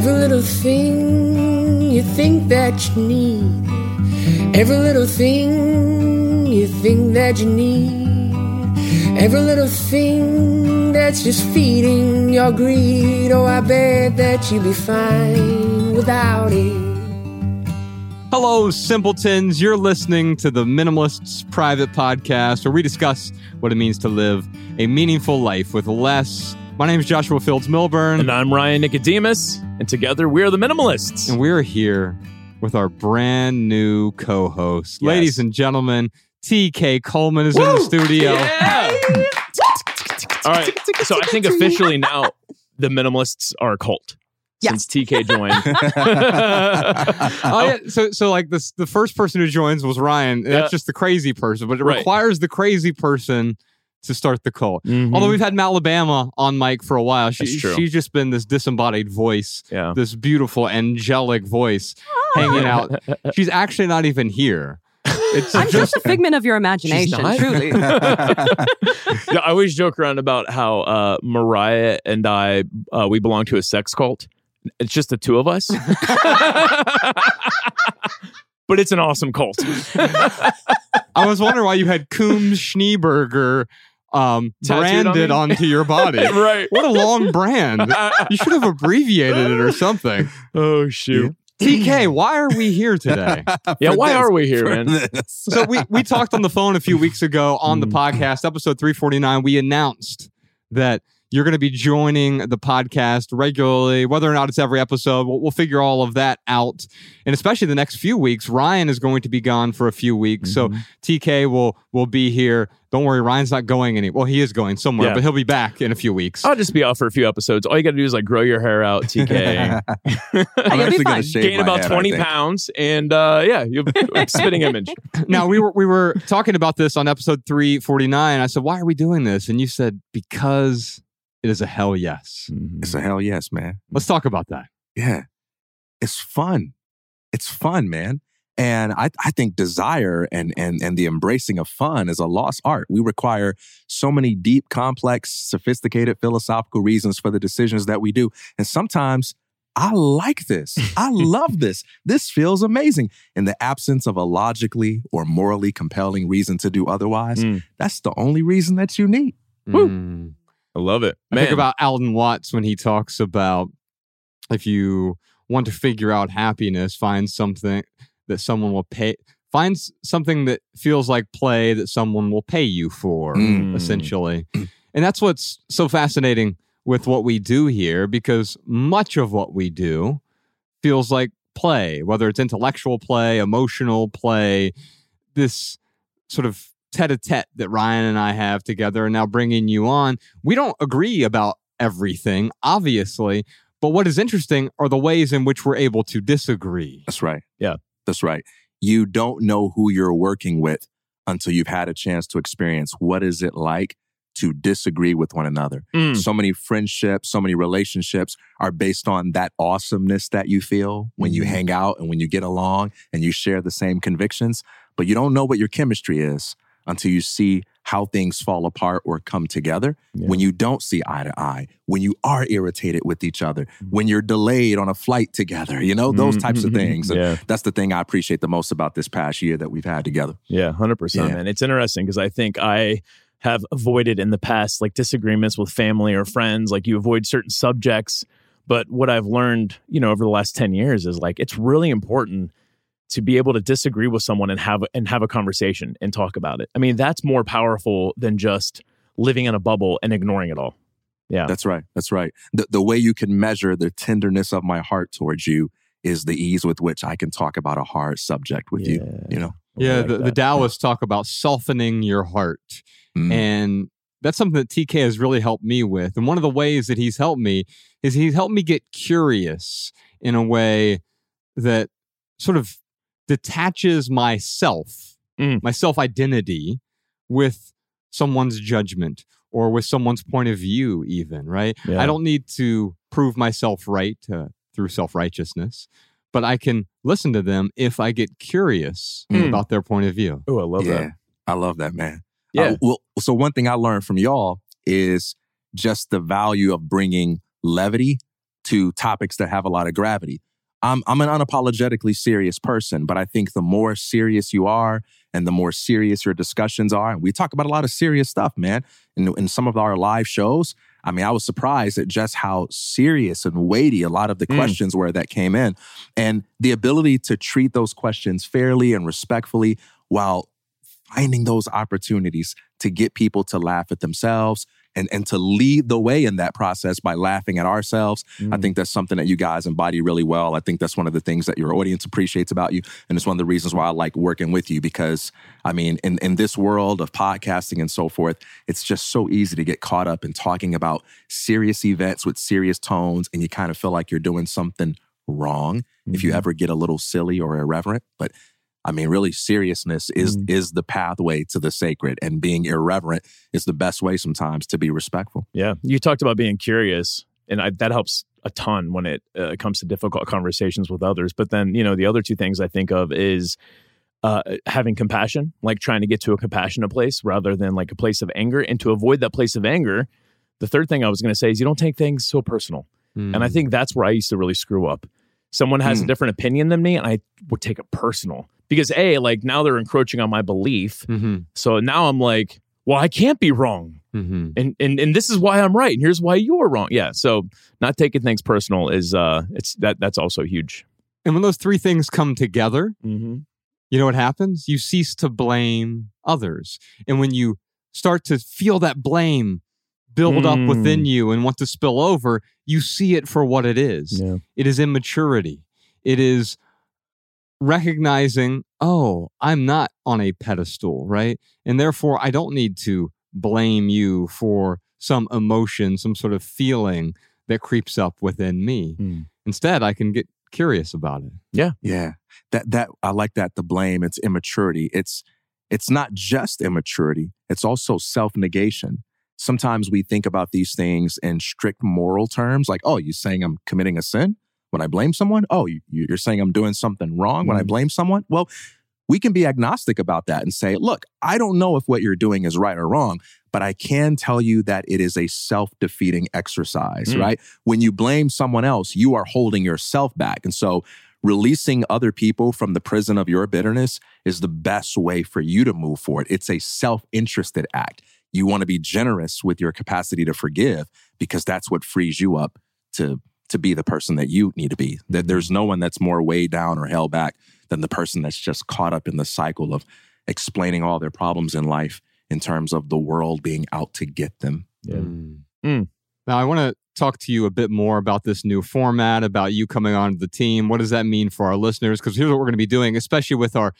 Every little thing you think that you need. Every little thing you think that you need. Every little thing that's just feeding your greed. Oh, I bet that you'd be fine without it. Hello, simpletons. You're listening to the Minimalists Private Podcast, where we discuss what it means to live a meaningful life with less. My name is Joshua Fields Millburn, And I'm Ryan Nicodemus, and together we're the Minimalists. and we're here with our brand new co host. Yes. Ladies and gentlemen, TK Coleman is in the studio. Yeah. All right. So I think officially now the Minimalists are a cult since TK joined. Oh, yeah. So, so like this, the first person who joins was Ryan. That's Yeah. just the crazy person, but it Right. requires the crazy person to start the cult. Mhm. Although we've had Malabama on mic for a while, she, That's true. she's just been this disembodied voice, yeah. this beautiful angelic voice hanging out. She's actually not even here. It's I'm just a figment of your imagination, truly. yeah, I always joke around about how uh, Mariah and I uh, we belong to a sex cult. It's just the two of us, but it's an awesome cult. I was wondering why you had Coombs Schneeberger um, Tattooed on branded me? onto your body. right. What a long brand. You should have abbreviated it or something. oh shoot. TK, why are we here today? Yeah, why this, are we here, for man? this. So we we talked on the phone a few weeks ago on the podcast, episode 349. We announced that you're going to be joining the podcast regularly, whether or not it's every episode. We'll, we'll figure all of that out. And especially the next few weeks, Ryan is going to be gone for a few weeks. So TK will will be here. Don't worry, Ryan's not going any. Well, he is going somewhere, Yeah. but he'll be back in a few weeks. I'll just be off for a few episodes. All you got to do is like grow your hair out, TK. I'm actually going to shave gain my about head, I 20 think. pounds and uh yeah you'll spitting image now we were we were talking about this on episode 349. I said, "Why are we doing this?" And you said, "Because it is a hell yes." It's a hell yes, man. Let's talk about that. Yeah. It's fun. It's fun, man. And I, I think desire and, and, and the embracing of fun is a lost art. We require so many deep, complex, sophisticated philosophical reasons for the decisions that we do. And sometimes I like this. I love this. This feels amazing. In the absence of a logically or morally compelling reason to do otherwise, Mm. that's the only reason that you need. Mm. i love it I think about Alan Watts when he talks about if you want to figure out happiness, find something that someone will pay. Find something that feels like play that someone will pay you for, Mm. essentially. And that's what's so fascinating with what we do here because much of what we do feels like play, whether it's intellectual play, emotional play, this sort of tete a tete that Ryan and I have together, and now bringing you on. We don't agree about everything, obviously, but what is interesting are the ways in which we're able to disagree. That's right. Yeah. That's right. You don't know who you're working with until you've had a chance to experience what is it like to disagree with one another. Mm. So many friendships, so many relationships are based on that awesomeness that you feel when you Mhm. hang out and when you get along and you share the same convictions, but you don't know what your chemistry is until you see how things fall apart or come together Yeah. when you don't see eye to eye, when you are irritated with each other, mm. when you're delayed on a flight together, you know, those mm, types of mm-hmm, things. And yeah that's the thing I appreciate the most about this past year that we've had together. yeah 100% Yeah. man it's interesting because i think i have avoided in the past like disagreements with family or friends like you avoid certain subjects but what i've learned you know over the last 10 years is like it's really important to be able to disagree with someone and have and have a conversation and talk about it i mean that's more powerful than just living in a bubble and ignoring it all yeah That's right. That's right. The, the way you can measure the tenderness of my heart towards you is the ease with which I can talk about a hard subject with you. Yeah. You know, Yeah, like the, the that. Taoists talk about softening your heart. Mm. And that's something that TK has really helped me with. And one of the ways that he's helped me is he's helped me get curious in a way that sort of detaches myself, Mm. my self identity with someone's judgment or with someone's point of view, even, right? Yeah. I don't need to prove myself right uh, through self righteousness, but I can listen to them if I get curious Mm. about their point of view. Oh, I love yeah, that. I love that, man. Yeah. Uh, well, so one thing I learned from y'all is just the value of bringing levity to topics that have a lot of gravity. I'm, I'm an unapologetically serious person, but I think the more serious you are and the more serious your discussions are, and we talk about a lot of serious stuff, man, in, in some of our live shows. I mean, I was surprised at just how serious and weighty a lot of the mm. questions were that came in. And the ability to treat those questions fairly and respectfully while finding those opportunities to get people to laugh at themselves, and, and to lead the way in that process by laughing at ourselves. Mm. I think that's something that you guys embody really well. I think that's one of the things that your audience appreciates about you. And it's one of the reasons why I like working with you because, I mean, in, in this world of podcasting and so forth, it's just so easy to get caught up in talking about serious events with serious tones and you kind of feel like you're doing something wrong mm-hmm. if you mm-hmm. ever get a little silly or irreverent. But I mean, really, seriousness is mm. is the pathway to the sacred, and being irreverent is the best way sometimes to be respectful. Yeah, you talked about being curious, and I, that helps a ton when it uh, comes to difficult conversations with others. But then, you know, the other two things I think of is uh, having compassion, like trying to get to a compassionate place rather than like a place of anger, and to avoid that place of anger. The third thing I was going to say is you don't take things so personal, mm. and I think that's where I used to really screw up. Someone has mm. a different opinion than me, and I would take it personal because a like now they're encroaching on my belief. Mm-hmm. So now I'm like, well, I can't be wrong, mm-hmm. and and and this is why I'm right, and here's why you're wrong. Yeah, so not taking things personal is uh, it's that that's also huge. And when those three things come together, mm-hmm. you know what happens? You cease to blame others, and when you start to feel that blame build mm. up within you and want to spill over, you see it for what it is. Yeah. It is immaturity. It is recognizing, oh, I'm not on a pedestal, right? And therefore, I don't need to blame you for some emotion, some sort of feeling that creeps up within me. Mm. Instead, I can get curious about it. Yeah. Yeah. That that I like that the blame it's immaturity. It's it's not just immaturity, it's also self-negation. Sometimes we think about these things in strict moral terms like, "Oh, you're saying I'm committing a sin?" When I blame someone? Oh, you, are saying I'm doing something wrong when I mm-hmm. blame someone? Well, we can be agnostic about that and say, look, I don't know if what you're doing is right or wrong, but I can tell you that it is a self defeating exercise, mm. right? When you blame someone else, you are holding yourself back. And so, releasing other people from the prison of your bitterness is the best way for you to move forward. It's a self interested act. You want to be generous with your capacity to forgive because that's what frees you up to to be the person that you need to be. That there's no one that's more weighed down or held back than the person that's just caught up in the cycle of explaining all their problems in life in terms of the world being out to get them. Yeah. Mm. Mm. Now, I want to talk to you a bit more about this new format, about you coming on the team. What does that mean for our listeners? Because here's what we're going to be doing, especially with our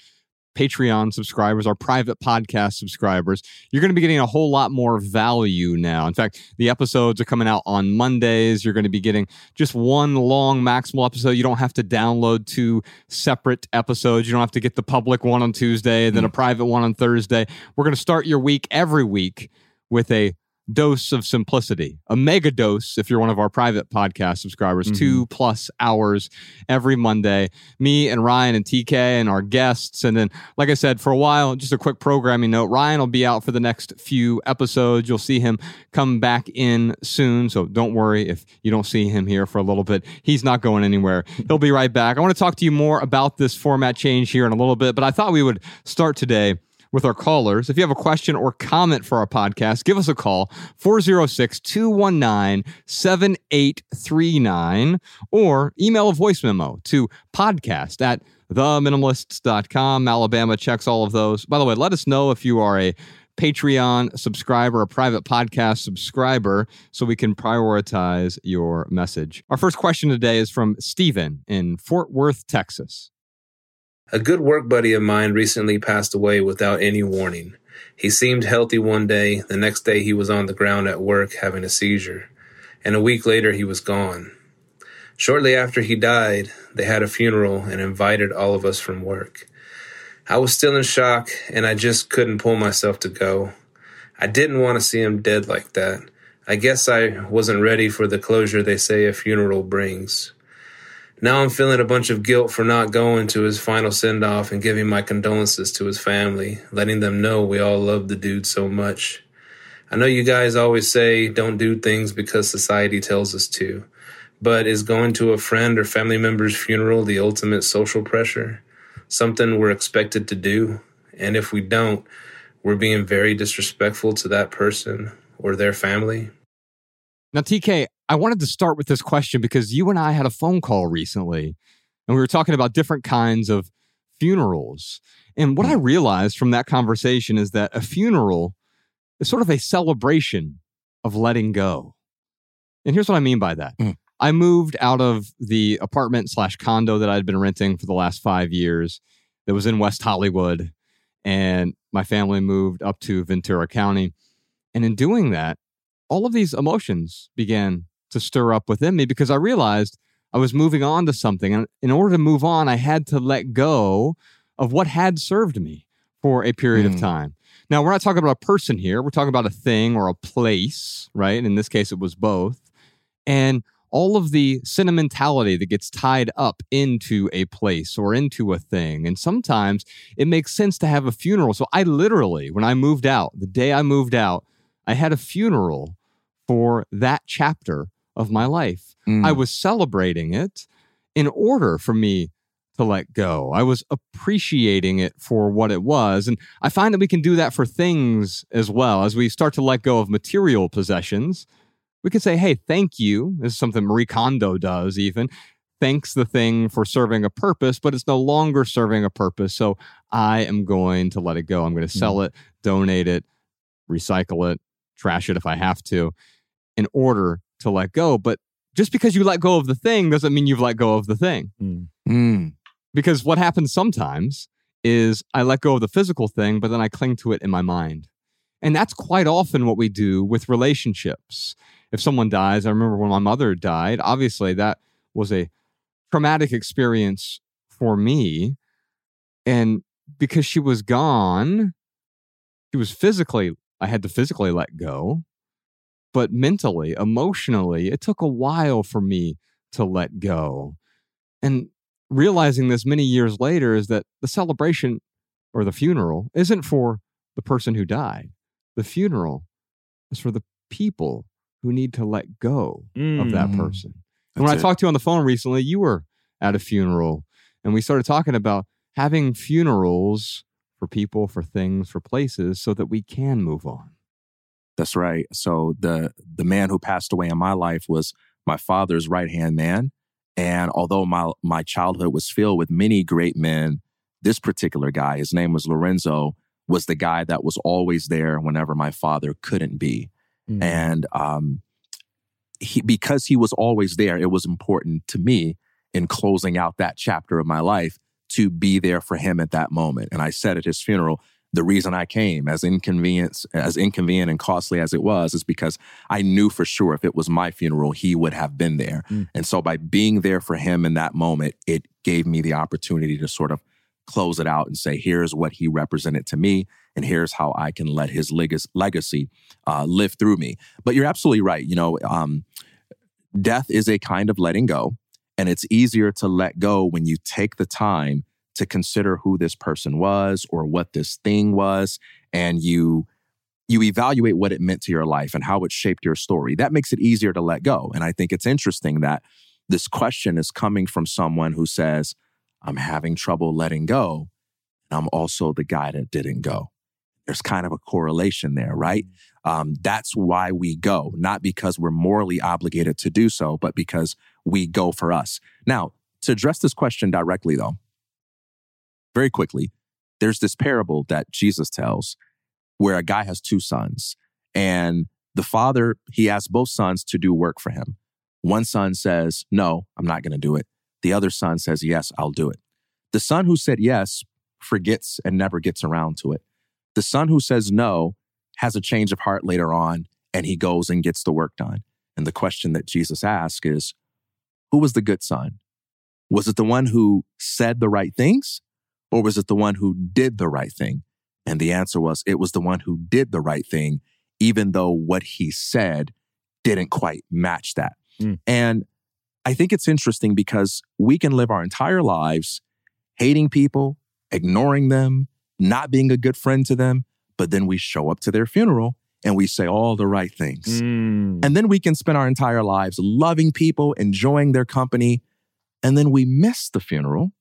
Patreon subscribers, our private podcast subscribers, you're going to be getting a whole lot more value now. In fact, the episodes are coming out on Mondays. You're going to be getting just one long maximal episode. You don't have to download two separate episodes. You don't have to get the public one on Tuesday, then a hmm. private one on Thursday. We're going to start your week every week with a dose of simplicity, a mega dose if you're one of our private podcast subscribers, mm-hmm. two plus hours every Monday. Me and Ryan and TK and our guests. And then, like I said, for a while, just a quick programming note Ryan will be out for the next few episodes. You'll see him come back in soon. So don't worry if you don't see him here for a little bit. He's not going anywhere. He'll be right back. I want to talk to you more about this format change here in a little bit, but I thought we would start today with our callers. If you have a question or comment for our podcast, give us a call 406 219 7839 or email a voice memo to podcast at theminimalists.com. Alabama checks all of those. By the way, let us know if you are a Patreon subscriber, a private podcast subscriber, so we can prioritize your message. Our first question today is from Stephen in Fort Worth, Texas. A good work buddy of mine recently passed away without any warning. He seemed healthy one day, the next day he was on the ground at work having a seizure, and a week later he was gone. Shortly after he died, they had a funeral and invited all of us from work. I was still in shock and I just couldn't pull myself to go. I didn't want to see him dead like that. I guess I wasn't ready for the closure they say a funeral brings. Now I'm feeling a bunch of guilt for not going to his final send off and giving my condolences to his family, letting them know we all love the dude so much. I know you guys always say don't do things because society tells us to, But is going to a friend or family member's funeral the ultimate social pressure? Something we're expected to do? And if we don't, we're being very disrespectful to that person or their family? Now, TK, I wanted to start with this question because you and I had a phone call recently and we were talking about different kinds of funerals. And what I hmm. realized from that conversation is that a funeral is sort of a celebration of letting go. And here's what I mean by that. Mm. I moved out of the apartment slash condo that I'd been renting for the last five years that was in West Hollywood. And my family moved up to Ventura County. And in doing that, all of these emotions began to stir up within me because I realized I was moving on to something. And in order to move on, I had to let go of what had served me for a period mm. of time. Now, we're not talking about a person here. We're talking about a thing or a place, right? In this case, it was both. And all of the sentimentality that gets tied up into a place or into a thing. And sometimes it makes sense to have a funeral. So I literally, when I moved out, the day I moved out, I had a funeral for that chapter of my life. Mm. I was celebrating it in order for me to let go. I was appreciating it for what it was. And I find that we can do that for things as well. As we start to let go of material possessions, we can say, hey, thank you. This is something Marie Kondo does, even. Thanks the thing for serving a purpose, but it's no longer serving a purpose. So I am going to let it go. I'm going to sell mm. it, donate it, recycle it, trash it if I have to, in order to let go. But just because you let go of the thing doesn't mean you've let go of the thing. Mm. Mm. Because what happens sometimes is I let go of the physical thing, but then I cling to it in my mind. And that's quite often what we do with relationships. If someone dies, I remember when my mother died, obviously that was a traumatic experience for me. And because she was gone, she was physically, I had to physically let go but mentally, emotionally, it took a while for me to let go. And realizing this many years later is that the celebration or the funeral isn't for the person who died. The funeral is for the people who need to let go mm. of that mm-hmm. person. And when I talked to you on the phone recently, you were at a funeral and we started talking about having funerals for people, for things, for places so that we can move on. That's right. So the the man who passed away in my life was my father's right hand man. And although my my childhood was filled with many great men, this particular guy, his name was Lorenzo, was the guy that was always there whenever my father couldn't be. Mm. And um, he, because he was always there, it was important to me in closing out that chapter of my life to be there for him at that moment. And I said at his funeral, the reason I came, as inconvenience, as inconvenient and costly as it was, is because I knew for sure if it was my funeral, he would have been there. Mm. And so by being there for him in that moment, it gave me the opportunity to sort of close it out and say, here's what he represented to me, and here's how I can let his leg- legacy uh, live through me. But you're absolutely right. You know, um, death is a kind of letting go, and it's easier to let go when you take the time to consider who this person was or what this thing was and you you evaluate what it meant to your life and how it shaped your story. That makes it easier to let go. And i think it's interesting that this question is coming from someone who says i'm having trouble letting go and i'm also the guy that didn't go. There's kind of a correlation there right? Mm. um, that's why we go not because we're morally obligated to do so but because we go for us. Now to address this question directly though very quickly, there's this parable that Jesus tells where a guy has two sons and the father, he asks both sons to do work for him. One son says, No, I'm not going to do it. The other son says, Yes, I'll do it. The son who said yes forgets and never gets around to it. The son who says no has a change of heart later on and he goes and gets the work done. And the question that Jesus asks is, Who was the good son? Was it the one who said the right things or was it the one who did the right thing? And the answer was it was the one who did the right thing, even though what he said didn't quite match that. Mm. And I think it's interesting because we can live our entire lives hating people, ignoring them, not being a good friend to them, but then we show up to their funeral and we say all the right things. Mm. And then we can spend our entire lives loving people, enjoying their company. And then we miss the funeral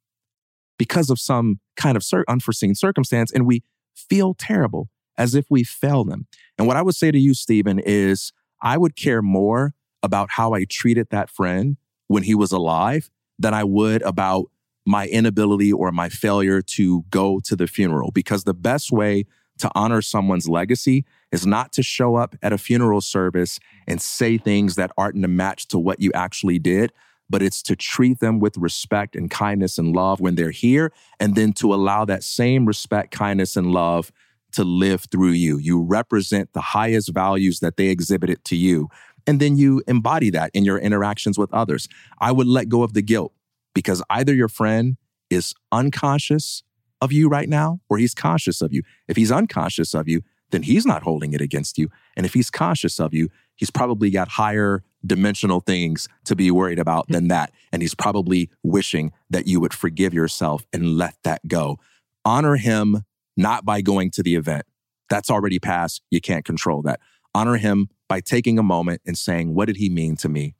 because of some kind of unforeseen circumstance and we feel terrible as if we failed them. And what I would say to you, Stephen, is I would care more about how I treated that friend when he was alive than I would about my inability or my failure to go to the funeral. Because the best way to honor someone's legacy is not to show up at a funeral service and say things that aren't in a match to what you actually did, but it's to treat them with respect and kindness and love when they're here, and then to allow that same respect, kindness, and love to live through you. You represent the highest values that they exhibited to you. And then you embody that in your interactions with others. I would let go of the guilt because either your friend is unconscious of you right now or he's conscious of you. If he's unconscious of you, then he's not holding it against you. And if he's conscious of you, he's probably got higher dimensional things to be worried about than mm-hmm. that. And he's probably wishing that you would forgive yourself and let that go. Honor him not by going to the event. That's already passed. You can't control that. Honor him by taking a moment and saying, What did he mean to me?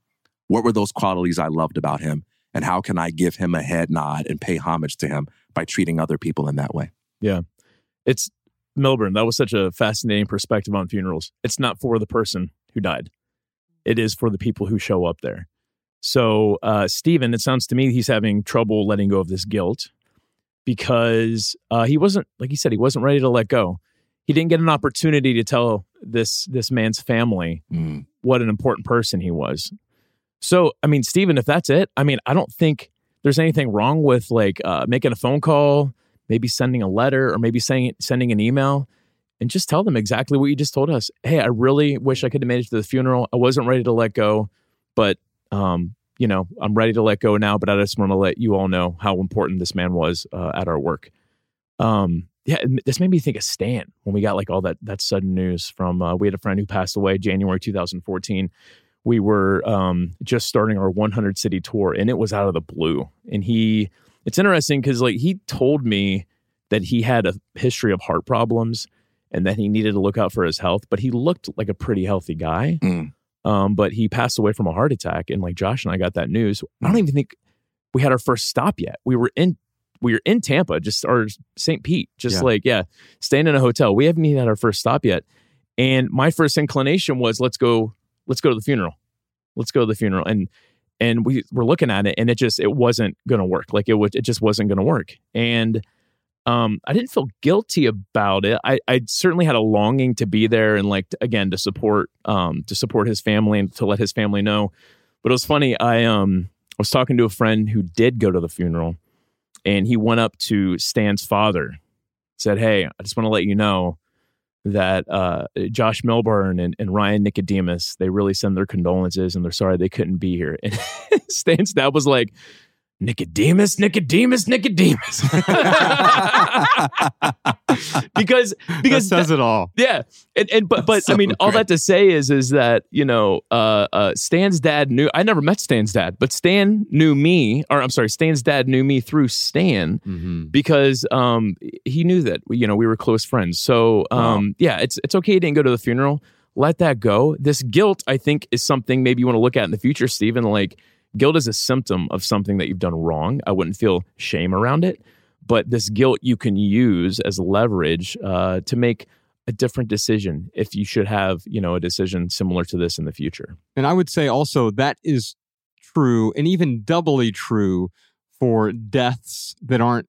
What were those qualities I loved about him? And how can I give him a head nod and pay homage to him by treating other people in that way? Yeah. It's Millburn. That was such a fascinating perspective on funerals. It's not for the person who died, it is for the people who show up there. So, uh, Stephen, it sounds to me he's having trouble letting go of this guilt because uh, he wasn't, like he said, he wasn't ready to let go. He didn't get an opportunity to tell this this man's family Mm. what an important person he was. So, I mean, Stephen, if that's it, I mean, I don't think there's anything wrong with like uh, making a phone call, maybe sending a letter, or maybe saying sending an email, and just tell them exactly what you just told us. Hey, I really wish I could have made it to the funeral. I wasn't ready to let go, but um, you know, I'm ready to let go now. But I just want to let you all know how important this man was uh, at our work. Um, yeah, this made me think of Stan when we got like all that that sudden news from. Uh, we had a friend who passed away January 2014 we were um, just starting our 100 city tour and it was out of the blue and he it's interesting because like he told me that he had a history of heart problems and that he needed to look out for his health but he looked like a pretty healthy guy. Mm. um, but he passed away from a heart attack and like josh and i got that news. I don't even think we had our first stop yet. We were in we were in tampa just or st pete just Yeah. like yeah staying in a hotel. We haven't even had our first stop yet. And my first inclination was let's go let's go to the funeral. Let's go to the funeral. And and we were looking at it and it just it wasn't gonna work. Like it was it just wasn't gonna work. And um i didn't feel guilty about it i i certainly had a longing to be there and like again to support um to support his family and to let his family know but it was funny i um i was talking to a friend who did go to the funeral and he went up to stan's father said hey i just want to let you know that uh, Josh Millburn and, and Ryan Nicodemus, they really send their condolences and they're sorry they couldn't be here. And Stan's dad was like, Nicodemus, Nicodemus, Nicodemus. because That because says it all. yeah, and, and but but That's I so mean, all that to say is is that you know, uh, uh, Stan's dad knew. I never met Stan's dad, but Stan knew me, or I'm sorry, Stan's dad knew me through Stan Mm-hmm. because um he knew that you know we were close friends. So um yeah, it's it's okay he didn't go to the funeral. Let that go. This guilt, I think, is something maybe you want to look at in the future, Stephen. Like guilt is a symptom of something that you've done wrong. I wouldn't feel shame around it, but this guilt you can use as leverage uh, to make a different decision if you should have you know a decision similar to this in the future. And I would say also that is true and even doubly true for deaths that aren't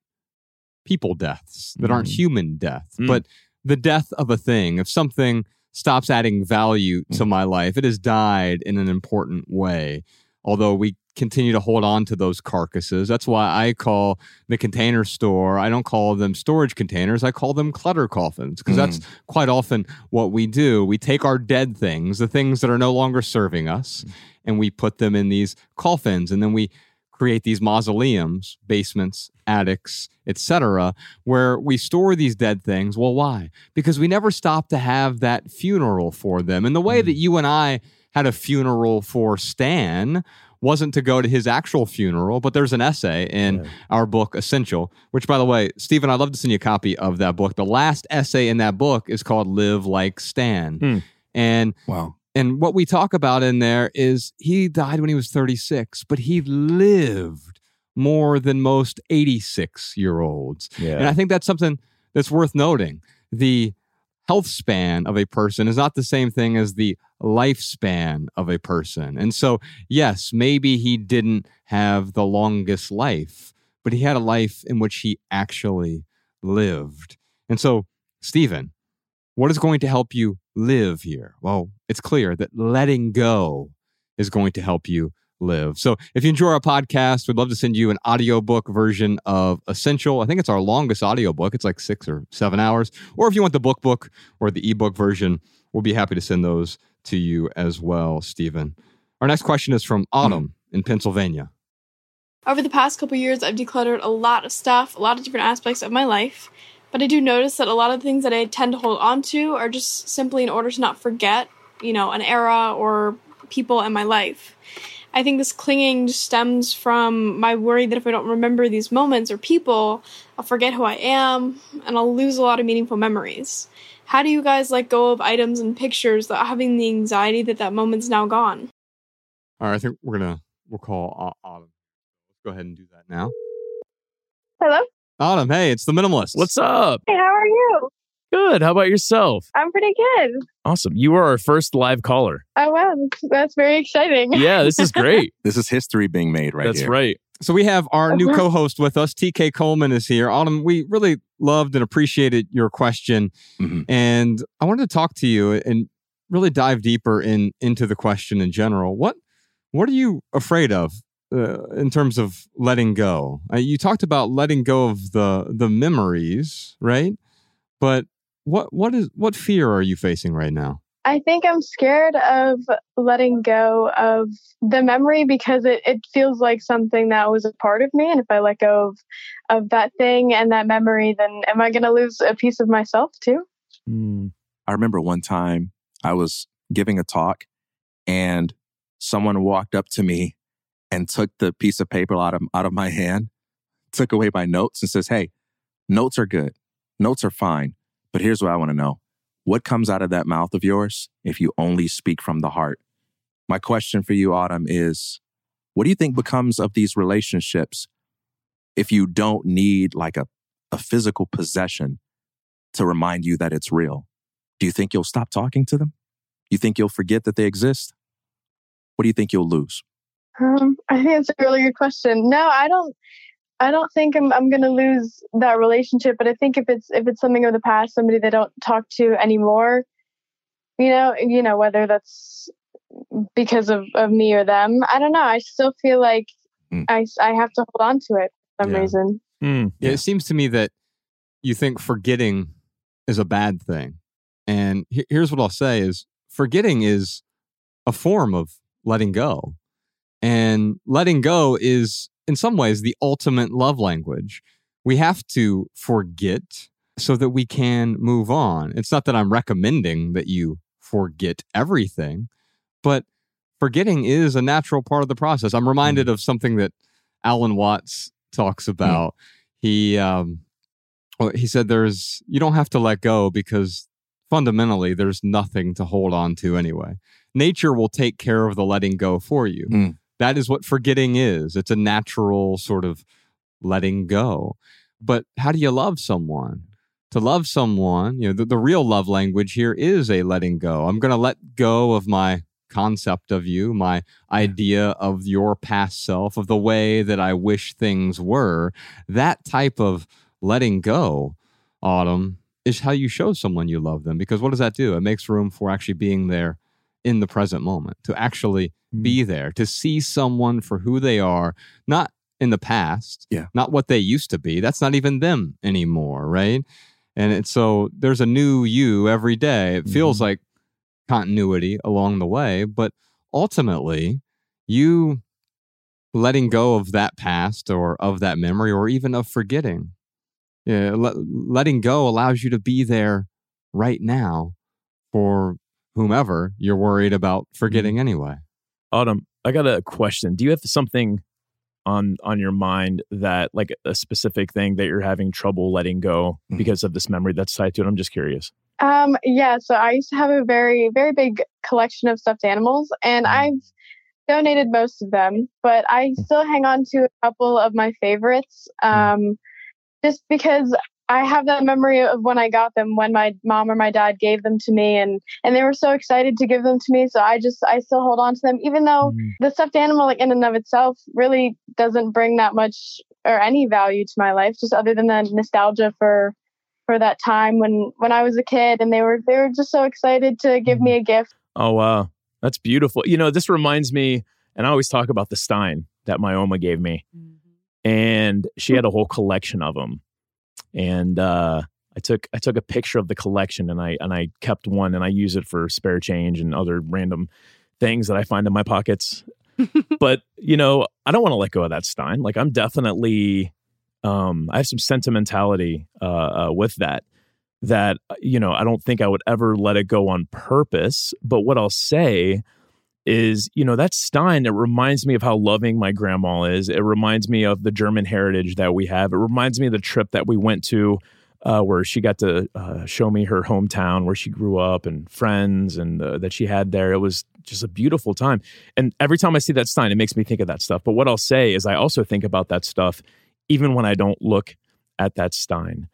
people deaths, that aren't Mm. human deaths, Mm. but the death of a thing, if something stops adding value to my life, it has died in an important way. Although we continue to hold on to those carcasses. That's why I call the container store, I don't call them storage containers, I call them clutter coffins because that's hmm. quite often what we do. We take our dead things, the things that are no longer serving us, hmm. and we put them in these coffins and then we create these mausoleums, basements, attics, etc., where we store these dead things. Well, why? Because we never stop to have that funeral for them. And the way that hmm. you and I had a funeral for Stan wasn't to go to his actual funeral, but there's an essay in Yeah. our book, Essential, which, by the way, Stephen, I'd love to send you a copy of that book. The last essay in that book is called Live Like Stan. Hmm. And Wow. and what we talk about in there is he died when he was 36, but he lived more than most 86 year olds. Yeah. And I think that's something that's worth noting. The health span of a person is not the same thing as the lifespan of a person. And so, yes, maybe he didn't have the longest life, but he had a life in which he actually lived. And so, Stephen, what is going to help you live here? Well, it's clear that letting go is going to help you live. So if you enjoy our podcast, we'd love to send you an audiobook version of Essential. I think it's our longest audiobook. It's like six or seven hours. Or if you want the book book or the ebook version, we'll be happy to send those to you as well, Stephen. Our next question is from Autumn in Pennsylvania. Over the past couple years, I've decluttered a lot of stuff, a lot of different aspects of my life, but I do notice that a lot of the things that I tend to hold on to are just simply in order to not forget, you know, an era or people in my life. I think this clinging just stems from my worry that if I don't remember these moments or people, I'll forget who I am and I'll lose a lot of meaningful memories. How do you guys let go of items and pictures without having the anxiety that that moment's now gone? All right, I think we're gonna we'll call Au- Autumn. Let's go ahead and do that now. Hello. Autumn, hey, it's the minimalist. What's up? Hey, how are you? Good. How about yourself? I'm pretty good. Awesome. You are our first live caller. Oh wow, that's, that's very exciting. Yeah, this is great. This is history being made right That's here. right. So we have our new Uh-huh. co-host with us, TK Coleman is here. Autumn, we really loved and appreciated your question, Mhm. and I wanted to talk to you and really dive deeper in into the question in general. What what are you afraid of uh, in terms of letting go? Uh, you talked about letting go of the the memories, right? But what what is what fear are you facing right now? I think I'm scared of letting go of the memory because it, it feels like something that was a part of me. And if I let go of, of that thing and that memory, then am I going to lose a piece of myself too? Mm. I remember one time I was giving a talk and someone walked up to me and took the piece of paper out of, out of my hand, took away my notes and says, Hey, notes are good. Notes are fine. But here's what I want to know. What comes out of that mouth of yours if you only speak from the heart? My question for you, Autumn, is what do you think becomes of these relationships if you don't need like a, a physical possession to remind you that it's real? Do you think you'll stop talking to them? You think you'll forget that they exist? What do you think you'll lose? Um, I think that's a really good question. No, I don't. I don't think I'm I'm gonna lose that relationship. But I think if it's if it's something of the past, somebody they don't talk to anymore, you know, you know whether that's because of of me or them. I don't know. I still feel like Mm. I I have to hold on to it for some Yeah. reason. Mm. Yeah, it seems to me that you think forgetting is a bad thing. And here's what I'll say is forgetting is a form of letting go. And letting go is in some ways the ultimate love language. We have to forget so that we can move on. It's not that I'm recommending that you forget everything, but forgetting is a natural part of the process. I'm reminded of something that Alan Watts talks about. He um well, he said there's you don't have to let go because fundamentally there's nothing to hold on to anyway. Nature will take care of the letting go for you. Mm. That is what forgetting is. It's a natural sort of letting go. But how do you love someone? To love someone, you know, the, the real love language here is a letting go. I'm going to let go of my concept of you, my idea of your past self, of the way that I wish things were. That type of letting go, Autumn, is how you show someone you love them. Because what does that do? It makes room for actually being there in the present moment, to actually hmm. be there, to see someone for who they are, not in the past, Yeah. not what they used to be. That's not even them anymore, right? And it's so there's a new you every day. It feels mm-hmm. like continuity along the way, but ultimately, you letting go of that past or of that memory or even of forgetting. Yeah, let, letting go allows you to be there right now for whomever you're worried about forgetting anyway. Autumn, I got a question. Do you have something on on your mind that like a specific thing that you're having trouble letting go Mhm. because of this memory that's tied to it? I'm just curious. Um, yeah, so I used to have a very, very big collection of stuffed animals, and I've donated most of them, but I still hang on to a couple of my favorites. Um, just because I have that memory of when I got them, when my mom or my dad gave them to me, and and they were so excited to give them to me. So I just I still hold on to them, even though mm-hmm. the stuffed animal, like in and of itself, really doesn't bring that much or any value to my life, just other than the nostalgia for for that time when when I was a kid, and they were they were just so excited to give me mm-hmm. a gift. Oh wow, that's beautiful. You know, this reminds me, and I always talk about the Stein that my Oma gave me, mm-hmm. and she mm. had a whole collection of them. And uh, I took I took a picture of the collection, and I and I kept one, and I use it for spare change and other random things that I find in my pockets. but you know, I don't want to let go of that Stein. Like I'm definitely, um, I have some sentimentality uh, uh, with that that you know i don't think i would ever let it go on purpose but what i'll say is you know that stein it reminds me of how loving my grandma is. It reminds me of the german heritage that we have. It reminds me of the trip that we went to uh, where she got to uh, show me her hometown where she grew up and friends and uh, that she had there. It was just a beautiful time. And every time i see that stein it makes me think of that stuff. But what i'll say is i also think about that stuff even when i don't look at that stein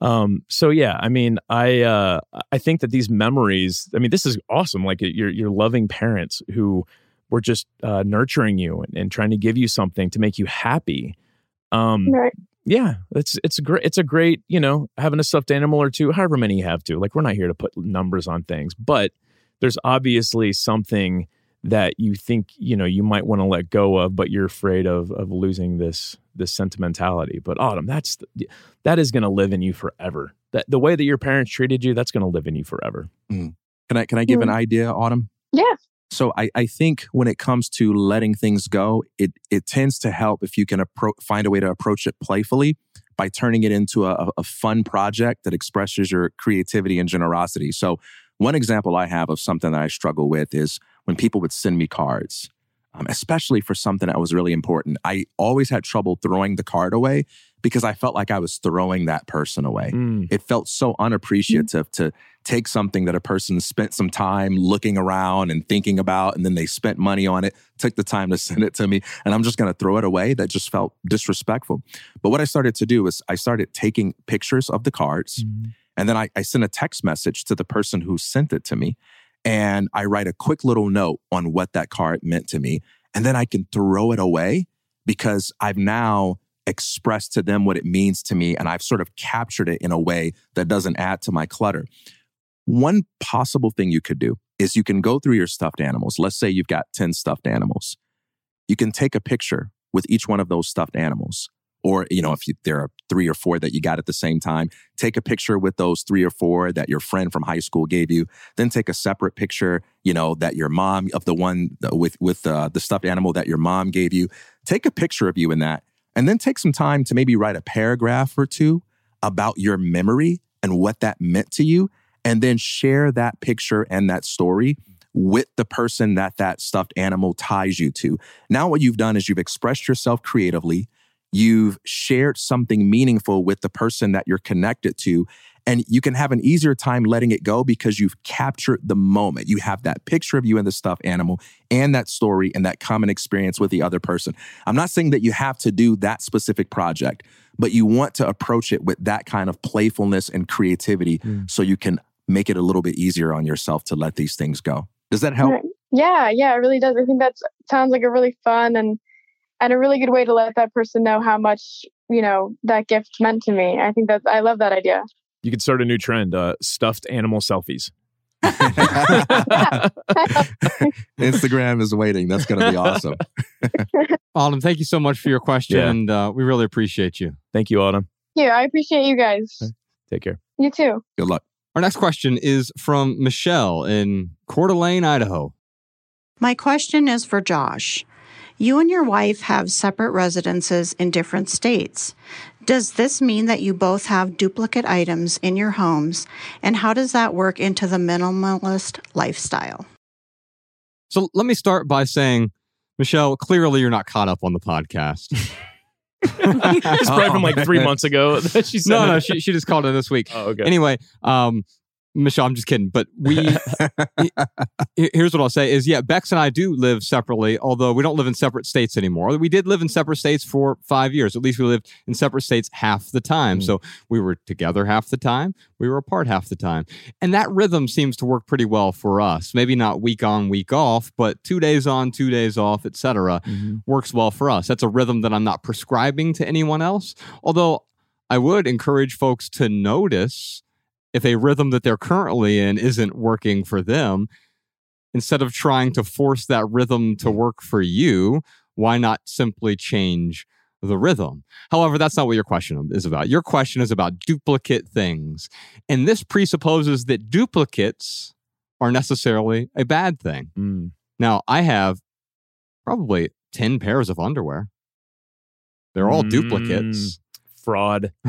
um, so yeah, I mean, I uh, I think that these memories. I mean, this is awesome. Like your your loving parents who were just uh, nurturing you and, and trying to give you something to make you happy. Um, Right. yeah, it's it's great it's a great you know having a stuffed animal or two, however many you have to. Like we're not here to put numbers on things, but there's obviously something that you think you know you might want to let go of, but you're afraid of of losing this this sentimentality. But Autumn, that's the, that is going to live in you forever. That the way that your parents treated you, that's going to live in you forever. Mm. Can I can I give an mm. idea, Autumn? Yeah. So I, I think when it comes to letting things go, it it tends to help if you can appro- find a way to approach it playfully by turning it into a, a fun project that expresses your creativity and generosity. So one example I have of something that I struggle with is when people would send me cards, um, especially for something that was really important. I always had trouble throwing the card away because I felt like I was throwing that person away. Mm. It felt so unappreciative to take something that a person spent some time looking around and thinking about, and then they spent money on it, took the time to send it to me, and I'm just going to throw it away. That just felt disrespectful. But what I started to do was I started taking pictures of the cards, and then I, I sent a text message to the person who sent it to me, and I write a quick little note on what that card meant to me, and then I can throw it away because I've now expressed to them what it means to me and I've sort of captured it in a way that doesn't add to my clutter. One possible thing you could do is you can go through your stuffed animals. Let's say you've got 10 stuffed animals. You can take a picture with each one of those stuffed animals. Or, you know, if you, there are three or four that you got at the same time, take a picture with those three or four that your friend from high school gave you. Then take a separate picture, you know, that your mom of the one with with uh, the stuffed animal that your mom gave you. Take a picture of you in that, and then take some time to maybe write a paragraph or two about your memory and what that meant to you, and then share that picture and that story with the person that that stuffed animal ties you to. Now, what you've done is you've expressed yourself creatively. You've shared something meaningful with the person that you're connected to. And you can have an easier time letting it go because you've captured the moment. You have that picture of you and the stuffed animal and that story and that common experience with the other person. I'm not saying that you have to do that specific project, but you want to approach it with that kind of playfulness and creativity hmm. so you can make it a little bit easier on yourself to let these things go. Does that help? Yeah, yeah, it really does. I think that sounds like a really fun and and a really good way to let that person know how much you know that gift meant to me. I think that's I love that idea. You could start a new trend: uh, stuffed animal selfies. Instagram is waiting. That's going to be awesome. Autumn, thank you so much for your question, Yeah. and uh, we really appreciate you. Thank you, Autumn. Yeah, I appreciate you guys. Take care. You too. Good luck. Our next question is from Michelle in Coeur d'Alene, Idaho. My question is for Josh. You and your wife have separate residences in different states. Does this mean that you both have duplicate items in your homes? And how does that work into the minimalist lifestyle? So let me start by saying Michelle, clearly you're not caught up on the podcast. It's probably from like three man. months ago that she said. no, no, she, she just called in this week. Oh, okay. Anyway, um, Michelle, I'm just kidding. But we, here's what I'll say is, yeah, Bex and I do live separately, although we don't live in separate states anymore. We did live in separate states for five years. At least we lived in separate states half the time. Mm. So we were together half the time. We were apart half the time. And that rhythm seems to work pretty well for us. Maybe not week on, week off, but two days on, two days off, etc Mhm. works well for us. That's a rhythm that I'm not prescribing to anyone else. Although I would encourage folks to notice if a rhythm that they're currently in isn't working for them, instead of trying to force that rhythm to work for you, why not simply change the rhythm? However, that's not what your question is about. Your question is about duplicate things. And this presupposes that duplicates are necessarily a bad thing. Mm. Now, I have probably 10 pairs of underwear. They're all Mm. duplicates. Fraud.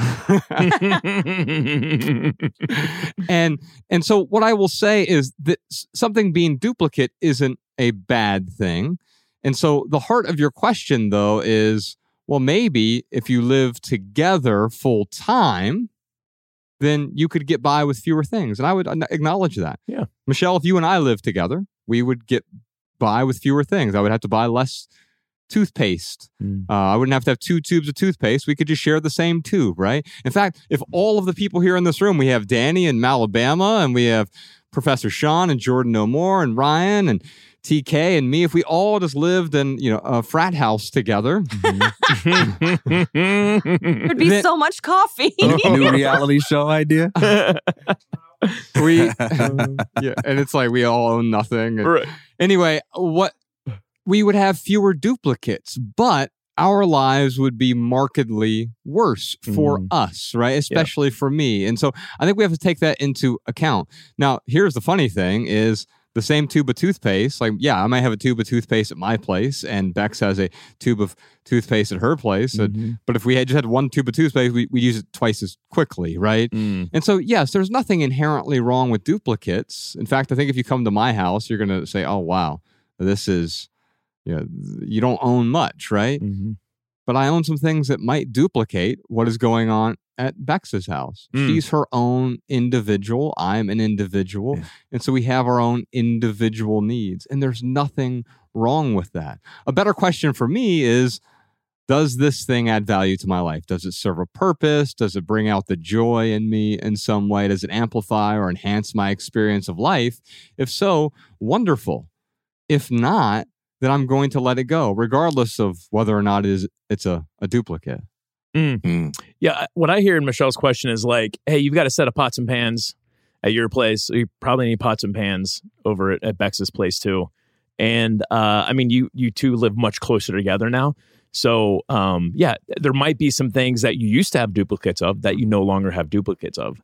and and so what I will say is that something being duplicate isn't a bad thing. And so the heart of your question though is well maybe if you live together full time then you could get by with fewer things. And I would acknowledge that. Yeah. Michelle, if you and I lived together, we would get by with fewer things. I would have to buy less toothpaste. Mm. Uh, I wouldn't have to have two tubes of toothpaste. We could just share the same tube, right? In fact, if all of the people here in this room, we have Danny in Alabama, and we have Professor Sean and Jordan No More and Ryan and TK and me, if we all just lived in you know a frat house together, There'd be Then- so much coffee. New reality show idea. we yeah, and it's like we all own nothing. And- Right. anyway, what we would have fewer duplicates, but our lives would be markedly worse for Mm. us, right? Especially for me. And so I think we have to take that into account. Now, here's the funny thing is the same tube of toothpaste. Like, yeah, I might have a tube of toothpaste at my place, and Bex has a tube of toothpaste at her place. And- Mhm. but if we had just had one tube of toothpaste, we, we use it twice as quickly, right? Mm. And so, yes, there's nothing inherently wrong with duplicates. In fact, I think if you come to my house, you're going to say, oh, wow, this is, you, know, you don't own much, right? Mhm. But I own some things that might duplicate what is going on at Bex's house. Mm. She's her own individual. I'm an individual. Yeah. And so we have our own individual needs. And there's nothing wrong with that. A better question for me is does this thing add value to my life? Does it serve a purpose? Does it bring out the joy in me in some way? Does it amplify or enhance my experience of life? If so, wonderful. If not, then I'm going to let it go, regardless of whether or not it is it's a, a duplicate. Mm. Yeah, what I hear in Michelle's question is like, hey, you've got a set of pots and pans at your place. So you probably need pots and pans over at, at Bex's place too. And uh, I mean, you you two live much closer together now. So um, yeah, there might be some things that you used to have duplicates of that you no longer have duplicates of.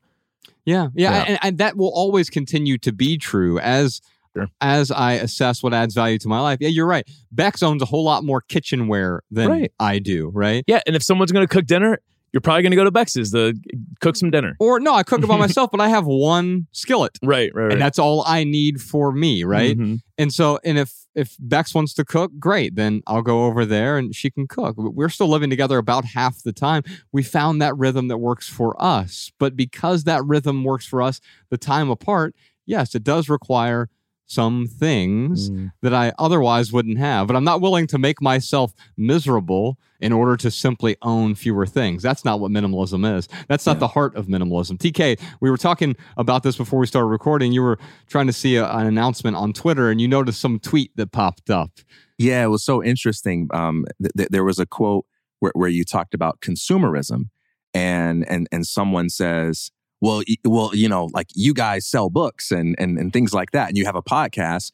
Yeah, yeah, Yeah. And, and that will always continue to be true as Sure. as I assess what adds value to my life. Yeah, you're right. Bex owns a whole lot more kitchenware than Right. I do, right? Yeah, and if someone's going to cook dinner, you're probably going to go to Bex's to cook some dinner. Or no, I cook it by myself, but I have one skillet, Right, right, right. and that's all I need for me, right? Mhm. And so, and if if Bex wants to cook, great, then I'll go over there and she can cook. We're still living together about half the time. We found that rhythm that works for us, but because that rhythm works for us, the time apart, yes, it does require some things Mm. that I otherwise wouldn't have. But I'm not willing to make myself miserable in order to simply own fewer things. That's not what minimalism is. That's not the heart of minimalism. TK, we were talking about this before we started recording. You were trying to see a, an announcement on Twitter and you noticed some tweet that popped up. Yeah, it was so interesting. Um, th- th- there was a quote where, where you talked about consumerism, and and and someone says, "Well, well, you know, like you guys sell books and and and things like that, and you have a podcast."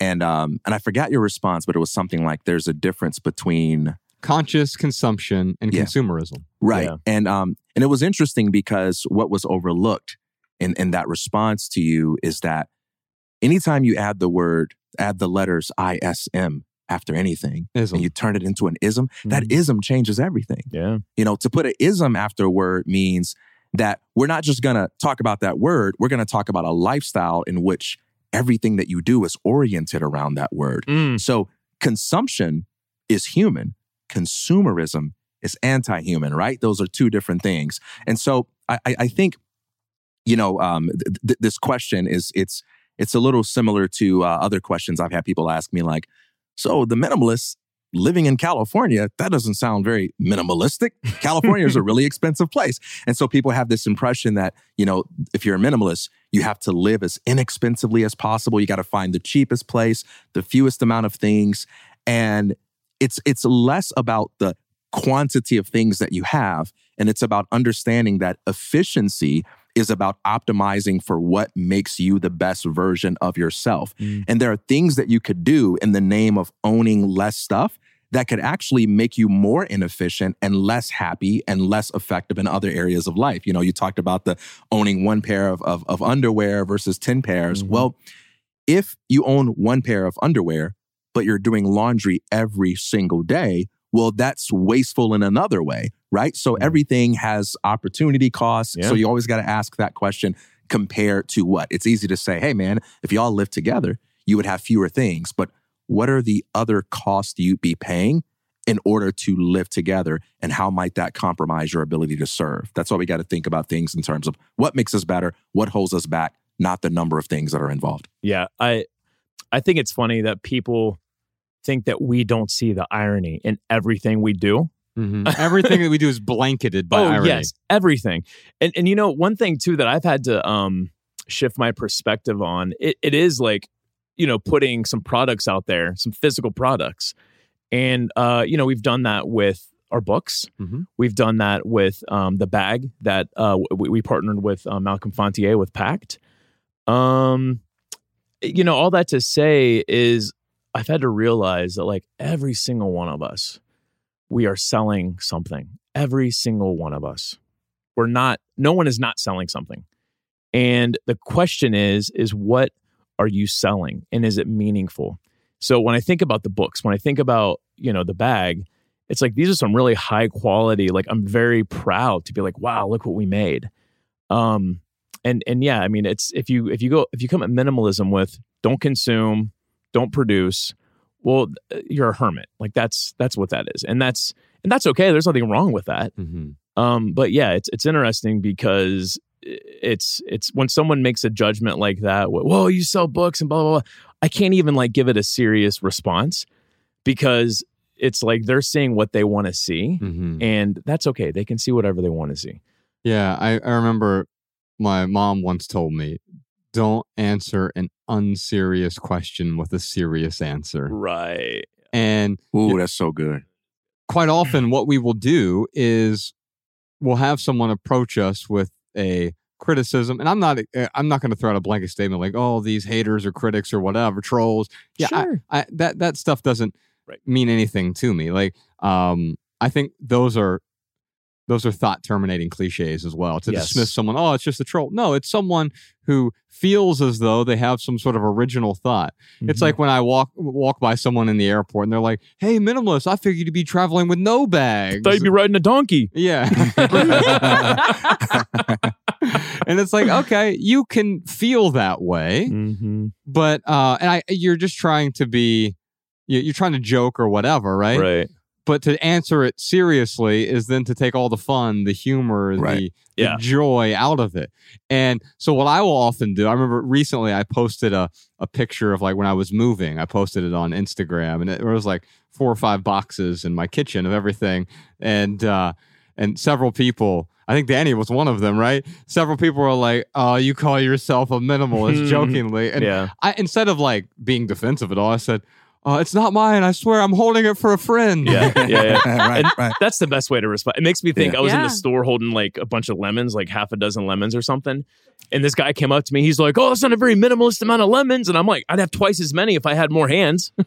And um, and I forgot your response, but it was something like, "There's a difference between Conscious consumption and Yeah. consumerism. Right. Yeah. And um and it was interesting because what was overlooked in in that response to you is that anytime you add the word add the letters ISM after anything Ism. and you turn it into an ism, that Mhm. ism changes everything. Yeah. You know, to put an ism after a word means that we're not just going to talk about that word, we're going to talk about a lifestyle in which everything that you do is oriented around that word. Mm. So consumption is human, consumerism is anti human, right? Those are two different things. And so I, I think, you know, um, th- th- this question is, it's, it's a little similar to uh, other questions I've had people ask me, like, so the minimalists living in California, that doesn't sound very minimalistic. California is a really expensive place. And so people have this impression that, you know, if you're a minimalist, you have to live as inexpensively as possible. You got to find the cheapest place, the fewest amount of things. And it's it's less about the quantity of things that you have and it's about understanding that efficiency is about optimizing for what makes you the best version of yourself. Mm. And there are things that you could do in the name of owning less stuff that could actually make you more inefficient and less happy and less effective in other areas of life. You know, you talked about the owning one pair of, of, of underwear versus 10 pairs. Mm-hmm. Well, if you own one pair of underwear, but you're doing laundry every single day, well, that's wasteful in another way, right? So mm-hmm. everything has opportunity costs. Yeah. So you always got to ask that question compared to what? It's easy to say, hey, man, if y'all live together, you would have fewer things. But what are the other costs you'd be paying in order to live together? And how might that compromise your ability to serve? That's why we got to think about things in terms of what makes us better, what holds us back, not the number of things that are involved. Yeah. I I think it's funny that people think that we don't see the irony in everything we do. Mm-hmm. everything that we do is blanketed by oh, irony. Yes, everything. And and you know, one thing too that I've had to um shift my perspective on, it, it is like, you know, putting some products out there, some physical products. And uh, you know, we've done that with our books. Mm-hmm. We've done that with um, the bag that uh, we, we partnered with uh, Malcolm Fontier with Pakt. Um, you know, all that to say is I've had to realize that like every single one of us, we are selling something. Every single one of us. We're not, no one is not selling something. And the question is, is what are you selling? And is it meaningful? So when I think about the books, when I think about, you know, the bag, it's like these are some really high quality, like I'm very proud to be like, wow, look what we made. Um, and and yeah, I mean it's if you if you go if you come at minimalism with don't consume, don't produce, well, uh, you're a hermit. Like that's that's what that is, and that's and that's okay. There's nothing wrong with that. Mm-hmm. Um, but yeah, it's it's interesting because it's it's when someone makes a judgment like that. Whoa, you sell books and blah blah blah. I can't even like give it a serious response because it's like they're seeing what they want to see, mm-hmm. and that's okay. They can see whatever they want to see. Yeah, I, I remember my mom once told me don't answer an unserious question with a serious answer. Right. And ooh, that's so good. Quite often, what we will do is we'll have someone approach us with a criticism, and I'm not eh, I'm not going to throw out a blanket statement like, "Oh, these haters or critics or whatever trolls." Yeah, sure. I, I, that that stuff doesn't right. mean anything to me. Like, um, I think those are those are thought terminating cliches as well. To yes. dismiss someone oh it's just a troll. No it's someone who feels as though they have some sort of original thought. Mm-hmm. it's like when i walk walk by someone in the airport and they're like hey minimalist i figured you'd be traveling with no bags. Thought you'd be riding a donkey. Yeah. And it's like okay you can feel that way mm-hmm. but uh and i you're just trying to be you're trying to joke or whatever right? Right but to answer it seriously is then to take all the fun, the humor, right. the, the joy out of it. And so what I will often do, I remember recently I posted a, a picture of like when I was moving, I posted it on Instagram and it was like four or five boxes in my kitchen of everything. And, uh, and several people, I think Danny was one of them, right? Several people were like, "Oh, you call yourself a minimalist?" jokingly, and yeah. I instead of like being defensive at all, I said, uh, it's not mine. I swear, I'm holding it for a friend. Yeah, yeah, yeah. right, right. That's the best way to respond. It makes me think. Yeah. I was yeah. in the store holding like a bunch of lemons, like half a dozen lemons or something, and this guy came up to me. He's like, "Oh, that's not a very minimalist amount of lemons," and I'm like, "I'd have twice as many if I had more hands."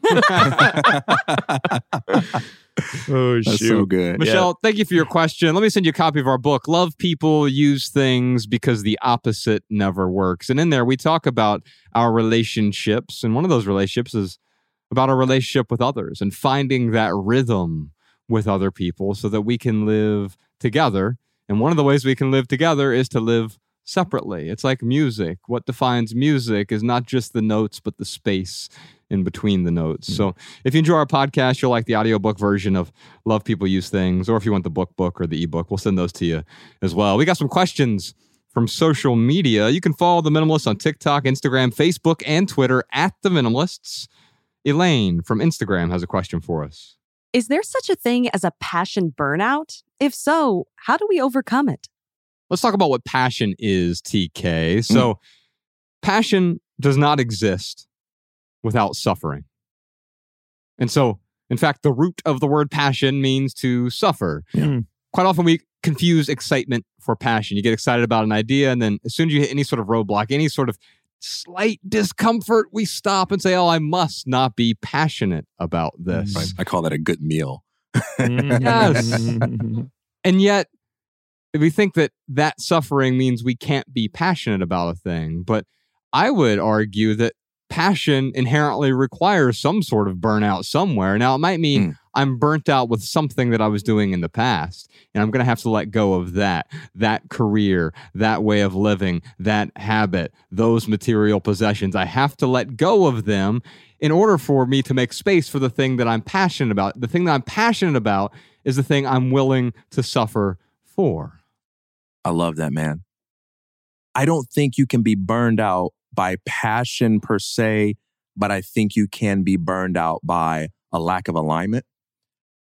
oh, That's shoot. so good. Michelle, yeah. thank you for your question. Let me send you a copy of our book, Love People, Use Things Because the Opposite Never Works. And in there, we talk about our relationships. And one of those relationships is about our relationship with others and finding that rhythm with other people so that we can live together. And one of the ways we can live together is to live separately. It's like music. What defines music is not just the notes, but the space in between the notes. Mm-hmm. So if you enjoy our podcast, you'll like the audiobook version of Love People Use Things, or if you want the book book or the ebook, we'll send those to you as well. We got some questions from social media. You can follow the minimalists on TikTok, Instagram, Facebook, and Twitter at the minimalists. Elaine from Instagram has a question for us. Is there such a thing as a passion burnout? If so, how do we overcome it? Let's talk about what passion is, TK. So, mm. passion does not exist without suffering. And so, in fact, the root of the word passion means to suffer. Yeah. Hmm. Quite often we confuse excitement for passion. You get excited about an idea, and then as soon as you hit any sort of roadblock, any sort of slight discomfort, we stop and say, Oh, I must not be passionate about this. Right. I call that a good meal. yes. and yet, we think that that suffering means we can't be passionate about a thing. But I would argue that passion inherently requires some sort of burnout somewhere. Now, it might mean mm. I'm burnt out with something that I was doing in the past, and I'm going to have to let go of that, that career, that way of living, that habit, those material possessions. I have to let go of them in order for me to make space for the thing that I'm passionate about. The thing that I'm passionate about is the thing I'm willing to suffer for. I love that, man. I don't think you can be burned out by passion per se, but I think you can be burned out by a lack of alignment.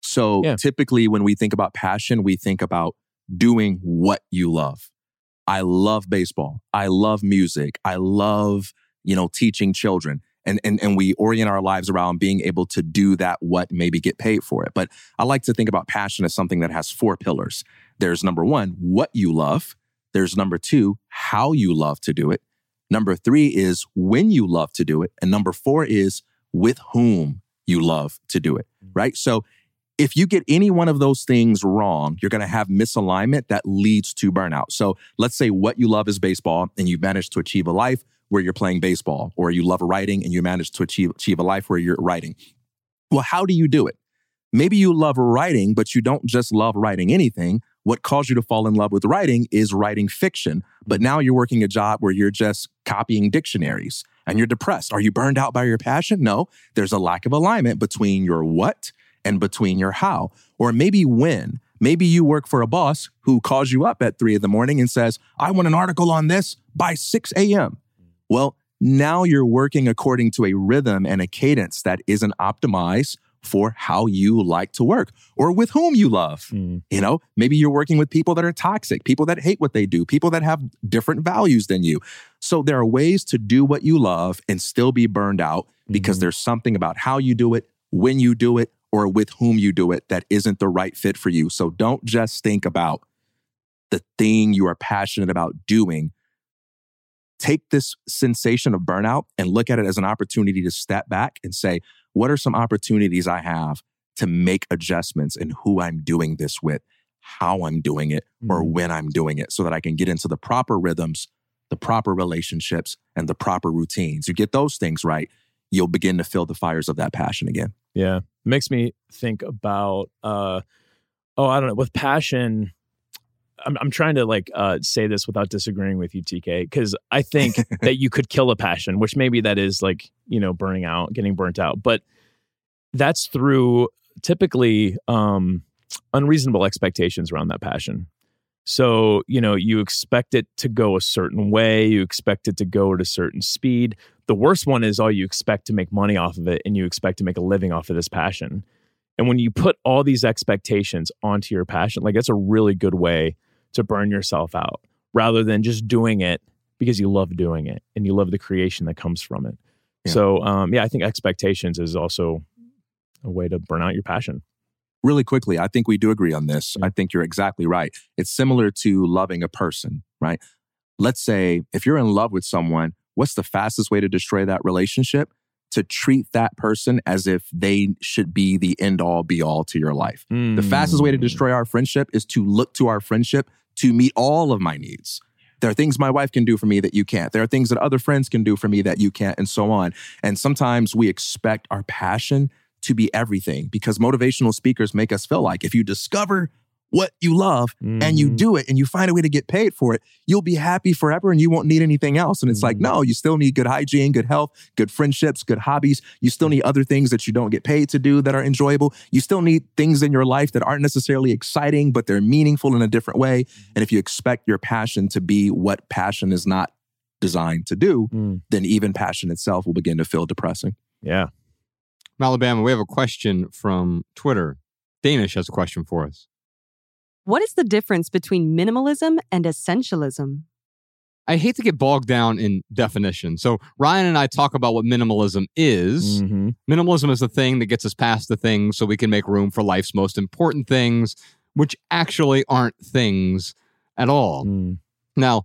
So yeah. typically, when we think about passion, we think about doing what you love. I love baseball. I love music. I love, you know, teaching children. And, and, and we orient our lives around being able to do that, what maybe get paid for it. But I like to think about passion as something that has four pillars. There's number one, what you love. There's number two, how you love to do it. Number three is when you love to do it. And number four is with whom you love to do it, mm. right? So if you get any one of those things wrong, you're going to have misalignment that leads to burnout. So let's say what you love is baseball and you've managed to achieve a life where you're playing baseball, or you love writing and you manage to achieve, achieve a life where you're writing. Well, how do you do it? Maybe you love writing, but you don't just love writing anything. What caused you to fall in love with writing is writing fiction. But now you're working a job where you're just copying dictionaries and you're depressed. Are you burned out by your passion? No, there's a lack of alignment between your what and between your how, or maybe when. Maybe you work for a boss who calls you up at three in the morning and says, I want an article on this by 6 a.m. Well, now you're working according to a rhythm and a cadence that isn't optimized for how you like to work or with whom you love. Mm. You know, maybe you're working with people that are toxic, people that hate what they do, people that have different values than you. So there are ways to do what you love and still be burned out because mm-hmm. there's something about how you do it, when you do it, or with whom you do it that isn't the right fit for you. So don't just think about the thing you are passionate about doing. Take this sensation of burnout and look at it as an opportunity to step back and say, what are some opportunities I have to make adjustments in who I'm doing this with, how I'm doing it, or mm. when I'm doing it so that I can get into the proper rhythms, the proper relationships, and the proper routines. You get those things right, you'll begin to feel the fires of that passion again. Yeah. It makes me think about uh oh, I don't know, with passion, I'm, I'm trying to like uh, say this without disagreeing with you, TK, because I think that you could kill a passion, which maybe that is like you know burning out, getting burnt out, but that's through typically um, unreasonable expectations around that passion. So you know you expect it to go a certain way, you expect it to go at a certain speed. The worst one is all you expect to make money off of it, and you expect to make a living off of this passion. And when you put all these expectations onto your passion, like that's a really good way to burn yourself out rather than just doing it because you love doing it and you love the creation that comes from it. Yeah. So, um, yeah, I think expectations is also a way to burn out your passion. Really quickly, I think we do agree on this. Yeah. I think you're exactly right. It's similar to loving a person, right? Let's say if you're in love with someone, what's the fastest way to destroy that relationship? To treat that person as if they should be the end all be all to your life. Mm. The fastest way to hmm. destroy our friendship is to look to our friendship to meet all of my needs. There are things my wife can do for me that you can't. There are things that other friends can do for me that you can't, and so on. And sometimes we expect our passion to be everything because motivational speakers make us feel like if you discover what you love and you Mhm. do it and you find a way to get paid for it, you'll be happy forever and you won't need anything else. And it's like, Mhm. no, you still need good hygiene, good health, good friendships, good hobbies. You still need other things that you don't get paid to do that are enjoyable. You still need things in your life that aren't necessarily exciting, but they're meaningful in a different way. And if you expect your passion to be what passion is not designed to do, Mm. then even passion itself will begin to feel depressing. Yeah. Alabama, we have a question from Twitter. Danish has a question for us. What is the difference between minimalism and essentialism? I hate to get bogged down in definition. So Ryan and I talk about what minimalism is. Mhm. Minimalism is the thing that gets us past the things so we can make room for life's most important things, which actually aren't things at all. Mm. Now,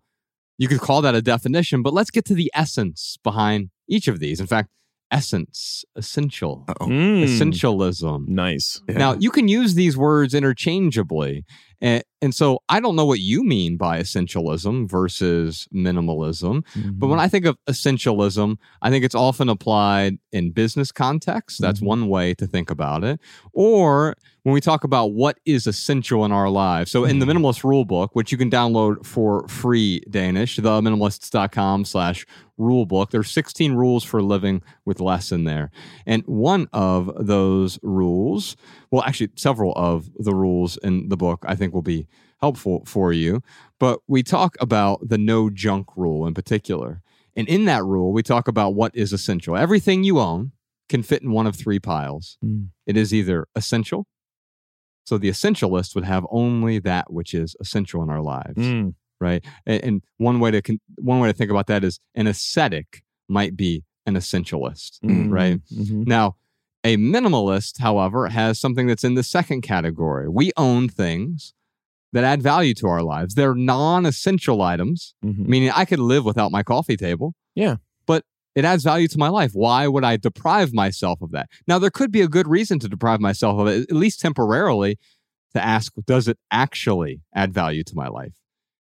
you could call that a definition, but let's get to the essence behind each of these. In fact, essence, essential, Mm. essentialism. Nice. Yeah. Now, you can use these words interchangeably. And, and so I don't know what you mean by essentialism versus minimalism. But when I think of essentialism, I think it's often applied in business context. That's Mhm. one way to think about it. Or when we talk about what is essential in our lives. So in the minimalist rule book, which you can download for free Danish, theminimalists.com slash rule book, there's 16 rules for living with less in there. And one of those rules, well, actually several of the rules in the book, I think will be helpful for you. But we talk about the no junk rule in particular. And in that rule, we talk about what is essential. Everything you own can fit in one of three piles. Mm. It is either essential. So the essentialist would have only that which is essential in our lives, Mm. right? And, and one way to con- one way to think about that is an ascetic might be an essentialist, Mm. right? Mhm. Now, a minimalist, however, has something that's in the second category. We own things that add value to our lives. They're non essential items, Mhm. meaning I could live without my coffee table. Yeah. But it adds value to my life. Why would I deprive myself of that? Now, there could be a good reason to deprive myself of it, at least temporarily, to ask, does it actually add value to my life?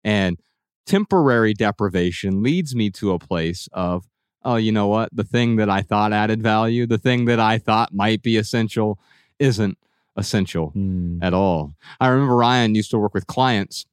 And temporary deprivation leads me to a place of, oh, you know what? The thing that I thought added value, the thing that I thought might be essential, isn't essential Mm. at all. I remember Ryan used to work with clients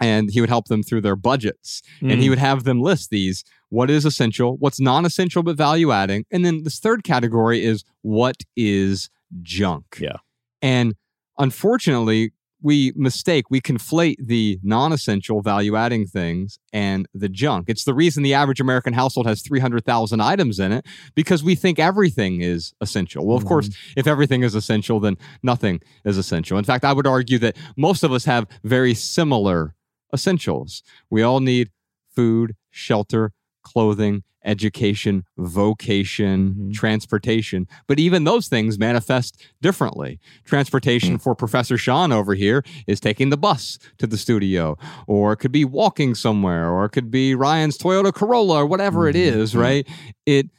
and he would help them through their budgets and he Mm. would have them list these what is essential, what's non essential but value adding. And then this third category is what is junk. Yeah. And unfortunately, we mistake, we conflate the non essential value adding things and the junk. It's the reason the average American household has 300,000 items in it because we think everything is essential. Well, of course, mm-hmm. if everything is essential, then nothing is essential. In fact, I would argue that most of us have very similar essentials. We all need food, shelter, clothing, education, vocation, Mhm. transportation. But even those things manifest differently. Transportation for Professor Sean over here is taking the bus to the studio, or it could be walking somewhere, or it could be Ryan's Toyota Corolla, or whatever it is, Mhm. right? It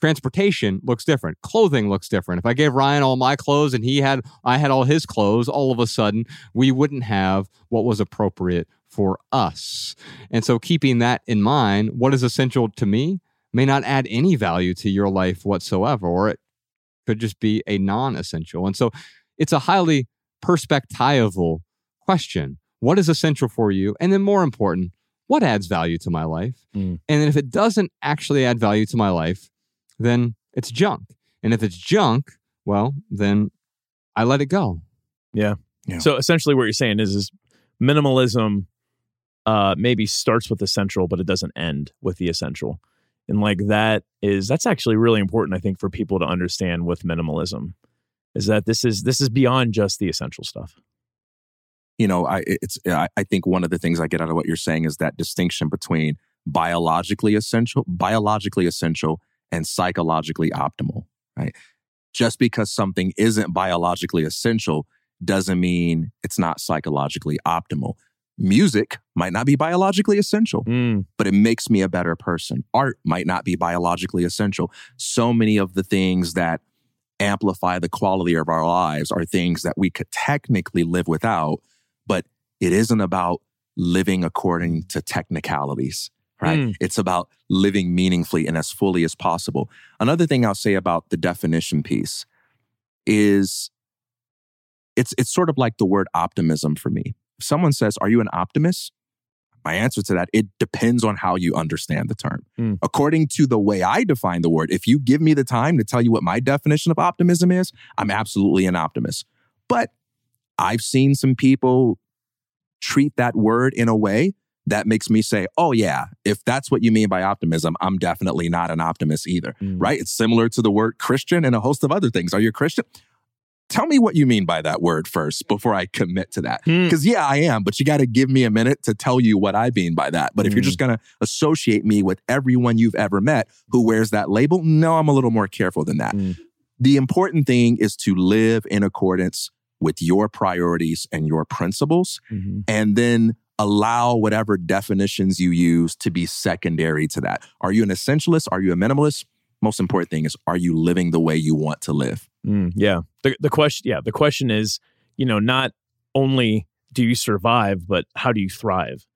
transportation looks different. Clothing looks different. If I gave Ryan all my clothes and he had I had all his clothes, all of a sudden we wouldn't have what was appropriate for us. And so keeping that in mind, what is essential to me may not add any value to your life whatsoever or it could just be a non-essential. And so it's a highly perspectival question. What is essential for you? And then more important, what adds value to my life? Mm. And then if it doesn't actually add value to my life, then it's junk. And if it's junk, well, then I let it go. Yeah. So essentially, what you're saying is, is minimalism uh, maybe starts with essential, but it doesn't end with the essential. And like that is that's actually really important, I think, for people to understand with minimalism, is that this is this is beyond just the essential stuff. you know, I it's I, I think one of the things I get out of what you're saying is that distinction between biologically essential, biologically essential, and psychologically optimal. Right? Just because something isn't biologically essential doesn't mean it's not psychologically optimal. Music might not be biologically essential, Mm, but it makes me a better person. Art might not be biologically essential. So many of the things that amplify the quality of our lives are things that we could technically live without, but it isn't about living according to technicalities, right? Mm. It's about living meaningfully and as fully as possible. Another thing I'll say about the definition piece is it's it's sort of like the word optimism for me. If someone says, "Are you an optimist?" My answer to that, it depends on how you understand the term. Mm. According to the way I define the word, if you give me the time to tell you what my definition of optimism is, I'm absolutely an optimist. But I've seen some people treat that word in a way that makes me say, oh, yeah, if that's what you mean by optimism, I'm definitely not an optimist either, Mm. right? It's similar to the word Christian and a host of other things. Are you a Christian? Tell me what you mean by that word first before I commit to that. Hmm. Because, yeah, I am, but you got to give me a minute to tell you what I mean by that. But if you're Mm. just going to associate me with everyone you've ever met who wears that label, no, I'm a little more careful than that. Mm. The important thing is to live in accordance with your priorities and your principles Mhm. and then allow whatever definitions you use to be secondary to that. Are you an essentialist? Are you a minimalist? Most important thing is, are you living the way you want to live? Mm, yeah. The the question yeah, the question is, you know, not only do you survive, but how do you thrive?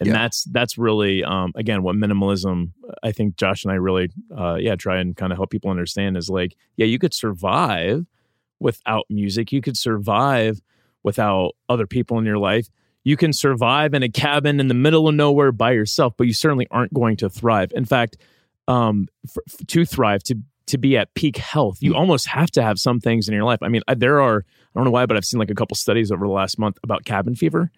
And Yeah. that's that's really um again what minimalism I think Josh and I really uh yeah, try and kind of help people understand is like, yeah, you could survive without music. You could survive without other people in your life. You can survive in a cabin in the middle of nowhere by yourself, but you certainly aren't going to thrive. In fact, um, f- to thrive, to to be at peak health, you hmm. almost have to have some things in your life. I mean, there are I don't know why, but I've seen like a couple studies over the last month about cabin fever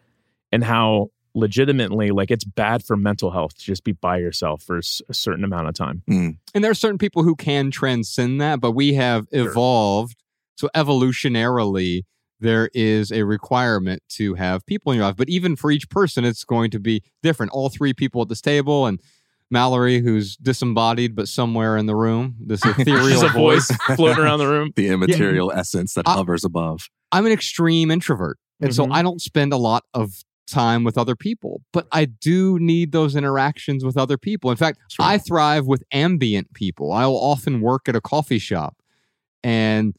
and how legitimately like it's bad for mental health to just be by yourself for a certain amount of time. Hmm. And there are certain people who can transcend that, but we have evolved. So evolutionarily, there is a requirement to have people in your life. But even for each person, it's going to be different. All three people at this table and Mallory, who's disembodied but somewhere in the room, this ethereal Just a voice. voice floating around the room. The immaterial essence that I- hovers above. I'm an extreme introvert. And so Mhm. I don't spend a lot of time with other people, but I do need those interactions with other people. In fact, right. I thrive with ambient people. I will often work at a coffee shop and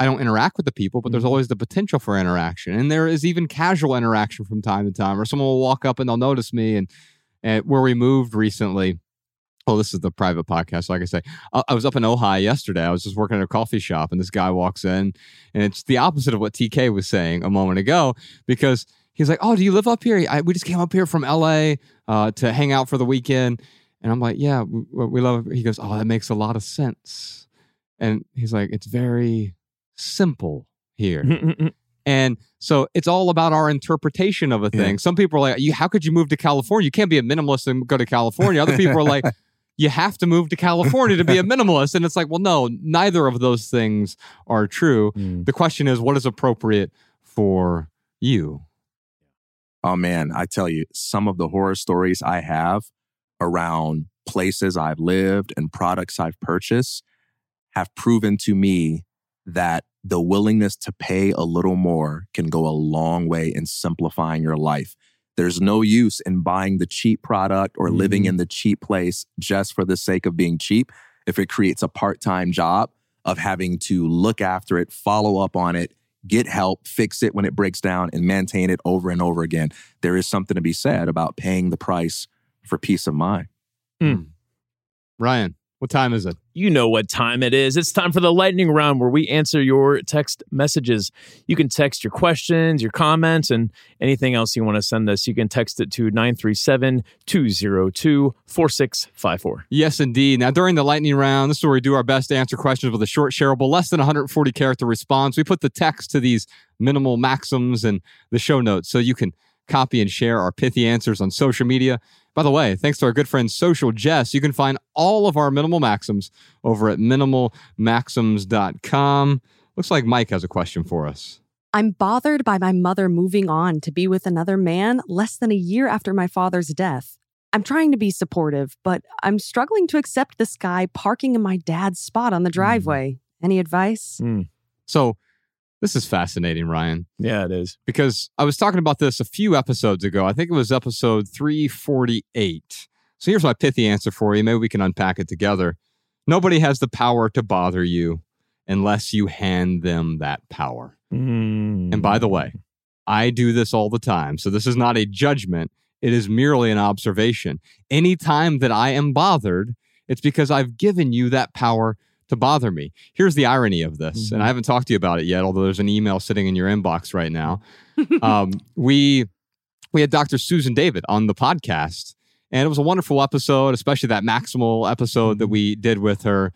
I don't interact with the people, but there's Mhm. always the potential for interaction. And there is even casual interaction from time to time, or someone will walk up and they'll notice me. And, and where we moved recently, well, this is the private podcast. Like I say, I, I was up in Ojai yesterday. I was just working at a coffee shop, and this guy walks in, and it's the opposite of what TK was saying a moment ago because he's like, "Oh, do you live up here? I, we just came up here from LA uh, to hang out for the weekend." And I'm like, "Yeah, we, we love." It. He goes, "Oh, that makes a lot of sense." And he's like, "It's very simple here." And so it's all about our interpretation of a Yeah. thing. Some people are like, "You, how could you move to California? You can't be a minimalist and go to California." Other people are like, "You have to move to California to be a minimalist." And it's like, well, no, neither of those things are true. Mm. The question is, what is appropriate for you? Oh man, I tell you, some of the horror stories I have around places I've lived and products I've purchased have proven to me that the willingness to pay a little more can go a long way in simplifying your life. There's no use in buying the cheap product or living Mhm. in the cheap place just for the sake of being cheap if it creates a part time job of having to look after it, follow up on it, get help, fix it when it breaks down, and maintain it over and over again. There is something to be said about paying the price for peace of mind. Ryan, what time is it? You know what time it is. It's time for the lightning round where we answer your text messages. You can text your questions, your comments, and anything else you want to send us. You can text it to 937 202 4654. Yes, indeed. Now, during the lightning round, this is where we do our best to answer questions with a short, shareable, less than 140 character response. We put the text to these minimal maxims and the show notes so you can copy and share our pithy answers on social media. By the way, thanks to our good friend Social Jess, you can find all of our minimal maxims over at minimalmaxims.com. Looks like Mike has a question for us. I'm bothered by my mother moving on to be with another man less than a year after my father's death. I'm trying to be supportive, but I'm struggling to accept this guy parking in my dad's spot on the hmm. driveway. Any advice? Hmm. So, this is fascinating, Ryan. Yeah, it is. because I was talking about this a few episodes ago. I think it was episode 348. So here's my pithy answer for you. Maybe we can unpack it together. Nobody has the power to bother you unless you hand them that power. Mm. And by the way, I do this all the time. So this is not a judgment, it is merely an observation. Anytime that I am bothered, it's because I've given you that power to bother me. Here's the irony of this, Mm-hmm. and I haven't talked to you about it yet, although there's an email sitting in your inbox right now. um, we we had Dr. Susan David on the podcast, and it was a wonderful episode, especially that maximal episode that we did with her.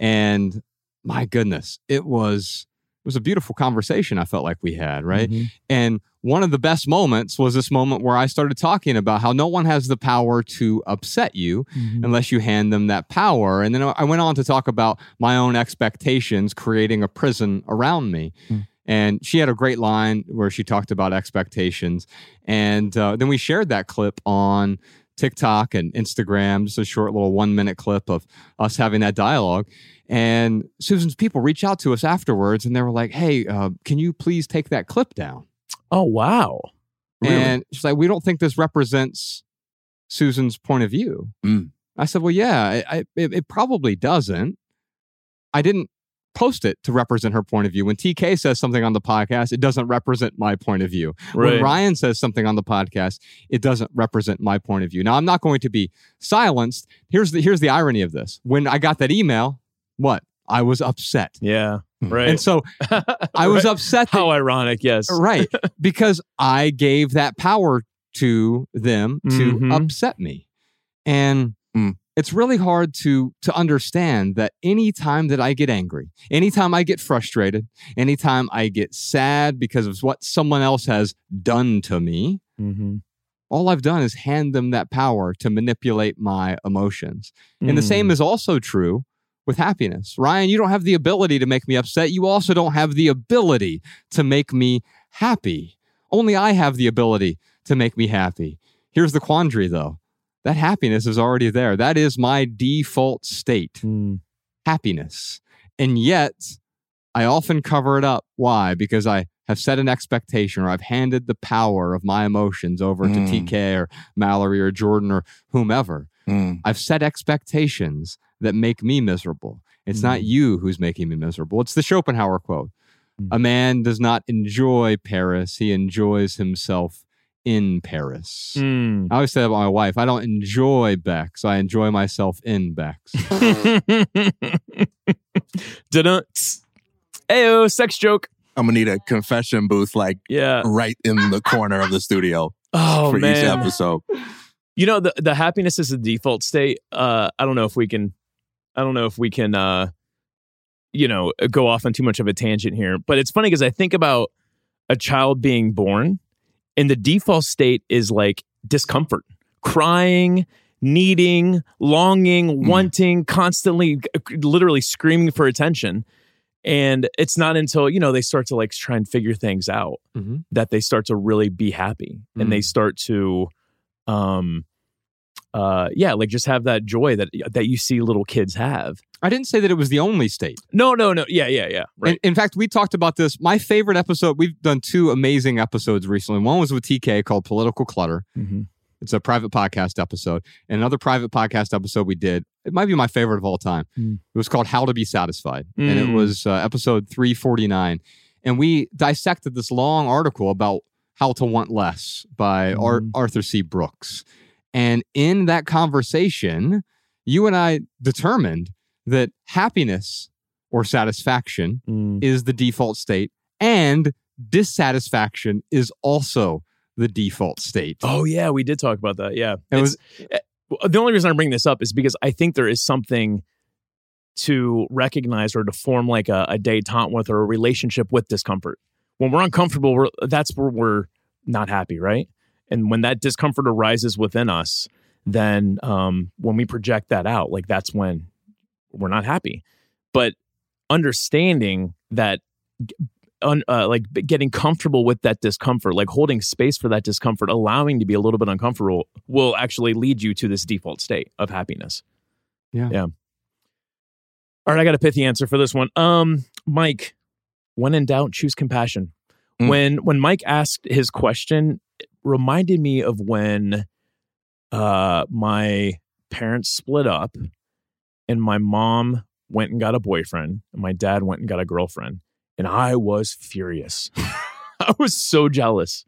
And my goodness, it was it was a beautiful conversation. I felt like we had right, Mhm. and one of the best moments was this moment where I started talking about how no one has the power to upset you Mhm. unless you hand them that power. And then I went on to talk about my own expectations creating a prison around me. Mm. And she had a great line where she talked about expectations. And uh, then we shared that clip on TikTok and Instagram, just a short little one minute clip of us having that dialogue. And Susan's people reached out to us afterwards and they were like, hey, uh, can you please take that clip down? Oh wow. Really? And she's like, we don't think this represents Susan's point of view. Mm. I said, well, yeah, I, I, it, it probably doesn't. I didn't post it to represent her point of view. When TK says something on the podcast, it doesn't represent my point of view. When Ryan says something on the podcast, it doesn't represent my point of view. Now, I'm not going to be silenced. Here's the here's the irony of this. When I got that email, what? I was upset. Yeah. Right. And so I was Right. upset that How ironic, yes. right because i gave that power to them to Mhm. upset me and Mm. It's really hard to to understand that anytime that i get angry anytime i get frustrated anytime i get sad because of what someone else has done to me Mm-hmm. all i've done is hand them that power to manipulate my emotions and the Mm. same is also true with happiness. Ryan, you don't have the ability to make me upset. You also don't have the ability to make me happy. Only I have the ability to make me happy. Here's the quandary, though that happiness is already there. That is my default state Mm. happiness. And yet, I often cover it up. Why? Because I have set an expectation or I've handed the power of my emotions over to Mm. TK or Mallory or Jordan or whomever. Mm. I've set expectations that make me miserable. It's not Mm. you who's making me miserable. It's the Schopenhauer quote. Mm. A man does not enjoy Paris, he enjoys himself in Paris. Mm. I always say that about my wife. I don't enjoy Bex, I enjoy myself in Bex. Dun Ayo, sex joke. I'm gonna need a confession booth like Yeah. right in the corner of the studio Oh for each episode. You know the the happiness is the default state. Uh, I don't know if we can. I don't know if we can. Uh, you know, go off on too much of a tangent here, but it's funny because I think about a child being born, and the default state is like discomfort, crying, needing, longing, Mm. wanting, constantly, literally screaming for attention. And it's not until you know they start to like try and figure things out Mhm. that they start to really be happy and they Mm. start to um uh yeah like just have that joy that that you see little kids have I didn't say that it was the only state. no no no yeah yeah yeah right In, in fact, we talked about this. My favorite episode, we've done two amazing episodes recently. One was with TK called Political Clutter. Mhm. It's a private podcast episode. And another private podcast episode we did, it might be my favorite of all time. Mm. It was called How to Be Satisfied. And it Mm. was uh, episode 349. And we dissected this long article about how to want less by Ar- Mhm. Arthur C. Brooks. And in that conversation, you and I determined that happiness or satisfaction Mm. is the default state and dissatisfaction is also the default state. oh yeah we did talk about that yeah It It's- eh, the only reason i bring this up is because i think there is something to recognize or to form like a, a detente with or a relationship with discomfort when we're uncomfortable we're, that's where we're not happy right and when that discomfort arises within us then um, when we project that out like that's when we're not happy. But understanding that un, uh, like getting comfortable with that discomfort like holding space for that discomfort allowing to be a little bit uncomfortable will actually lead you to this default state of happiness. Yeah. yeah. All right i got a pithy answer for this one. Um mike when in doubt choose compassion. Mm. when when mike asked his question it reminded me of when uh my parents split up and my mom went and got a boyfriend and my dad went and got a girlfriend and i was furious. I was so jealous.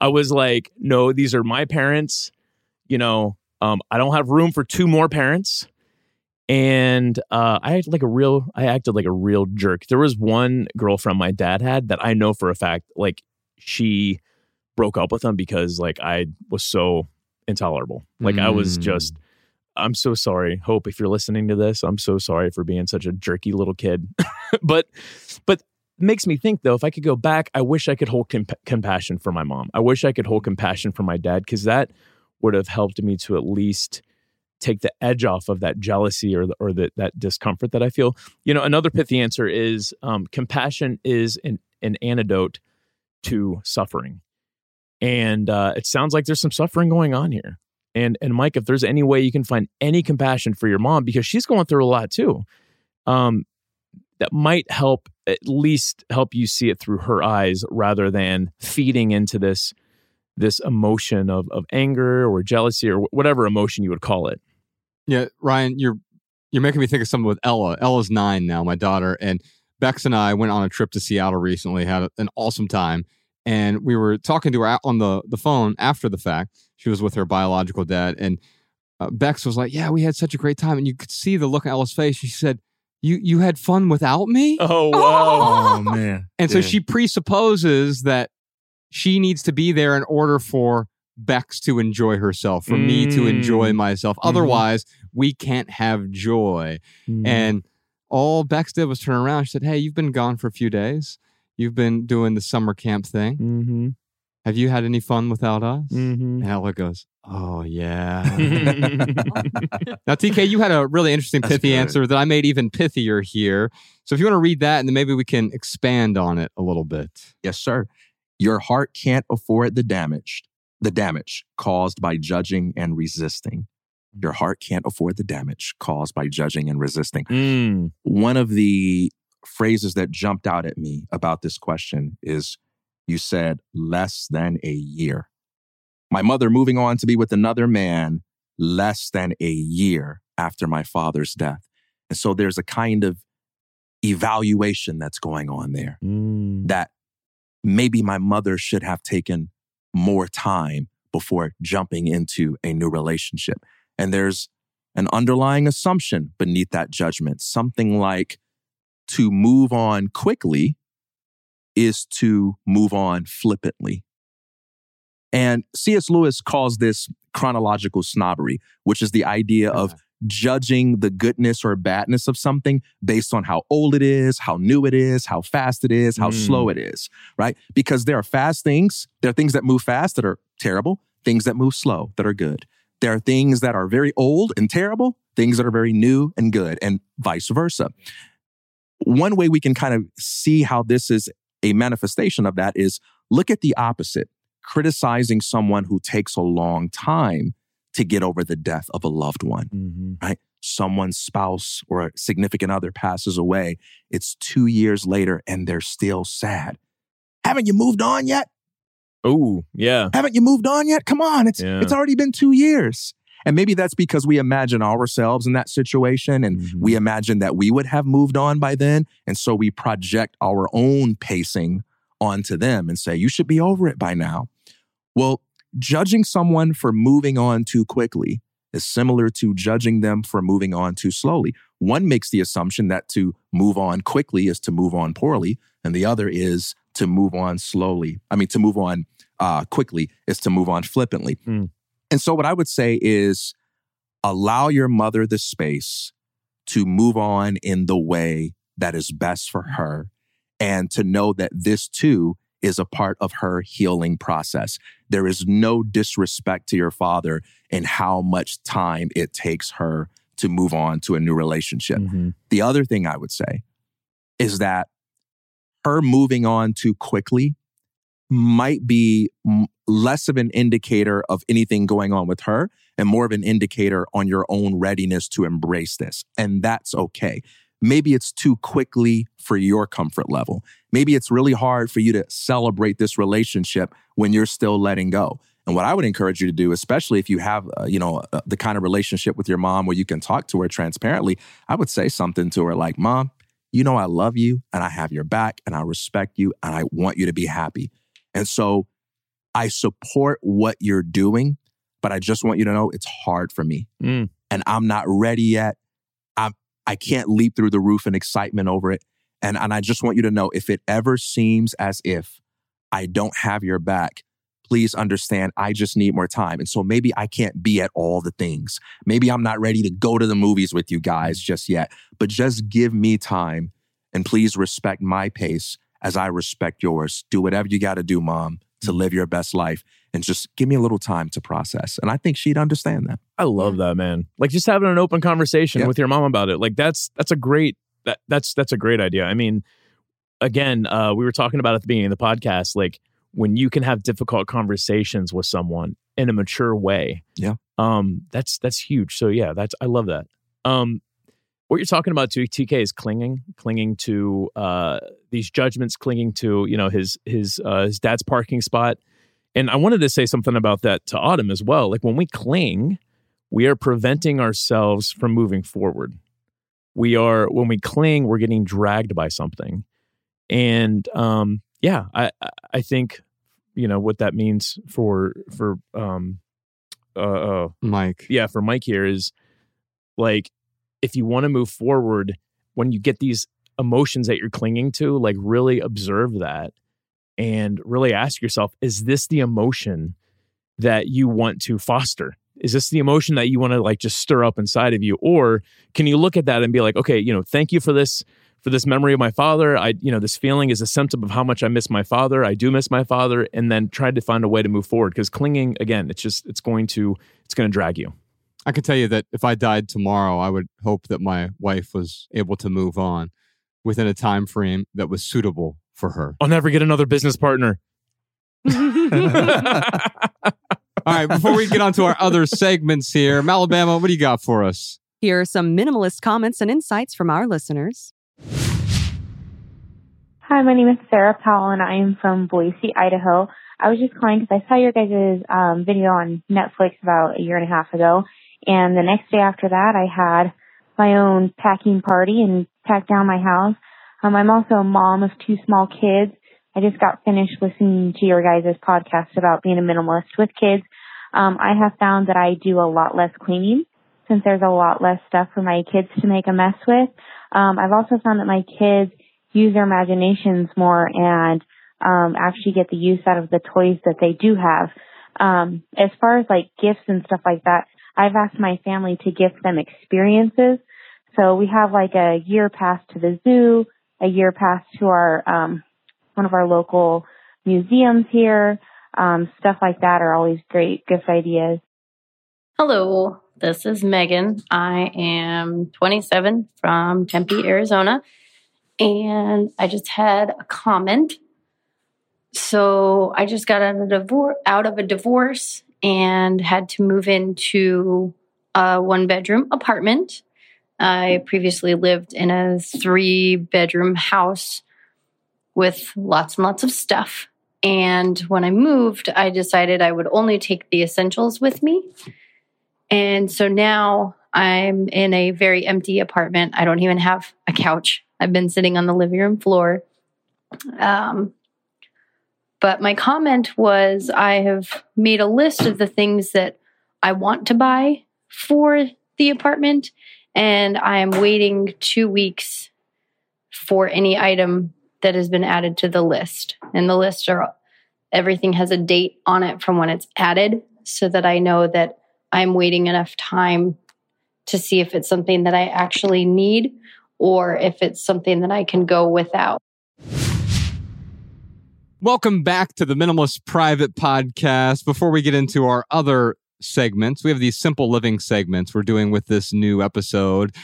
I was like no these are my parents you know um, i don't have room for two more parents. And uh, I had like a real, I acted like a real jerk. There was one girlfriend my dad had that I know for a fact, like she broke up with him because like I was so intolerable. Like I was just, Mm. I'm so sorry. Hope if you're listening to this, I'm so sorry for being such a jerky little kid. but, but makes me think though, if I could go back, I wish I could hold comp- compassion for my mom. I wish I could hold compassion for my dad because that would have helped me to at least take the edge off of that jealousy or the, or the, that discomfort that I feel. You know, another pithy answer is um, compassion is an, an antidote to suffering, and uh, it sounds like there's some suffering going on here. And and Mike, if there's any way you can find any compassion for your mom because she's going through a lot too, um, that might help at least help you see it through her eyes rather than feeding into this this emotion of of anger or jealousy or whatever emotion you would call it. Yeah, Ryan, you're you're making me think of something with Ella. Ella's nine now, my daughter, and Bex and I went on a trip to Seattle recently. Had an awesome time, and we were talking to her on the the phone after the fact. She was with her biological dad, and uh, Bex was like, "Yeah, we had such a great time," and you could see the look on Ella's face. She said, "You you had fun without me," Oh wow! Oh man. and so she presupposes that she needs to be there in order for Bex to enjoy herself, for me to enjoy Mm. myself. Mhm. Otherwise, we can't have joy. Mm. And all Bex did was turn around. She said, Hey, you've been gone for a few days. You've been doing the summer camp thing. mm-hmm. Have you had any fun without us? Mm-hmm. And Ella goes, Oh, yeah. now, TK, you had a really interesting, That's pithy good. answer that I made even pithier here. So if you want to read that, and then maybe we can expand on it a little bit. Yes, sir. Your heart can't afford the damage, the damage caused by judging and resisting. Your heart can't afford the damage caused by judging and resisting. Mm. One of the phrases that jumped out at me about this question is you said less than a year. My mother moving on to be with another man less than a year after my father's death. And so there's a kind of evaluation that's going on there Mm. that maybe my mother should have taken more time before jumping into a new relationship. And there's an underlying assumption beneath that judgment, something like to move on quickly is to move on flippantly. And C.S. Lewis calls this chronological snobbery, which is the idea of judging the goodness or badness of something based on how old it is, how new it is, how fast it is, how Mm. slow it is, right? Because there are fast things, there are things that move fast that are terrible, things that move slow that are good. There are things that are very old and terrible, things that are very new and good, and vice versa. One way we can kind of see how this is a manifestation of that is look at the opposite, criticizing someone who takes a long time to get over the death of a loved one Mhm. someone's spouse or a significant other passes away, it's two years later and they're still sad. Haven't you moved on yet? Oh, yeah. Haven't you moved on yet? Come on, it's Yeah. it's already been two years. And maybe that's because we imagine ourselves in that situation and Mhm. we imagine that we would have moved on by then. And so we project our own pacing onto them and say, you should be over it by now. Well, judging someone for moving on too quickly is similar to judging them for moving on too slowly. One makes the assumption that to move on quickly is to move on poorly, and the other is to move on slowly. I mean, to move on uh, quickly is to move on flippantly. Hmm. And so, what I would say is allow your mother the space to move on in the way that is best for her and to know that this too is a part of her healing process. There is no disrespect to your father in how much time it takes her to move on to a new relationship. Mhm. The other thing I would say is that her moving on too quickly might be less of an indicator of anything going on with her and more of an indicator on your own readiness to embrace this. And that's okay. Maybe it's too quickly for your comfort level. Maybe it's really hard for you to celebrate this relationship when you're still letting go. And what I would encourage you to do, especially if you have, uh, you know, uh, the kind of relationship with your mom where you can talk to her transparently, I would say something to her like, "Mom, you know I love you and I have your back and I respect you and I want you to be happy. And so I support what you're doing, but I just want you to know it's hard for me Mm. and I'm not ready yet. I I can't leap through the roof in excitement over it. And, and I just want you to know if it ever seems as if I don't have your back, please understand I just need more time. And so maybe I can't be at all the things. Maybe I'm not ready to go to the movies with you guys just yet, but just give me time and please respect my pace as I respect yours. Do whatever you got to do, mom, to live your best life and just give me a little time to process. And I think she'd understand that. I love that, man. Like just having an open conversation Yeah. with your mom about it. Like that's that's a great that that's that's a great idea. I mean, again, uh, we were talking about at the beginning of the podcast, like when you can have difficult conversations with someone in a mature way. Yeah. Um, that's that's huge. So yeah, that's I love that. Um, what you're talking about too, TK is clinging, clinging to uh these judgments, clinging to you know his his uh, his dad's parking spot. And I wanted to say something about that to Autumn as well. Like when we cling, we are preventing ourselves from moving forward. We are when we cling, we're getting dragged by something. And um, yeah, I I- I think you know what that means for for um uh, uh Mike. yeah for Mike here is like if you want to move forward when you get these emotions that you're clinging to like really observe that and really ask yourself is this the emotion that you want to foster? Is this the emotion that you want to like just stir up inside of you? Or can you look at that and be like okay you know thank you for this for this memory of my father. I you know this feeling is a symptom of how much i miss my father. I do miss my father and then try to find a way to move forward because clinging again it's just it's going to it's going to drag you I can tell you that if I died tomorrow, I would hope that my wife was able to move on within a time frame that was suitable for her. i'll never get another business partner All right, before we get on to our other segments here, Malabama, what do you got for us? Here are some minimalist comments and insights from our listeners. Hi, my name is Sarah Powell, and I am from Boise, Idaho. I was just calling because I saw your guys' um, video on Netflix about a year and a half ago, and the next day after that, I had my own packing party and packed down my house. Um, I'm also a mom of two small kids. I just got finished listening to your guys' podcast about being a minimalist with kids. Um, I have found that I do a lot less cleaning since there's a lot less stuff for my kids to make a mess with. Um, I've also found that my kids use their imaginations more and um, actually get the use out of the toys that they do have. Um, as far as like gifts and stuff like that, I've asked my family to gift them experiences. So we have like a year pass to the zoo, a year pass to our um, one of our local museums here. Um, stuff like that are always great gift ideas. Hello, this is Megan. I am 27 from Tempe, Arizona, and I just had a comment. So I just got out of divorce, out of a divorce, and had to move into a one bedroom apartment. I previously lived in a three bedroom house with lots and lots of stuff. And when I moved, I decided I would only take the essentials with me. And so now I'm in a very empty apartment. I don't even have a couch. I've been sitting on the living room floor. Um, but my comment was I have made a list of the things that I want to buy for the apartment, and I am waiting two weeks for any item that has been added to the list. And the list are everything has a date on it from when it's added so that I know that I'm waiting enough time to see if it's something that I actually need or if it's something that I can go without. Welcome back to the Minimalist Private Podcast. Before we get into our other segments, we have these simple living segments we're doing with this new episode.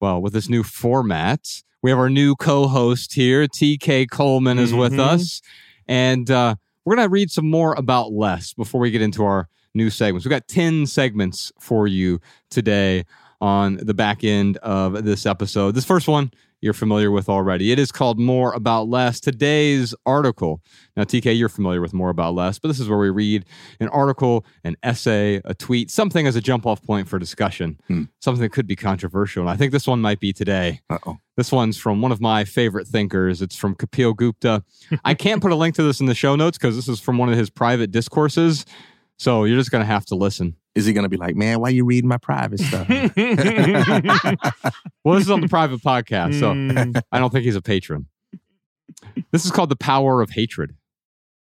Well, with this new format, we have our new co host here, TK Coleman, is with Mhm. us. And uh, we're going to read some more about less before we get into our new segments. We've got 10 segments for you today on the back end of this episode. This first one you're familiar with already. It is called More About Less. Today's article. Now, TK, you're familiar with More About Less, but this is where we read an article, an essay, a tweet, something as a jump off point for discussion, Hmm. something that could be controversial. And I think this one might be today. Uh oh. This one's from one of my favorite thinkers. It's from Kapil Gupta. I can't put a link to this in the show notes because this is from one of his private discourses. So you're just going to have to listen. Is he going to be like, man, why are you reading my private stuff? Well, this is on the private podcast, so Mm. I don't think he's a patron. This is called The Power of Hatred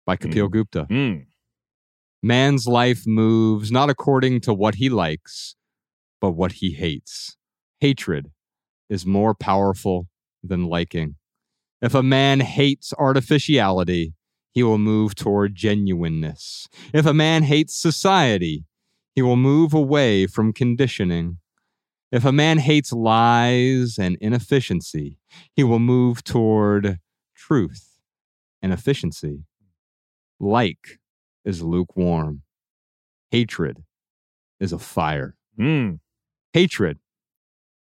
by Kapil Gupta. Mm. Man's life moves not according to what he likes, but what he hates. Hatred is more powerful than liking. If a man hates artificiality, he will move toward genuineness. If a man hates society, he will move away from conditioning. If a man hates lies and inefficiency, he will move toward truth and efficiency. Like is lukewarm. Hatred is a fire. Mm. Hatred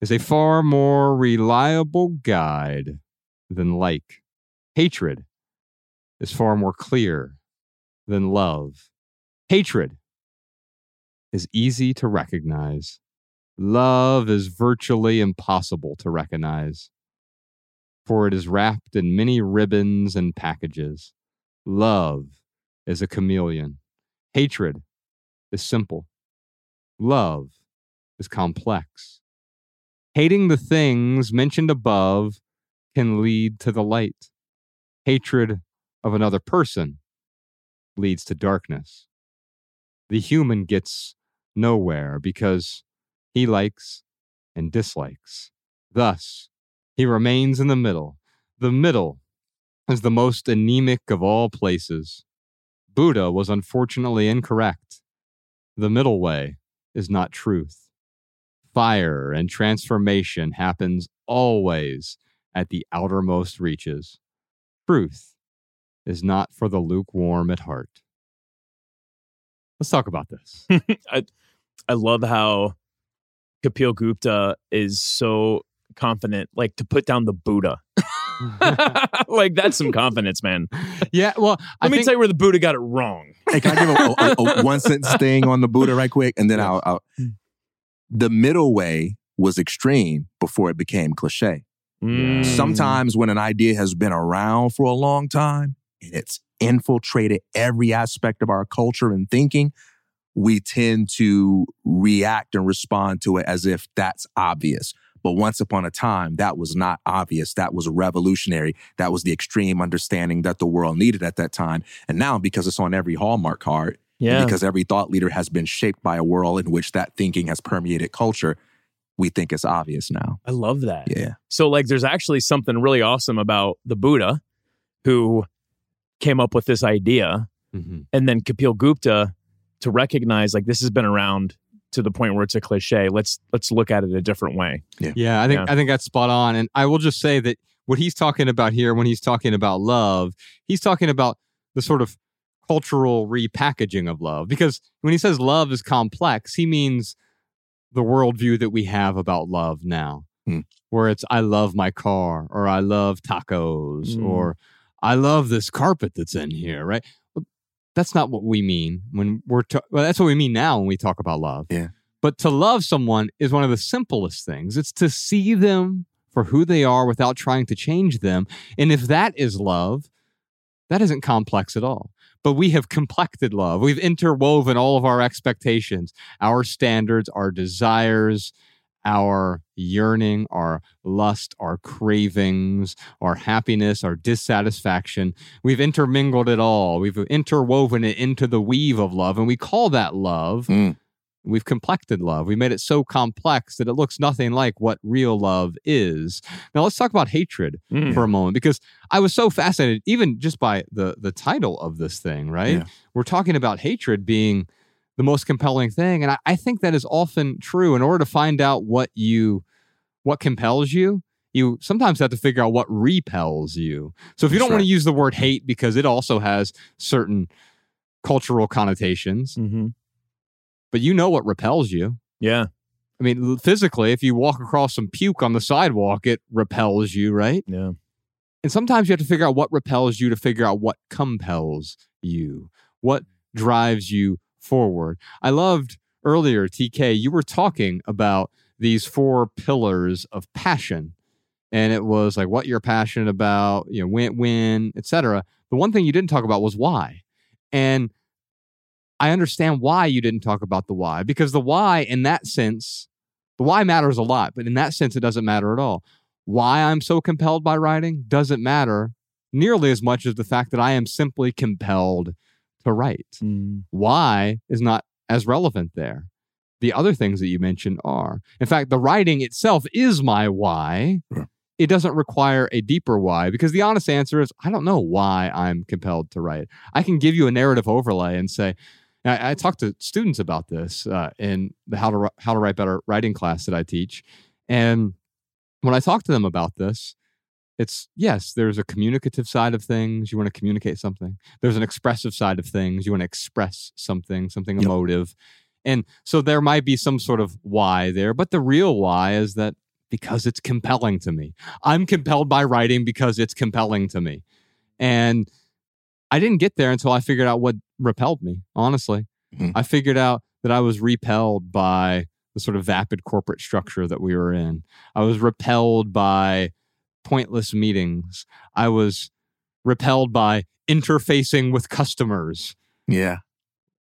is a far more reliable guide than like. Hatred is far more clear than love. Hatred is easy to recognize. Love is virtually impossible to recognize, for it is wrapped in many ribbons and packages. Love is a chameleon. Hatred is simple. Love is complex. Hating the things mentioned above can lead to the light. Hatred of another person leads to darkness. The human gets nowhere because he likes and dislikes. Thus, he remains in the middle. The middle is the most anemic of all places. Buddha was unfortunately incorrect. The middle way is not truth. Fire and transformation happens always at the outermost reaches. Truth is not for the lukewarm at heart. Let's talk about this. I, I love how Kapil Gupta is so confident, like to put down the Buddha. like that's some confidence, man. yeah, well, let me tell you where the Buddha got it wrong. Hey, can I give a, a, a one sentence thing on the Buddha right quick, and then I'll, I'll. The middle way was extreme before it became cliche. Mm. Sometimes when an idea has been around for a long time and it's infiltrated every aspect of our culture and thinking, we tend to react and respond to it as if that's obvious. But once upon a time, that was not obvious. That was revolutionary. That was the extreme understanding that the world needed at that time. And now, because it's on every Hallmark card, and Yeah. because every thought leader has been shaped by a world in which that thinking has permeated culture, we think it's obvious now. I love that. Yeah. So like there's actually something really awesome about the Buddha who came up with this idea Mhm. and then Kapil Gupta to recognize like this has been around to the point where it's a cliche. Let's let's look at it a different way. Yeah, yeah I think Yeah. I think that's spot on. And I will just say that what he's talking about here, when he's talking about love, he's talking about the sort of cultural repackaging of love. Because when he says love is complex, he means the worldview that we have about love now, Hmm. where it's I love my car, or I love tacos, Mm. or I love this carpet that's in here, right? Well, that's not what we mean when we're ta- well, that's what we mean now when we talk about love. Yeah. But to love someone is one of the simplest things. It's to see them for who they are without trying to change them. And if that is love, that isn't complex at all. But we have complexed love. We've interwoven all of our expectations, our standards, our desires, our yearning, our lust, our cravings, our happiness, our dissatisfaction. We've intermingled it all. We've interwoven it into the weave of love, and we call that love. Mm. We've complexed love. We made it so complex that it looks nothing like what real love is. Now let's talk about hatred Mm. for a moment because I was so fascinated, even just by the the title of this thing. Right, Yeah. we're talking about hatred being the most compelling thing, and I, I think that is often true. In order to find out what you what compels you, you sometimes have to figure out what repels you. So if you don't want to use the word hate because it also has certain cultural connotations, Mm-hmm. but you know what repels you. Yeah. I mean, physically, if you walk across some puke on the sidewalk, it repels you, right? Yeah. And sometimes you have to figure out what repels you to figure out what compels you, what drives you forward. I loved earlier, TK, you were talking about these four pillars of passion. And it was like what you're passionate about, you know, when, when, etc. The one thing you didn't talk about was why. And I understand why you didn't talk about the why because the why, in that sense, the why matters a lot, but in that sense, it doesn't matter at all. Why I'm so compelled by writing doesn't matter nearly as much as the fact that I am simply compelled to write. Mm. Why is not as relevant there. The other things that you mentioned are. In fact, the writing itself is my why. Sure. It doesn't require a deeper why because the honest answer is I don't know why I'm compelled to write. I can give you a narrative overlay and say, I, I talk to students about this uh, in the how to how to write better writing class that I teach, and when I talk to them about this, it's yes, there's a communicative side of things. You want to communicate something. There's an expressive side of things. You want to express something, something Yep. emotive. And so there might be some sort of why there, but the real why is that because it's compelling to me. I'm compelled by writing because it's compelling to me. And I didn't get there until I figured out what repelled me, honestly. Mhm. I figured out that I was repelled by the sort of vapid corporate structure that we were in. I was repelled by pointless meetings. I was repelled by interfacing with customers, Yeah.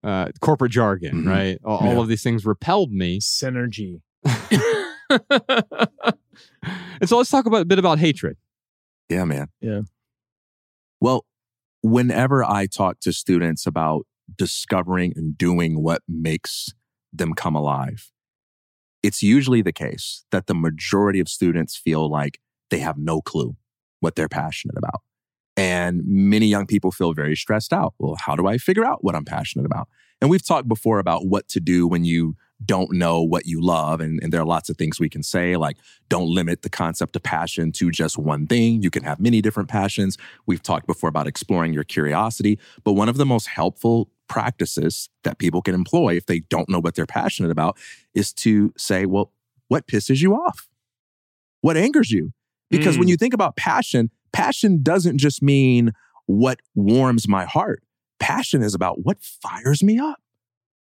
uh, corporate jargon, Mhm. right? All, all Yeah. of these things repelled me. Synergy. And so let's talk about a bit about hatred. Yeah, man. Yeah. Well, whenever I talk to students about discovering and doing what makes them come alive, it's usually the case that the majority of students feel like they have no clue what they're passionate about. And many young people feel very stressed out. Well, how do I figure out what I'm passionate about? And we've talked before about what to do when you don't know what you love. And, and there are lots of things we can say, like don't limit the concept of passion to just one thing. You can have many different passions. We've talked before about exploring your curiosity. But one of the most helpful practices that people can employ if they don't know what they're passionate about is to say, well, what pisses you off? What angers you? Because when Mm. you think about passion, passion doesn't just mean what warms my heart. Passion is about what fires me up,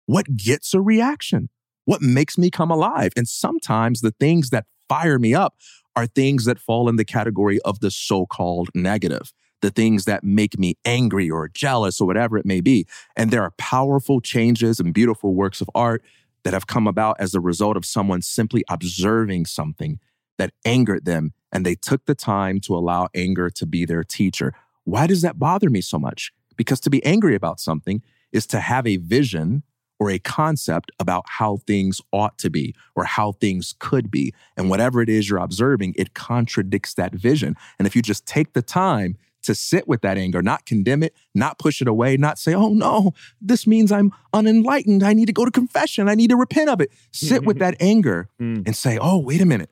what gets a reaction, what makes me come alive. And sometimes the things that fire me up are things that fall in the category of the so called negative, the things that make me angry or jealous or whatever it may be. And there are powerful changes and beautiful works of art that have come about as a result of someone simply observing something that angered them and they took the time to allow anger to be their teacher. Why does that bother me so much? Because to be angry about something is to have a vision or a concept about how things ought to be or how things could be. And whatever it is you're observing, it contradicts that vision. And if you just take the time to sit with that anger, not condemn it, not push it away, not say, oh no, this means I'm unenlightened. I need to go to confession. I need to repent of it. Sit with that anger Mm. and say, oh, wait a minute.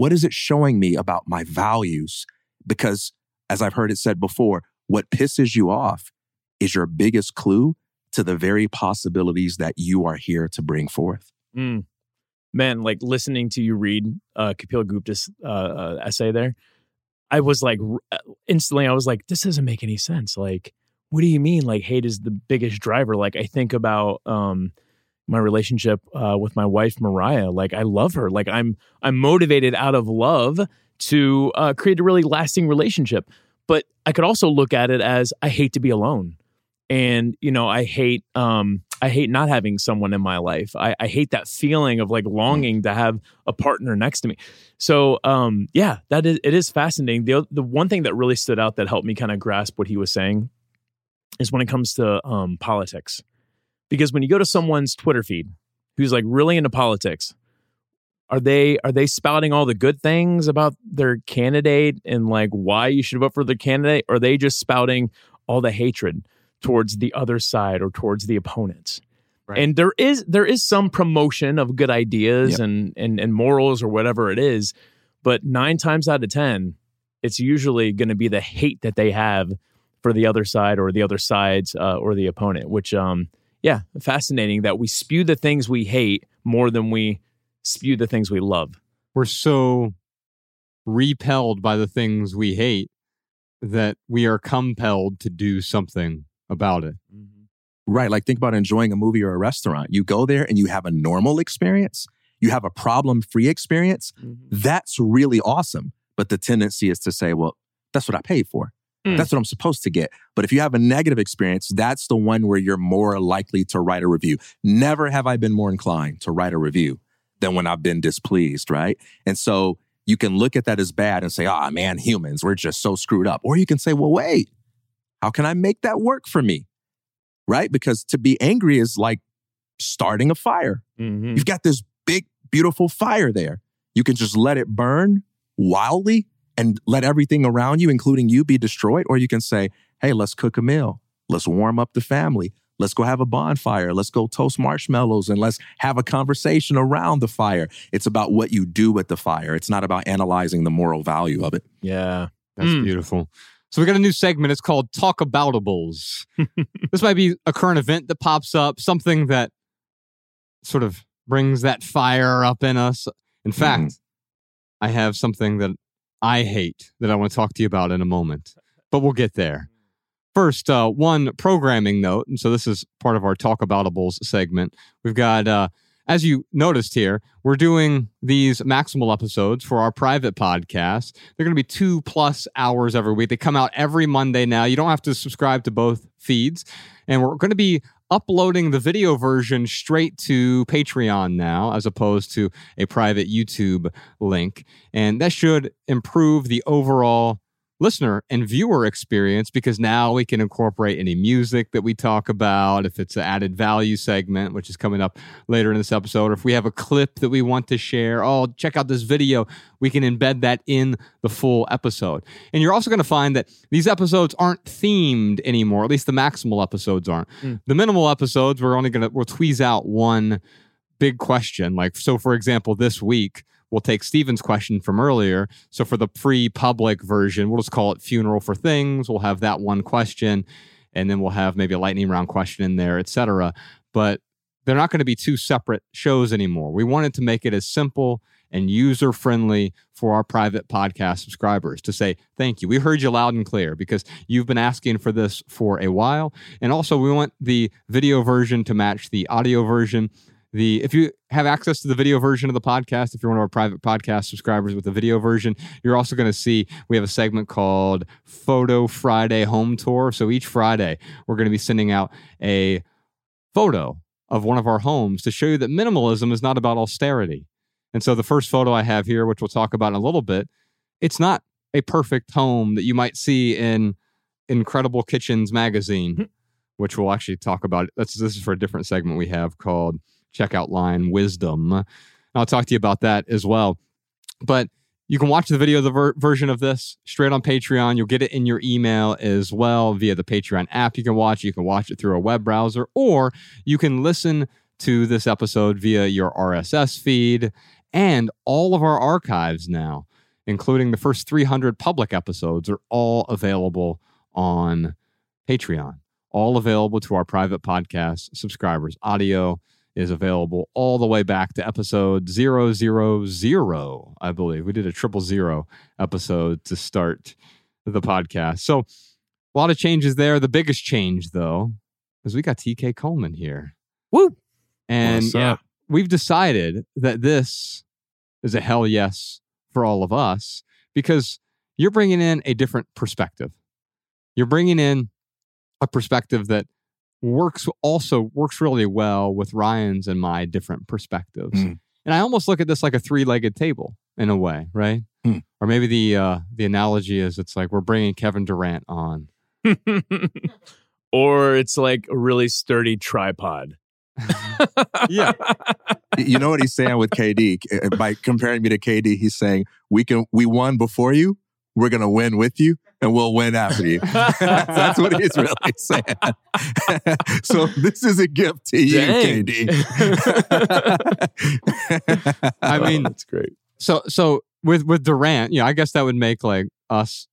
What is it showing me about my values? Because as I've heard it said before, what pisses you off is your biggest clue to the very possibilities that you are here to bring forth. Mm. Man, like listening to you read uh, Kapil Gupta's uh, uh, essay there, I was like, uh, instantly, I was like, this doesn't make any sense. Like, what do you mean? Like, hate is the biggest driver. Like, I think about um, my relationship uh, with my wife Mariah. Like, I love her. Like, I'm I'm motivated out of love to uh, create a really lasting relationship. But I could also look at it as I hate to be alone and you know i hate um i hate not having someone in my life i, I hate that feeling of like longing to have a partner next to me so um yeah that is it is fascinating the, the one thing that really stood out that helped me kind of grasp what he was saying is when it comes to um politics because when you go to someone's twitter feed who's like really into politics are they are they spouting all the good things about their candidate and like why you should vote for the candidate or are they just spouting all the hatred towards the other side or towards the opponents Right. and there is there is some promotion of good ideas Yep. and, and and morals or whatever it is but nine times out of ten it's usually going to be the hate that they have for the other side or the other sides uh, or the opponent which um yeah fascinating that we spew the things we hate more than we spew the things we love We're so repelled by the things we hate that we are compelled to do something about it. Mm-hmm. Right. Like think about enjoying a movie or a restaurant. You go there and you have a normal experience, you have a problem free experience. Mm-hmm. That's really awesome. But the tendency is to say, well, that's what I paid for. Mm. That's what I'm supposed to get. But if you have a negative experience, that's the one where you're more likely to write a review. Never have I been more inclined to write a review than when I've been displeased, right? And so you can look at that as bad and say, ah, man, humans, we're just so screwed up. Or you can say, well, wait, how can I make that work for me? Right? Because to be angry is like starting a fire. Mhm. You've got this big, beautiful fire there. You can just let it burn wildly and let everything around you, including you, be destroyed. Or you can say, hey, let's cook a meal. Let's warm up the family. Let's go have a bonfire. Let's go toast marshmallows and let's have a conversation around the fire. It's about what you do with the fire. It's not about analyzing the moral value of it. Yeah. That's Mm. beautiful. So we got a new segment. It's called Talk Aboutables. this might be a current event that pops up, something that sort of brings that fire up in us. In fact, I have something that I hate that I want to talk to you about in a moment, but we'll get there. First, uh, one programming note. And so this is part of our Talk Aboutables segment. We've got, uh, as you noticed here, we're doing these maximal episodes for our private podcast. They're going to be two plus hours every week. They come out every Monday now. You don't have to subscribe to both feeds. And we're going to be uploading the video version straight to Patreon now, as opposed to a private YouTube link. And that should improve the overall listener and viewer experience because now we can incorporate any music that we talk about if it's an added value segment which is coming up later in this episode or if we have a clip that we want to share. Oh check out this video. We can embed that in the full episode. And you're also going to find that these episodes aren't themed anymore at least the maximal episodes aren't. Mm. the minimal episodes we're only going to we'll tweeze out one big question like so for example this week we'll take Steven's question from earlier. So for the free public version, we'll just call it funeral for things. We'll have that one question, and then we'll have maybe a lightning round question in there, etc. But they're not going to be two separate shows anymore. We wanted to make it as simple and user friendly for our private podcast subscribers to say thank you. We heard you loud and clear because you've been asking for this for a while. And also, we want the video version to match the audio version the if you have access to the video version of the podcast if you're one of our private podcast subscribers with the video version you're also going to see we have a segment called photo friday home tour. So each friday we're going to be sending out a photo of one of our homes to show you that minimalism is not about austerity. And so the first photo i have here which we'll talk about in a little bit it's not a perfect home that you might see in incredible kitchens magazine hmm. which we'll actually talk about. That's this is for a different segment we have called checkout line wisdom. I'll talk to you about that as well. But you can watch the video, the ver- version of this straight on Patreon. You'll get it in your email as well via the Patreon app. You can watch. You can watch it through a web browser, or you can listen to this episode via your RSS feed and all of our archives now, including the first 300 public episodes, are all available on Patreon. All available to our private podcast subscribers. Audio is available all the way back to episode 000, I believe. We did a triple zero episode to start the podcast. So a lot of changes there. The biggest change, though, is we got TK Coleman here. Woo! And What's up? we've decided that this is a hell yes for all of us because you're bringing in a different perspective. You're bringing in a perspective that works also works really well with Ryan's and my different perspectives. Mm. And I almost look at this like a three-legged table in a way, right? Mm. Or maybe the uh, the analogy is it's like we're bringing Kevin Durant on. or it's like a really sturdy tripod. Yeah. you know what he's saying with KD by comparing me to KD. He's saying we can we won before you. We're gonna win with you, and we'll win after you. That's what he's really saying. so this is a gift to you, Dang. KD. I mean, that's great. So so with with Durant, yeah, I guess that would make like us,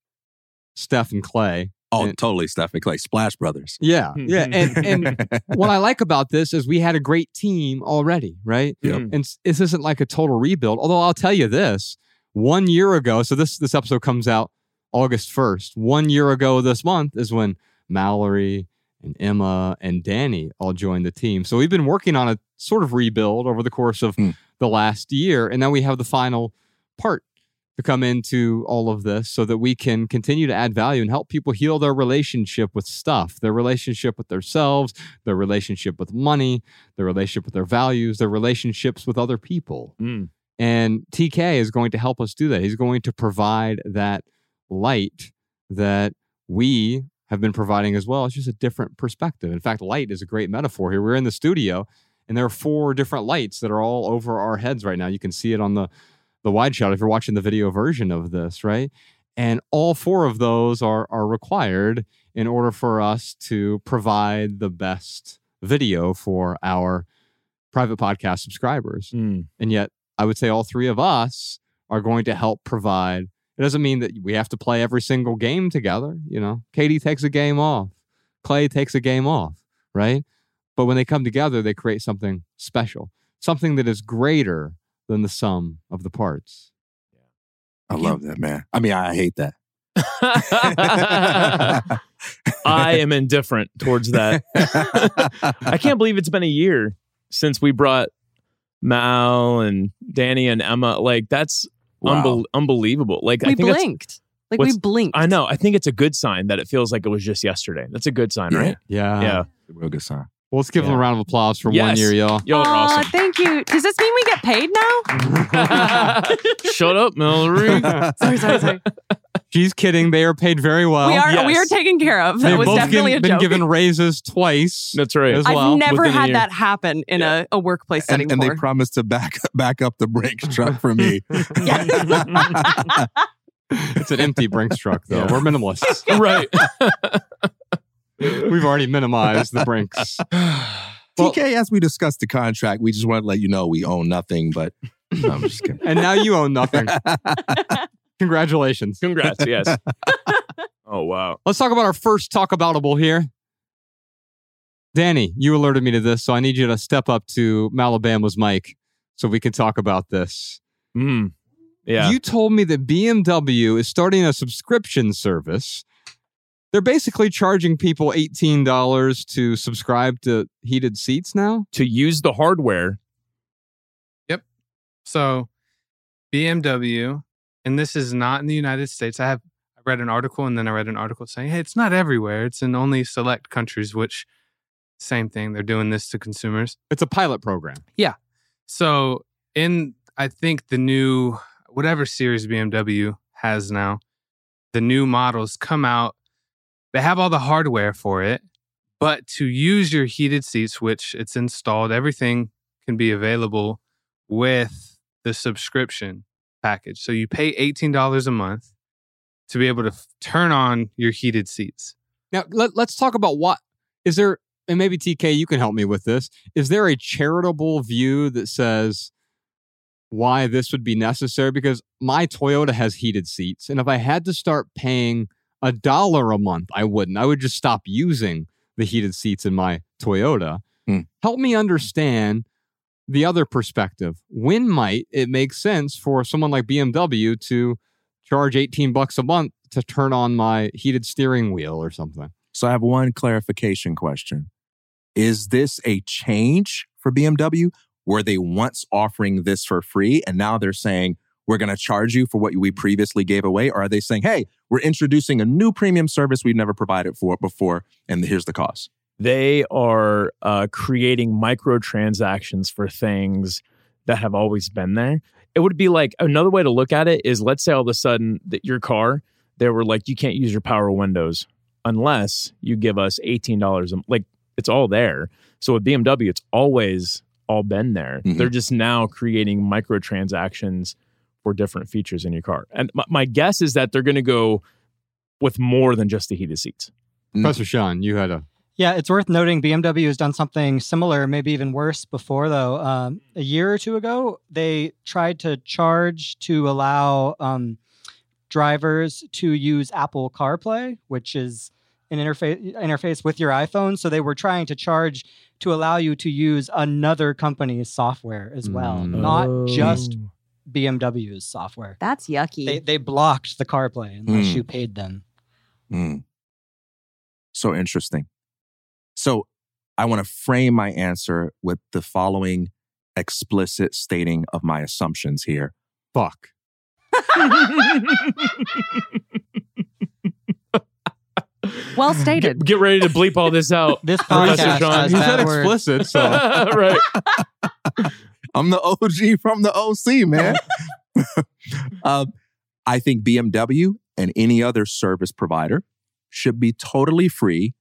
Steph and Klay. oh, And- totally, Steph and Klay, Splash Brothers. Yeah, yeah. And and what I like about this is we had a great team already, right? Yep. Mm. And s- this isn't like a total rebuild. Although I'll tell you this: one year ago, so this this episode comes out August first. One year ago this month is when Mallory and Emma and Danny all joined the team. So we've been working on a sort of rebuild over the course of Hmm. the last year, and now we have the final part to come into all of this so that we can continue to add value and help people heal their relationship with stuff, their relationship with themselves, their relationship with money, their relationship with their values, their relationships with other people. Mm. And TK is going to help us do that. He's going to provide that light that we have been providing as well. It's just a different perspective. In fact, light is a great metaphor here. We're in the studio and there are four different lights that are all over our heads right now. You can see it on the the wide shot if you're watching the video version of this, right? And all four of those are are required in order for us to provide the best video for our private podcast subscribers. Mm. And yet, I would say all three of us are going to help provide. It doesn't mean that we have to play every single game together. You know, KD takes a game off, Klay takes a game off, right? But when they come together, they create something special, something that is greater than the sum of the parts. I love that, man. I mean, I hate that. I am indifferent towards that. I can't believe it's been a year since we brought Mal and Danny and Emma. Like that's Wow. unbel- unbelievable. Like I we think blinked. Like we blinked. I know. I think it's a good sign that it feels like it was just yesterday. That's a good sign, Yeah. right? Yeah. Yeah. Real good sign. Well, let's give them a round of applause for one year, y'all. Y'all are awesome. thank you. Does this mean we get paid now? Shut up, Mallory. sorry, sorry, sorry. She's kidding. They are paid very well. we are we are taken care of. That They've was both definitely given- a been joke. given raises twice. That's right. As I've never had that happen in a, a workplace And, setting and they before. promised to back back up the Brinks truck for me. it's an empty Brinks truck, though. Yeah. We're minimalists. right. We've already minimized the Brinks. Well- TK, as we discussed the contract, we just want to let you know we own nothing, but no, I'm just kidding. And now you own nothing. Congratulations. Congrats. Yes. Oh wow. Let's talk about our first talk aboutable here. Danny, you alerted me to this, so I need you to step up to Malabama's mic so we can talk about this. Mm. Yeah. You told me that BMW is starting a subscription service. They're basically charging people $18 to subscribe to heated seats now. to use the hardware. Yep. So BMW, and this is not in the United States. I have I read an article and then I read an article saying, hey, it's not everywhere. It's in only select countries, which same thing. They're doing this to consumers. It's a pilot program. Yeah. So in I think the new whatever series BMW has now, the new models come out. They have all the hardware for it, but to use your heated seats, which it's installed, everything can be available with the subscription package. So you pay $18 a month to be able to f- turn on your heated seats. Now, let, let's talk about what is there, and maybe TK, you can help me with this. Is there a charitable view that says why this would be necessary? Because my Toyota has heated seats, and if I had to start paying a dollar a month, I wouldn't. I would just stop using the heated seats in my Toyota. Hmm. Help me understand the other perspective. When might it make sense for someone like BMW to charge 18 bucks a month to turn on my heated steering wheel or something? So I have one clarification question. Is this a change for BMW? Were they once offering this for free and now they're saying, we're going to charge you for what we previously gave away? Or are they saying, hey, we're introducing a new premium service we've never provided for before, and here's the cost? They are uh, creating microtransactions for things that have always been there. It would be like another way to look at it is let's say all of a sudden that your car, they were like, you can't use your power windows unless you give us $18 a m- Like it's all there. So with BMW, it's always all been there. Mhm. They're just now creating microtransactions for different features in your car. And my, my guess is that they're going to go with more than just the heated seats. Professor Sean, you had a Yeah, it's worth noting BMW has done something similar, maybe even worse before, though. Um, a year or two ago, they tried to charge to allow um, drivers to use Apple CarPlay, which is an interface interface with your iPhone. So they were trying to charge to allow you to use another company's software as well, Mm. not just Oh. BMW's software. That's yucky. They they blocked the CarPlay unless Mm. you paid them. Mm. So interesting. So I want to frame my answer with the following explicit stating of my assumptions here. fuck. Well stated. Get, get ready to bleep all this out. This Professor podcast Sean. has You said bad words. explicit, so right. I'm the OG from the OC, man. um, I think BMW and any other service provider should be totally free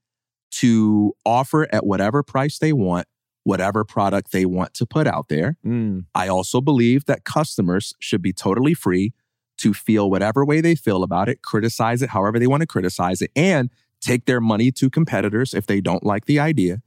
to offer at whatever price they want, whatever product they want to put out there. Mm. I also believe that customers should be totally free to feel whatever way they feel about it, criticize it however they want to criticize it, and take their money to competitors if they don't like the idea.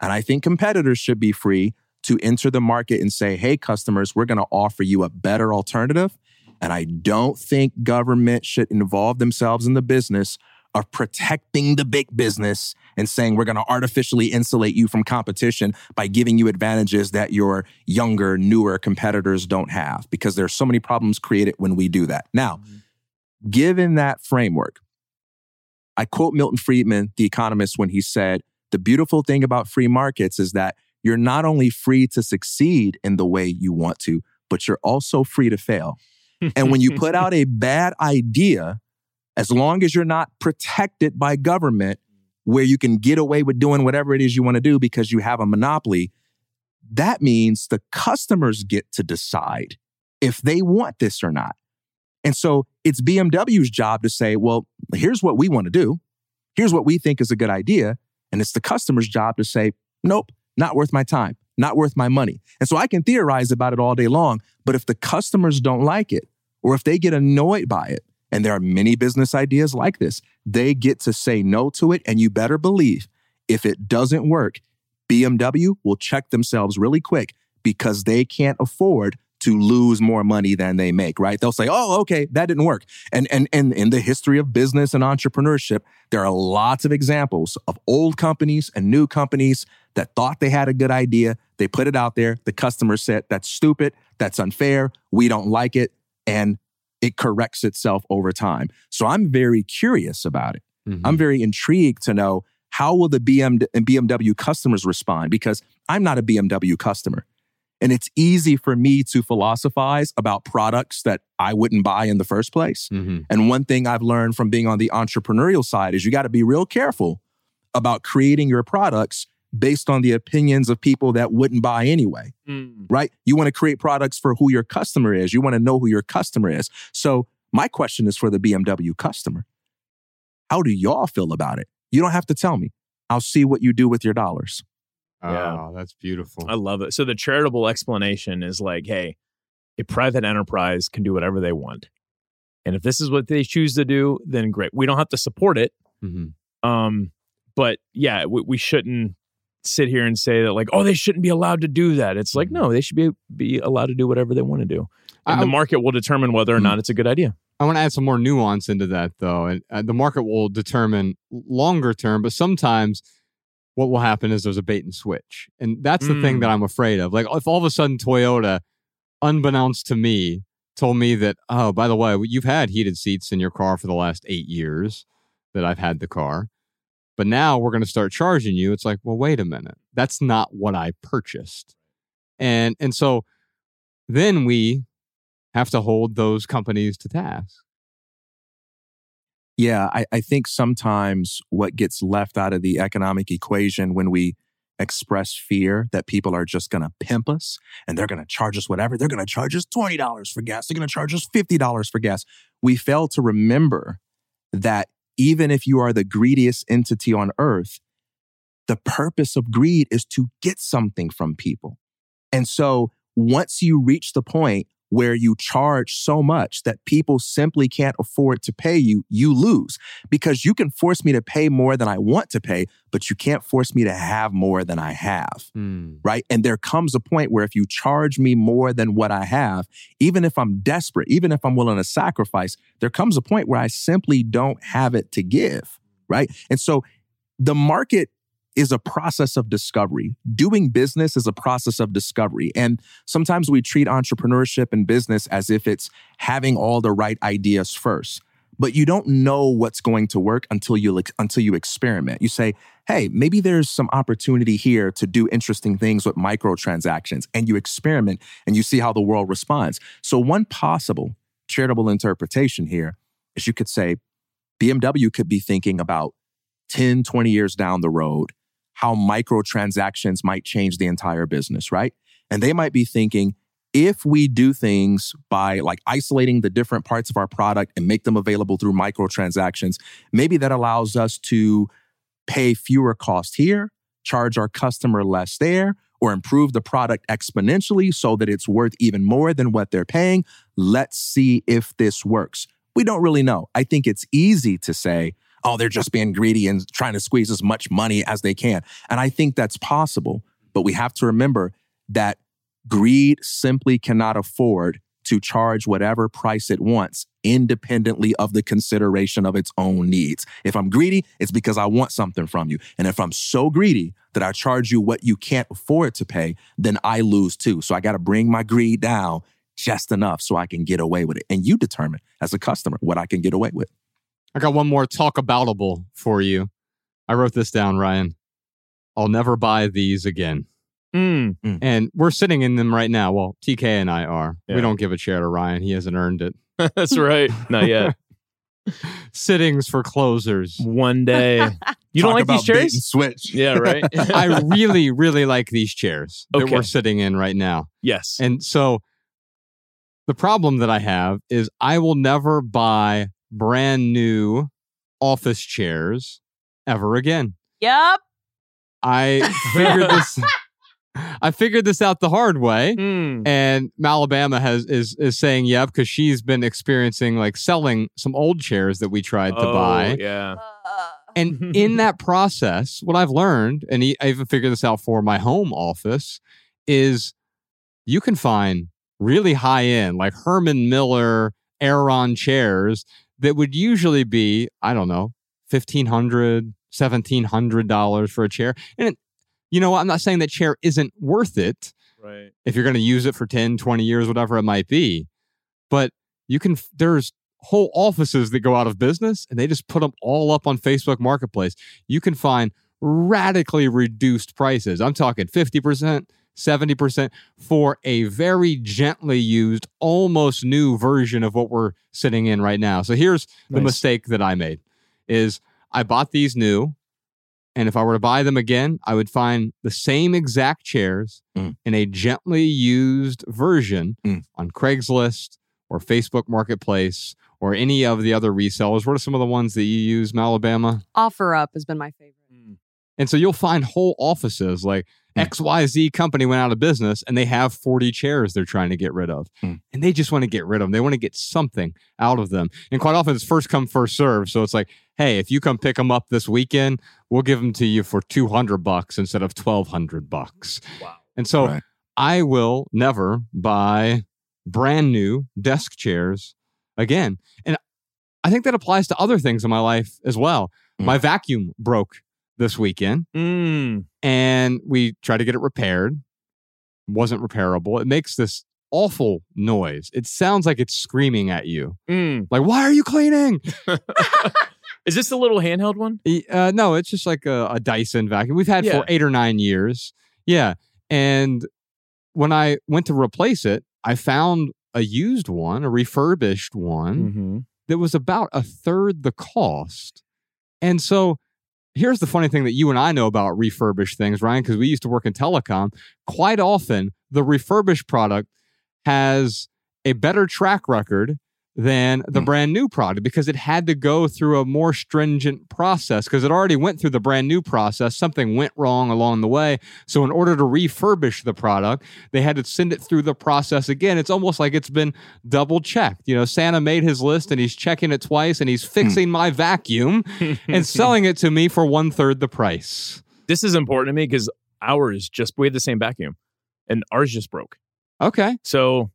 And I think competitors should be free to enter the market and say, hey, customers, we're going to offer you a better alternative. And I don't think government should involve themselves in the business of protecting the big business and saying we're going to artificially insulate you from competition by giving you advantages that your younger, newer competitors don't have because there's so many problems created when we do that. Now, mm-hmm. given that framework, I quote Milton Friedman, the economist, when he said, The beautiful thing about free markets is that you're not only free to succeed in the way you want to, but you're also free to fail. and when you put out a bad idea, as long as you're not protected by government, where you can get away with doing whatever it is you want to do because you have a monopoly, that means the customers get to decide if they want this or not. And so it's BMW's job to say, well, here's what we want to do. Here's what we think is a good idea. And it's the customer's job to say, nope, not worth my time, not worth my money. And so I can theorize about it all day long. But if the customers don't like it, or if they get annoyed by it, and there are many business ideas like this, they get to say no to it. And you better believe if it doesn't work, BMW will check themselves really quick because they can't afford to lose more money than they make, right? They'll say, "Oh, okay, that didn't work." And and and in the history of business and entrepreneurship, there are lots of examples of old companies and new companies that thought they had a good idea, they put it out there, the customer said, "That's stupid, that's unfair, we don't like it." And it corrects itself over time. So I'm very curious about it. Mm-hmm. I'm very intrigued to know how will the BM and BMW customers respond because I'm not a BMW customer. And it's easy for me to philosophize about products that I wouldn't buy in the first place. Mm-hmm. And one thing I've learned from being on the entrepreneurial side is you got to be real careful about creating your products based on the opinions of people that wouldn't buy anyway Mm. right? You want to create products for who your customer is. You want to know who your customer is. So, my question is for the BMW customer. How do y'all feel about it? You don't have to tell me. I'll see what you do with your dollars. Yeah. Oh, that's beautiful. I love it. So the charitable explanation is like, hey, a private enterprise can do whatever they want. And if this is what they choose to do, then great. We don't have to support it. Mm-hmm. Um, but yeah, we, we shouldn't sit here and say that like, oh, they shouldn't be allowed to do that. It's like, no, they should be be allowed to do whatever they want to do. And I- the market will determine whether or not it's a good idea. I want to add some more nuance into that, though. And uh, the market will determine longer term, but sometimes what will happen is there's a bait and switch. And that's the thing Mm. that I'm afraid of. Like, if all of a sudden Toyota, unbeknownst to me, told me that, oh, by the way, you've had heated seats in your car for the last eight years that I've had the car, but now we're going to start charging you. It's like, well, wait a minute. That's not what I purchased. And, and so then we have to hold those companies to task. Yeah, I, I think sometimes what gets left out of the economic equation when we express fear that people are just going to pimp us and they're going to charge us whatever, they're going to charge us $20 for gas, they're going to charge us $50 for gas. We fail to remember that even if you are the greediest entity on earth, the purpose of greed is to get something from people. And so once you reach the point where you charge so much that people simply can't afford to pay you, you lose because you can force me to pay more than I want to pay, but you can't force me to have more than I have. Hmm. Right. And there comes a point where if you charge me more than what I have, even if I'm desperate, even if I'm willing to sacrifice, there comes a point where I simply don't have it to give. Right. And so the market is a process of discovery. Doing business is a process of discovery. And sometimes we treat entrepreneurship and business as if it's having all the right ideas first. But you don't know what's going to work until you until you experiment. You say, "Hey, maybe there's some opportunity here to do interesting things with microtransactions." And you experiment and you see how the world responds. So one possible charitable interpretation here is you could say BMW could be thinking about 10, 20 years down the road, how microtransactions might change the entire business, right? And they might be thinking, if we do things by like isolating the different parts of our product and make them available through microtransactions, maybe that allows us to pay fewer costs here, charge our customer less there, or improve the product exponentially so that it's worth even more than what they're paying. Let's see if this works. We don't really know. I think it's easy to say, oh, they're just being greedy and trying to squeeze as much money as they can. And I think that's possible. But we have to remember that greed simply cannot afford to charge whatever price it wants, independently of the consideration of its own needs. If I'm greedy, it's because I want something from you. And if I'm so greedy that I charge you what you can't afford to pay, then I lose too. So I got to bring my greed down just enough so I can get away with it. And you determine as a customer what I can get away with. I got one more talk aboutable for you. I wrote this down, Ryan. I'll never buy these again. Mm. And we're sitting in them right now. Well, TK and I are. Yeah. We don't give a chair to Ryan. He hasn't earned it. That's right. Not yet. Sittings for closers. One day. You don't like about these chairs? switch. Yeah, right. I really, really like these chairs that we're sitting in right now. yes. And so the problem that I have is I will never buy brand new office chairs ever again. Yep. I figured this I figured this out the hard way. Mm. And Malabama has is is saying yep because she's been experiencing like selling some old chairs that we tried to Oh, buy. Yeah. And in that process, what I've learned, and e- I even figured this out for my home office, is you can find really high end, like Herman Miller Aeron chairs that would usually be, I don't know, $1,500, $1,700 for a chair. And, it, you know, I'm not saying that chair isn't worth it Right. if you're going to use it for 10, 20 years, whatever it might be. But you can, there's whole offices that go out of business and they just put them all up on Facebook Marketplace. You can find radically reduced prices. I'm talking 50%, 70% for a very gently used, almost new version of what we're sitting in right now. So here's the mistake that I made is I bought these new and if I were to buy them again, I would find the same exact chairs Mm. in a gently used version Mm. on Craigslist or Facebook Marketplace or any of the other resellers. What are some of the ones that you use, Malabama? OfferUp has been my favorite. And so you'll find whole offices like Mm. XYZ company went out of business and they have 40 chairs they're trying to get rid of. Mm. And they just want to get rid of them. They want to get something out of them. And quite often it's first come, first serve. So it's like, hey, if you come pick them up this weekend, we'll give them to you for 200 bucks instead of 1200 bucks. Wow. And so Right. I will never buy brand new desk chairs again. And I think that applies to other things in my life as well. Mm. My vacuum broke this weekend Mm. and we tried to get it repaired. Wasn't repairable. It makes this awful noise. It sounds like it's screaming at you. Mm. Like, why are you cleaning? Is this the little handheld one? Uh, no, it's just like a, a Dyson vacuum we've had Yeah. for eight or nine years. Yeah. And when I went to replace it, I found a used one, a refurbished one Mm-hmm. that was about a third the cost. And so here's the funny thing that you and I know about refurbished things, Ryan, because we used to work in telecom. Quite often, the refurbished product has a better track record than the Mm. brand new product because it had to go through a more stringent process because it already went through the brand new process. Something went wrong along the way. So, in order to refurbish the product, they had to send it through the process again. It's almost like it's been double checked. You know, Santa made his list and he's checking it twice and he's fixing my vacuum and selling it to me for one third the price. This is important to me because ours just we had the same vacuum, and ours just broke. Okay. So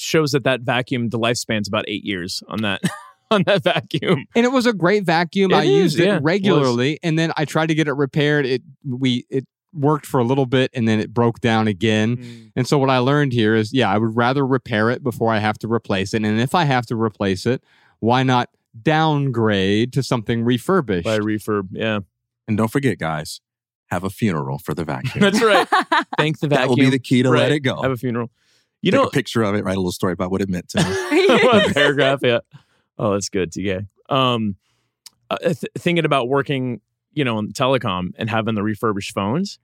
shows that that vacuum the lifespan's about eight years on that on that vacuum. And it was a great vacuum. It I is, used yeah, it it regularly, and then I tried to get it repaired. It we it worked for a little bit, and then it broke down again. Mm. And so what I learned here is, yeah, I would rather repair it before I have to replace it. And if I have to replace it, why not downgrade to something refurbished? By refurb, yeah, And don't forget, guys, have a funeral for the vacuum. that's right. Thank the vacuum. That will be the key to let it go. Have a funeral. You Take know, a picture of it, write a little story about what it meant to me. a paragraph. Yeah. Oh, that's good, TK. Um, uh, th- thinking about working, you know, in telecom and having the refurbished phones,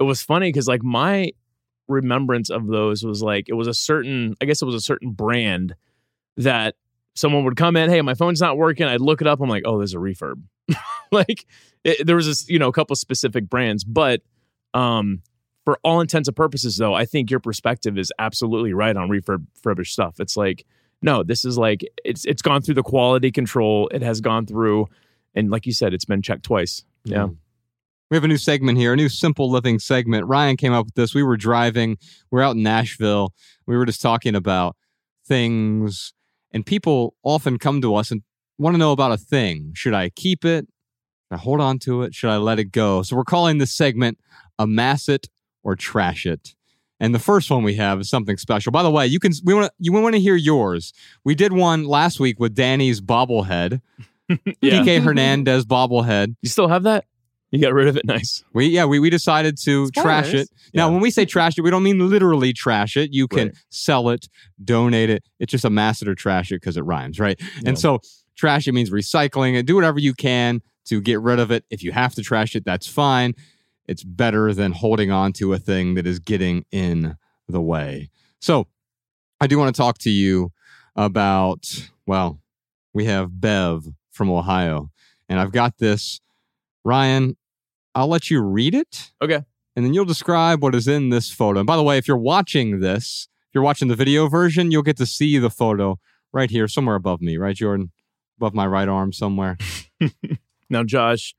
it was funny because like my remembrance of those was like it was a certain, I guess it was a certain brand that someone would come in, hey, my phone's not working. I'd look it up. I'm like, oh, there's a refurb. like it, there was this, you know, a couple specific brands, but um, for all intents and purposes, though, I think your perspective is absolutely right on refurbished stuff. It's like, no, this is like it's it's gone through the quality control. It has gone through, and like you said, it's been checked twice. Yeah. Mm-hmm. We have a new segment here, a new simple living segment. Ryan came up with this. We were driving, we are out in Nashville. We were just talking about things, and people often come to us and want to know about a thing. Should I keep it? Should I hold on to it? Should I let it go? So we're calling this segment Amass It or Trash It. And the first one we have is something special. By the way, you can we want to you want to hear yours. We did one last week with Danny's bobblehead, Yeah. DK Hernandez bobblehead. You still have that? You got rid of it. Nice. We yeah we we decided to trash it. Now when we say trash it, we don't mean literally trash it. You can Right. sell it, donate it. It's just amass it or trash it because it rhymes, right? Yeah. And so trash it means recycling it. Do whatever you can to get rid of it. If you have to trash it, that's fine. It's better than holding on to a thing that is getting in the way. So I do want to talk to you about, well, we have Bev from Ohio, and I've got this. Ryan, I'll let you read it. Okay. And then you'll describe what is in this photo. And by the way, if you're watching this, if you're watching the video version, you'll get to see the photo right here, somewhere above me, right, Jordan? Above my right arm somewhere. Now, Josh,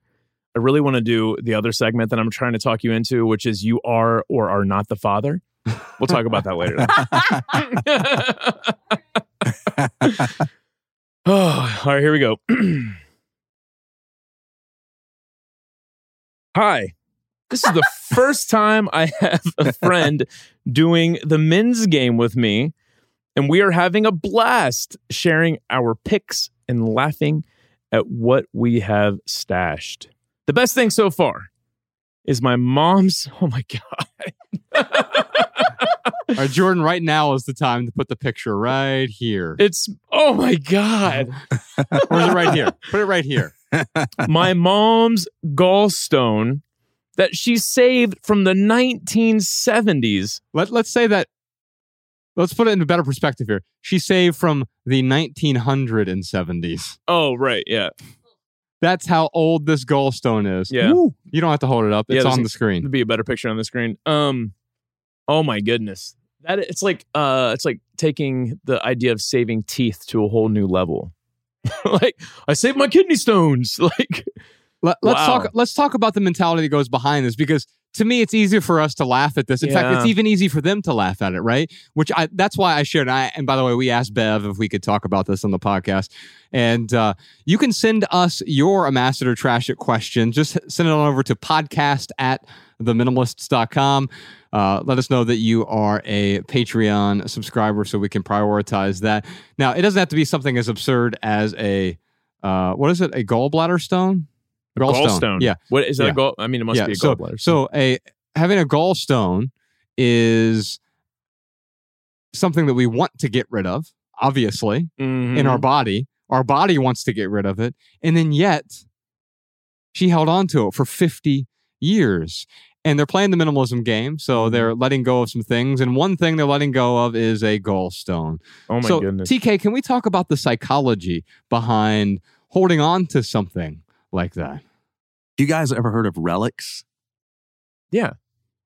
I really want to do the other segment that I'm trying to talk you into, which is you are or are not the father. We'll talk about that later. oh, all right, here we go. Hi. This is the first time I have a friend doing the men's game with me, and we are having a blast sharing our picks and laughing at what we have stashed. The best thing so far is my mom's. Oh my God. All right, Jordan, right now is the time to put the picture right here. It's, oh my God. Or is it right here? Put it right here. my mom's gallstone that she saved from the 1970s. Let, let's say that, let's put it in a better perspective here. She saved from the 1970s. Oh, right. Yeah. That's how old this gallstone is. Yeah. Woo. You don't have to hold it up. It's there's on the screen. It'd be a better picture on the screen. Um, oh my goodness. That it's like uh it's like taking the idea of saving teeth to a whole new level. like I saved my kidney stones. Like Let, us Wow. talk. Let's talk about the mentality that goes behind this because to me, it's easier for us to laugh at this. In fact, it's even easy for them to laugh at it, right? Which I that's why I shared. And, I, and by the way, we asked Bev if we could talk about this on the podcast, and uh, you can send us your amass it or trash it question. Just send it on over to podcast at theminimalists.com. Uh, let us know that you are a Patreon subscriber so we can prioritize that. Now, it doesn't have to be something as absurd as a uh, what is it? A gallbladder stone? Gallstone. Yeah. What is that Yeah. a gall? I mean, it must Yeah, be a so, gallbladder. So a having a gallstone is something that we want to get rid of, obviously, in Mhm. our body. Our body wants to get rid of it. And then yet she held on to it for 50 years. And they're playing the minimalism game. Mm-hmm. So they're letting go of some things. And one thing they're letting go of is a gallstone. Oh my so, goodness. TK, can we talk about the psychology behind holding on to something like that? You guys ever heard of relics? Yeah.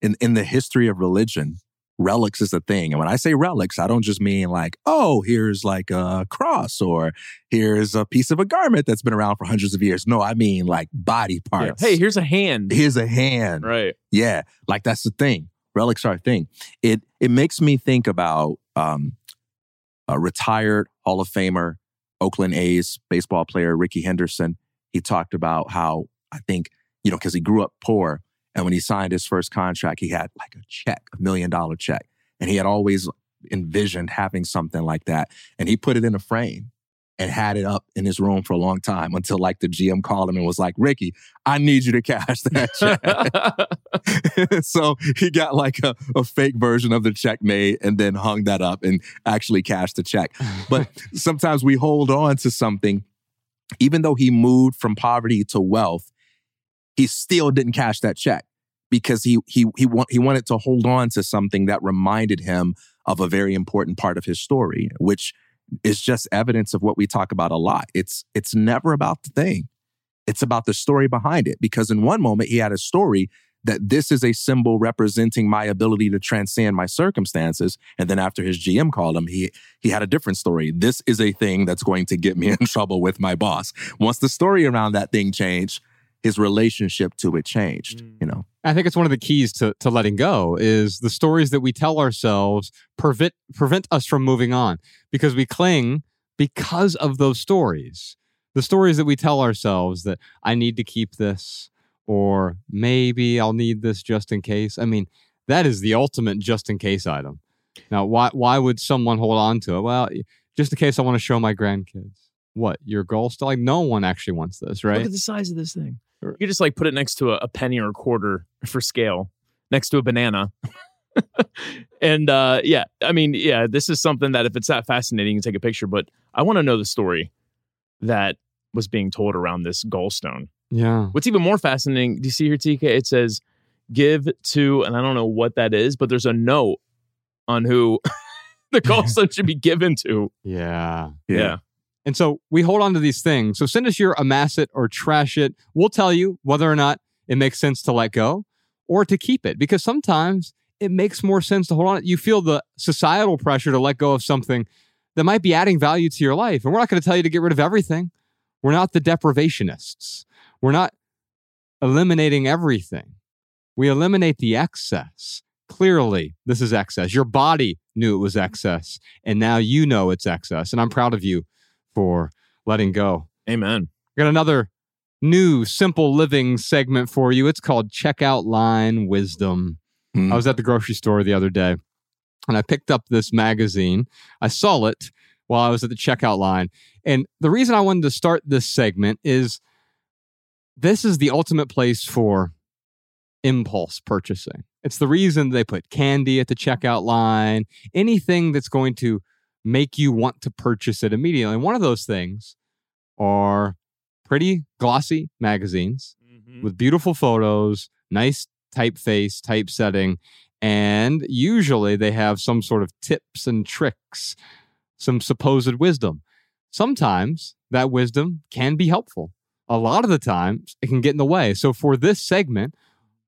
In in the history of religion, relics is a thing. And when I say relics, I don't just mean like, oh, here's like a cross or here's a piece of a garment that's been around for hundreds of years. No, I mean like body Yeah. parts. Hey, here's a hand. here's a hand. Right. Yeah, like that's the thing. Relics are a thing. It it makes me think about um, a retired Hall of Famer, Oakland A's baseball player Rickey Henderson. He talked about how I think you know because he grew up poor, and when he signed his first contract, he had like a check, a million dollar check, and he had always envisioned having something like that, and he put it in a frame. and had it up in his room for a long time until like the GM called him and was like, Rickey, I need you to cash that check. so he got like a, a fake version of the check made and then hung that up and actually cashed the check. But sometimes we hold on to something, even though he moved from poverty to wealth, he still didn't cash that check because he he he want, he wanted to hold on to something that reminded him of a very important part of his story, which is just evidence of what we talk about a lot. It's it's never about the thing. It's about the story behind it because in one moment he had a story that this is a symbol representing my ability to transcend my circumstances and then after his GM called him he he had a different story. This is a thing that's going to get me in trouble with my boss. Once the story around that thing changed, his relationship to it changed, mm. you know. I think it's one of the keys to, to letting go is the stories that we tell ourselves prevent prevent us from moving on because we cling because of those stories. The stories that we tell ourselves that I need to keep this or maybe I'll need this just in case. I mean, that is the ultimate just in case item. Now, why why would someone hold on to it? Well, just in case I want to show my grandkids. What your goal still? Like no one actually wants this, right? Look at the size of this thing. You could just like put it next to a, a penny or a quarter for scale, next to a banana. and uh, yeah, I mean, yeah, this is something that if it's that fascinating, you can take a picture. But I want to know the story that was being told around this gallstone. Yeah. What's even more fascinating, do you see here, TK? It says give to, and I don't know what that is, but there's a note on who the gallstone should be given to. Yeah. Yeah. And so we hold on to these things. So send us your amass it or trash it. We'll tell you whether or not it makes sense to let go or to keep it because sometimes it makes more sense to hold on. You feel the societal pressure to let go of something that might be adding value to your life. And we're not going to tell you to get rid of everything. We're not the deprivationists. We're not eliminating everything. We eliminate the excess. Clearly, this is excess. Your body knew it was excess, and now you know it's excess. And I'm proud of you for letting go. Amen. I got another new simple living segment for you. It's called Checkout Line Wisdom. Hmm. I was at the grocery store the other day and I picked up this magazine. I saw it while I was at the checkout line. And the reason I wanted to start this segment is this is the ultimate place for impulse purchasing. It's the reason they put candy at the checkout line, anything that's going to make you want to purchase it immediately. And one of those things are pretty glossy magazines mm-hmm. with beautiful photos, nice typeface, typesetting, and usually they have some sort of tips and tricks, some supposed wisdom. Sometimes that wisdom can be helpful. A lot of the times it can get in the way. So for this segment,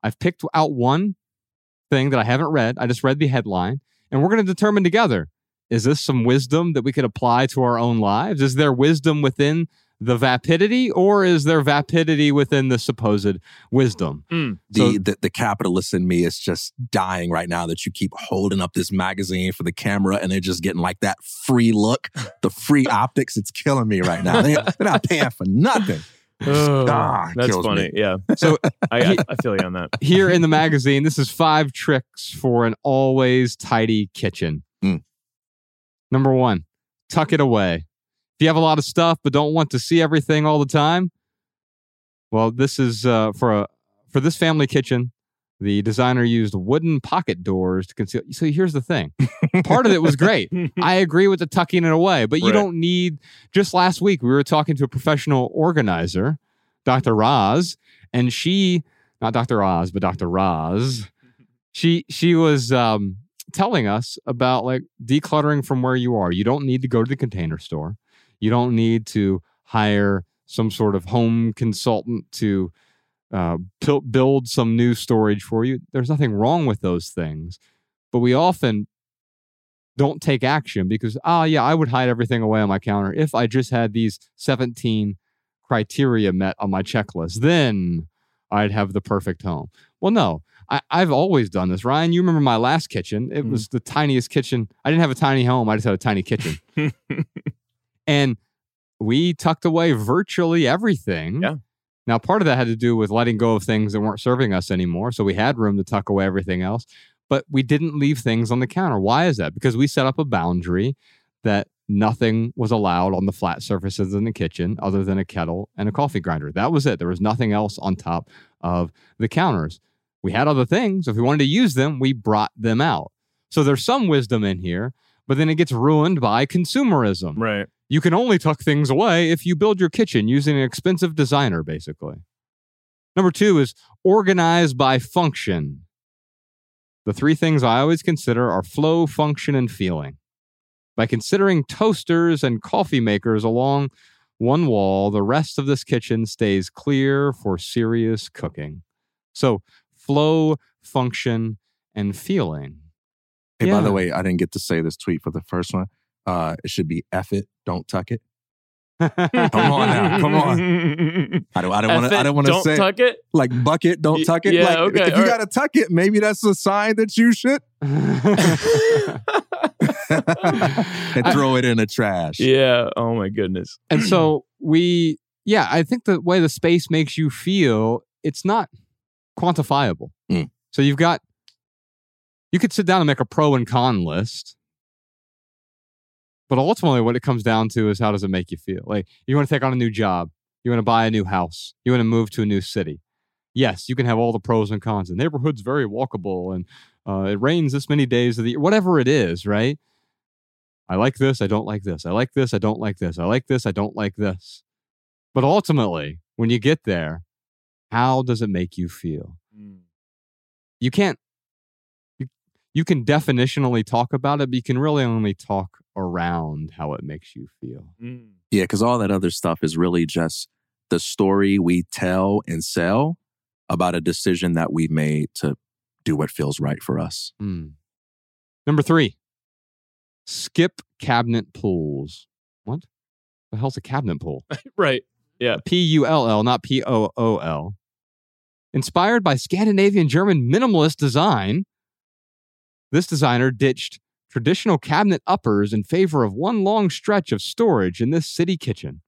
I've picked out one thing that I haven't read. I just read the headline, and we're going to determine together is this some wisdom that we could apply to our own lives? Is there wisdom within the vapidity, or is there vapidity within the supposed wisdom? Mm. The, the the capitalist in me is just dying right now that you keep holding up this magazine for the camera and they're just getting like that free look, the free optics. It's killing me right now. They, they're not paying for nothing. Oh, Ah, that's kills funny. me. Yeah. So I, I, I feel you on that. here in the magazine, this is five tricks for an always tidy kitchen. Mm. Number one, tuck it away. If you have a lot of stuff but don't want to see everything all the time, well, this is uh, for a for this family kitchen. The designer used wooden pocket doors to conceal. So here's the thing. Part of it was great. I agree with the tucking it away, but you Right. don't need. Just last week, we were talking to a professional organizer, Dr. Roz, and she, not Dr. Oz, but Dr. Roz, she she was um, telling us about like decluttering from where you are. You don't need to go to the container store. You don't need to hire some sort of home consultant to uh, build some new storage for you. There's nothing wrong with those things, but we often don't take action because, oh, yeah, I would hide everything away on my counter if I just had these 17 criteria met on my checklist. Then I'd have the perfect home. Well, no, I, I've always done this. Ryan, you remember my last kitchen? It was the tiniest kitchen. I didn't have a tiny home, I just had a tiny kitchen. and we tucked away virtually everything. Yeah. Now, part of that had to do with letting go of things that weren't serving us anymore. So we had room to tuck away everything else, but we didn't leave things on the counter. Why is that? Because we set up a boundary that nothing was allowed on the flat surfaces in the kitchen other than a kettle and a coffee grinder. That was it. There was nothing else on top of the counters. We had other things. If we wanted to use them, we brought them out. So there's some wisdom in here, but then it gets ruined by consumerism. Right. You can only tuck things away if you build your kitchen using an expensive designer, basically. Number two is organize by function. The three things I always consider are flow, function, and feeling. By considering toasters and coffee makers along one wall, the rest of this kitchen stays clear for serious cooking. So, flow, function, and feeling. Hey, by the way, I didn't get to say this tweet for the first one. Uh, it should be F it, don't tuck it. Come on now, come on. I don't. I don't want to. I don't want to don't say tuck it? like bucket. Don't Y- tuck it. yeah, like, okay, If you all right. got to tuck it, maybe that's a sign that you should and throw it in the trash. Yeah. Oh my goodness. and so we yeah i think the way the space makes you feel it's not quantifiable Mm. so you've got you could sit down and make a pro and con list but ultimately what it comes down to is how does it make you feel like you want to take on a new job you want to buy a new house you want to move to a new city yes you can have all the pros and cons the neighborhood's very walkable and uh, it rains this many days of the year whatever it is right I like this, I don't like this. I like this, I don't like this. I like this, I don't like this. But ultimately, when you get there, how does it make you feel? You can't you, you can definitionally talk about it, but you can really only talk around how it makes you feel. Yeah, because all that other stuff is really just the story we tell and sell about a decision that we've made to do what feels right for us. Hmm. Number three, skip cabinet pools. What? The hell's a cabinet pool? Right. Yeah. P U L L, not P O O L. Inspired by Scandinavian German minimalist design, this designer ditched traditional cabinet uppers in favor of one long stretch of storage in this city kitchen.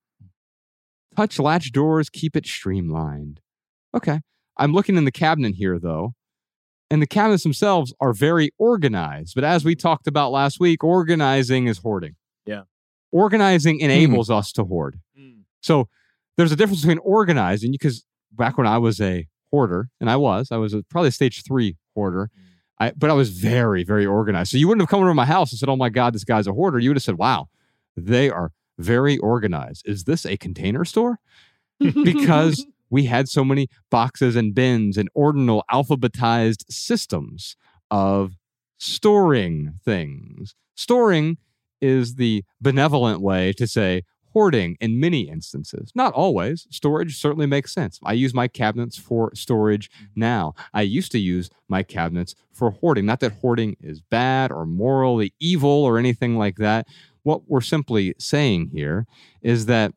Touch latch doors keep it streamlined. Okay. I'm looking in the cabinet here, though, and the cabinets themselves are very organized. But as we talked about last week, organizing is hoarding. Yeah. Organizing enables hmm. us to hoard. Hmm. So there's a difference between organizing because back when I was a hoarder, and I was, I was a, probably a stage three hoarder, hmm. I, but I was very, very organized. So you wouldn't have come over to my house and said, "Oh my God, this guy's a hoarder." You would have said, "Wow, they are very organized. Is this a container store?" because we had so many boxes and bins and ordinal alphabetized systems of storing things. Storing is the benevolent way to say hoarding in many instances. Not always. Storage certainly makes sense. I use my cabinets for storage mm-hmm. now. I used to use my cabinets for hoarding. Not that hoarding is bad or morally evil or anything like that. What we're simply saying here is that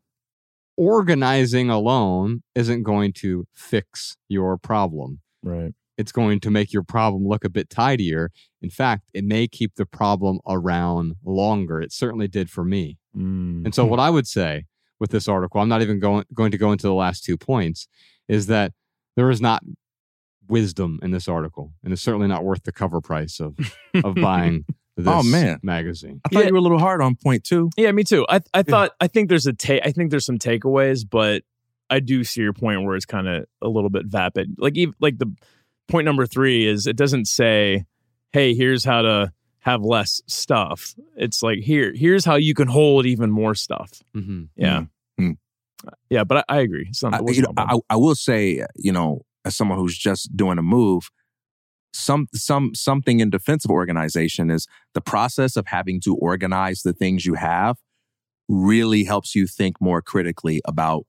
organizing alone isn't going to fix your problem. Right. It's going to make your problem look a bit tidier. In fact, it may keep the problem around longer. It certainly did for me. Mm. And so, what I would say with this article, I'm not even going, going to go into the last two points, is that there is not wisdom in this article. And it's certainly not worth the cover price of, of buying this Oh, man. magazine. I thought Yeah. you were a little hard on point two. Yeah, me too. I I thought I think there's a ta- I think there's some takeaways, but I do see your point where it's kind of a little bit vapid. Like even like the point number three is it doesn't say, "Hey, here's how to have less stuff." It's like here here's how you can hold even more stuff. Mm-hmm. Yeah, Mhm. yeah, but I, I agree. It's not, I, you know. I, I will say, you know, as someone who's just doing a move, some some something in defensive organization is the process of having to organize the things you have really helps you think more critically about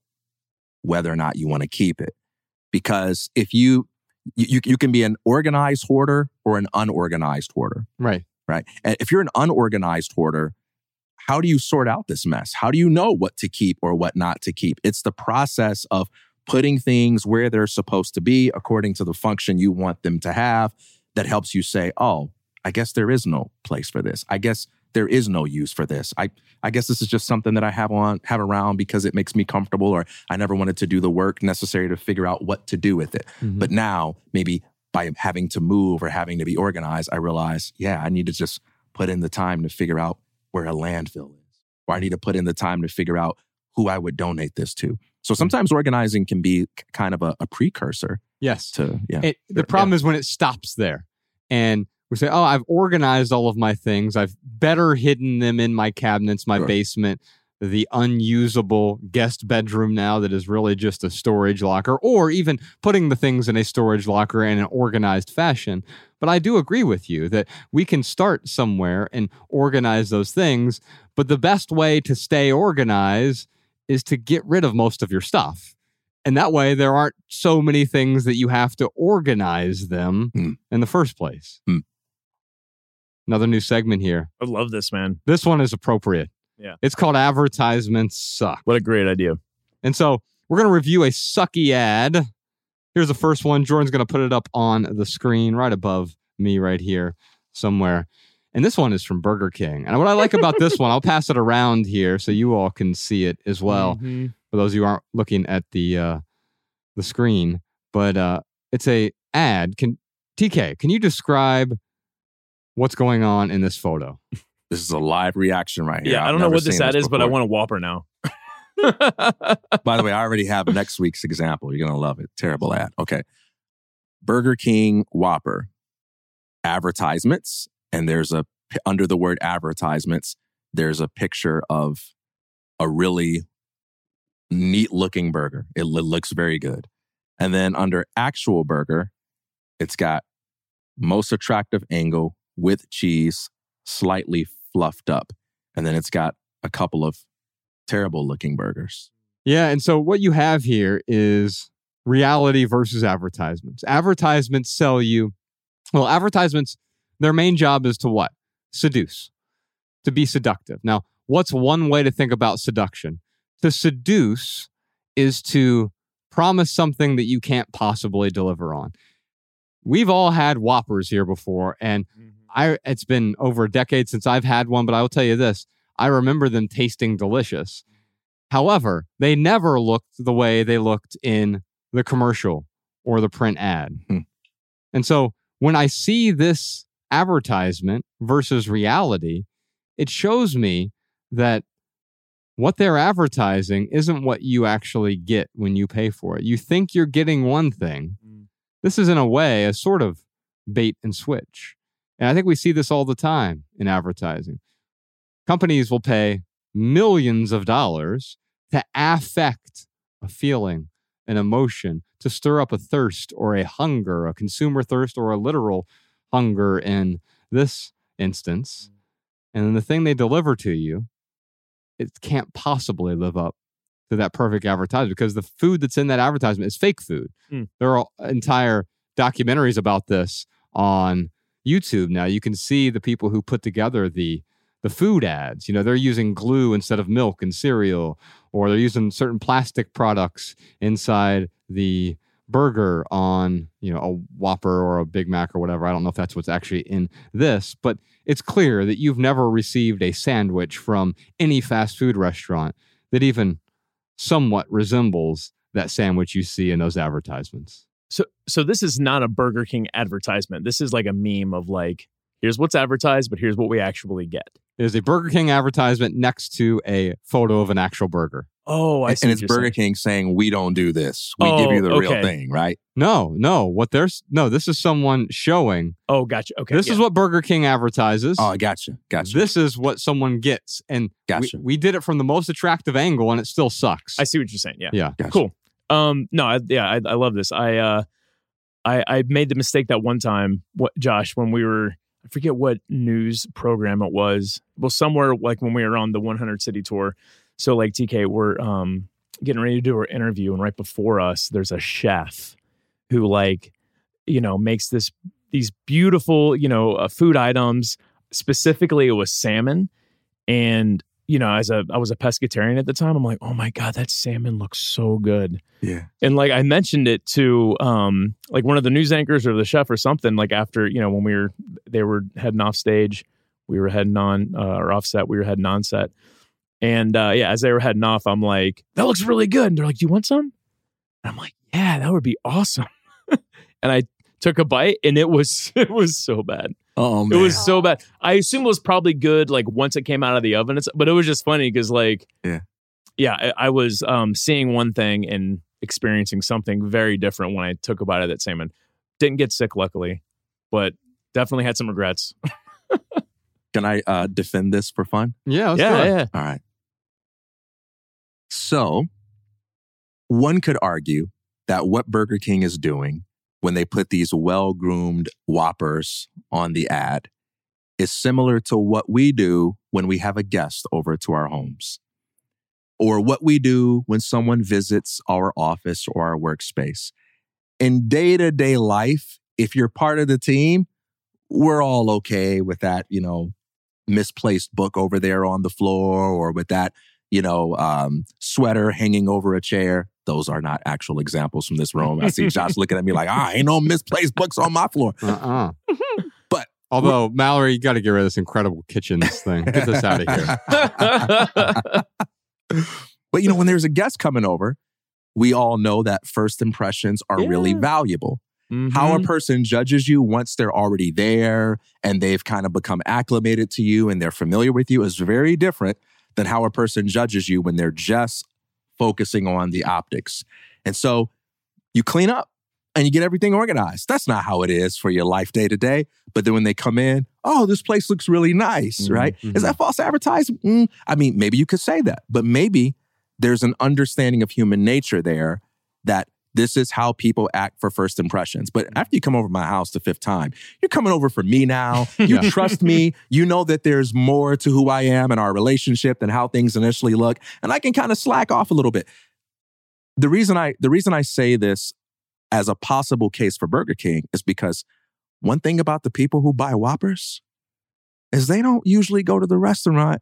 whether or not you want to keep it. Because if you you you can be an organized hoarder or an unorganized hoarder Right. Right? And if you're an unorganized hoarder, how do you sort out this mess? How do you know what to keep or what not to keep? It's the process of putting things where they're supposed to be according to the function you want them to have that helps you say, "Oh, I guess there is no place for this. I guess there is no use for this. I I guess this is just something that I have on have around because it makes me comfortable or I never wanted to do the work necessary to figure out what to do with it. Mhm. But now, maybe by having to move or having to be organized, I realize, yeah, I need to just put in the time to figure out where a landfill is. or I need to put in the time to figure out who I would donate this to. So mm-hmm. sometimes organizing can be kind of a, a precursor Yes. to yeah. It, the problem is when it stops there and we say, oh, I've organized all of my things. I've better hidden them in my cabinets, my Sure. basement, the unusable guest bedroom now that is really just a storage locker, or even putting the things in a storage locker in an organized fashion. But I do agree with you that we can start somewhere and organize those things. But the best way to stay organized is to get rid of most of your stuff. And that way, there aren't so many things that you have to organize them Hmm. in the first place. Hmm. Another new segment here. I love this, man. This one is appropriate. Yeah. It's called Advertisements Suck. What a great idea. And so we're going to review a sucky ad. Here's the first one. Jordan's going to put it up on the screen right above me, right here, somewhere. And this one is from Burger King. And what I like about this one, I'll pass it around here so you all can see it as well. Mhm. For those of you who aren't looking at the uh, the screen, but uh, it's a ad. Can TK? Can you describe what's going on in this photo? This is a live reaction right here. Yeah, I I've don't know what this ad is, but I want a Whopper now. By the way, I already have next week's example. You're gonna love it. Terrible ad. Okay. Burger King Whopper advertisements, and there's a under the word advertisements, there's a picture of a really neat looking burger. It looks very good. And then under actual burger, it's got most attractive angle with cheese, slightly fluffed up. And then it's got a couple of terrible looking burgers. Yeah, and so what you have here is reality versus advertisements. Advertisements sell you, well, advertisements, their main job is to what? Seduce, to be seductive. Now, what's one way to think about seduction? To seduce is to promise something that you can't possibly deliver on. We've all had Whoppers here before, and mm-hmm. I it's been over a decade since I've had one, but I will tell you this. I remember them tasting delicious. However, they never looked the way they looked in the commercial or the print ad. Hmm. And so when I see this advertisement versus reality, it shows me that what they're advertising isn't what you actually get when you pay for it. You think you're getting one thing. This is, in a way, a sort of bait and switch. And I think we see this all the time in advertising. Companies will pay millions of dollars to affect a feeling, an emotion, to stir up a thirst or a hunger, a consumer thirst or a literal hunger in this instance. And then the thing they deliver to you, it can't possibly live up to that perfect advertisement because the food that's in that advertisement is fake food. Mm. There are entire documentaries about this on YouTube now. You can see the people who put together the the food ads. You know, they're using glue instead of milk and cereal, or they're using certain plastic products inside the burger on, you know, a Whopper or a Big Mac or whatever. I don't know if that's what's actually in this, but it's clear that you've never received a sandwich from any fast food restaurant that even somewhat resembles that sandwich you see in those advertisements. So so this is not a Burger King advertisement. This is like a meme of like, here's what's advertised, but here's what we actually get. There's a Burger King advertisement next to a photo of an actual burger. Oh, I and, see. and it's Burger saying. King saying, we don't do this. We give Oh, you the real thing, right? No, no. What there's no, this is someone showing Oh, gotcha. Okay. this yeah. is what Burger King advertises. Oh, I gotcha. Gotcha. This is what someone gets. And we, Gotcha. we did it from the most attractive angle and it still sucks. I see what you're saying. Yeah. yeah. Gotcha. Cool. Um, no, I, yeah, I, I love this. I, uh, I, I made the mistake that one time, what Josh, when we were, I forget what news program it was. Well, somewhere like when we were on the 100 city tour. So like TK, we're um getting ready to do our interview, and right before us, there's a chef who like, you know, makes this these beautiful, you know, uh, food items. Specifically, it was salmon, and you know, as a I was a pescatarian at the time, I'm like, oh my god, that salmon looks so good. Yeah. And like I mentioned it to um like one of the news anchors or the chef or something. Like after you know when we were they were heading off stage, we were heading on uh, or offset, we were heading on set, and uh, yeah, as they were heading off, I'm like, that looks really good. And they're like, you want some? And I'm like, yeah, that would be awesome. and I took a bite, and it was it was so bad. Oh It was so bad. I assume it was probably good like once it came out of the oven. It's, but it was just funny because like Yeah. yeah, I, I was um, seeing one thing and experiencing something very different when I took a bite of that salmon. Didn't get sick, luckily, but definitely had some regrets. Can I uh, defend this for fun? Yeah, let's yeah, yeah. All right. So, one could argue that what Burger King is doing when they put these well groomed Whoppers on the ad is similar to what we do when we have a guest over to our homes, or what we do when someone visits our office or our workspace. In day to day life, if you're part of the team, we're all okay with that, you know, misplaced book over there on the floor or with that, you know, um, sweater hanging over a chair. Those are not actual examples from this room. I see Josh looking at me like, ah, ain't no misplaced books on my floor. Uh-uh. But Although Mallory, you got to get rid of this incredible kitchens thing. Get this out of here. but you know, when there's a guest coming over, we all know that first impressions are really Yeah. valuable. How a Mhm. person judges you once they're already there and they've kind of become acclimated to you and they're familiar with you is very different than how a person judges you when they're just focusing on the optics. And so you clean up and you get everything organized. That's not how it is for your life day to day. But then when they come in, oh, this place looks really nice, Mhm, right? Is that false advertising? Mm, I mean, maybe you could say that, but maybe there's an understanding of human nature there that this is how people act for first impressions. But mm-hmm. after you come over my house the fifth time, you're coming over for me now. You trust me. You know that there's more to who I am and our relationship than how things initially look. And I can kind of slack off a little bit. The reason I the reason I say this as a possible case for Burger King is because one thing about the people who buy Whoppers is they don't usually go to the restaurant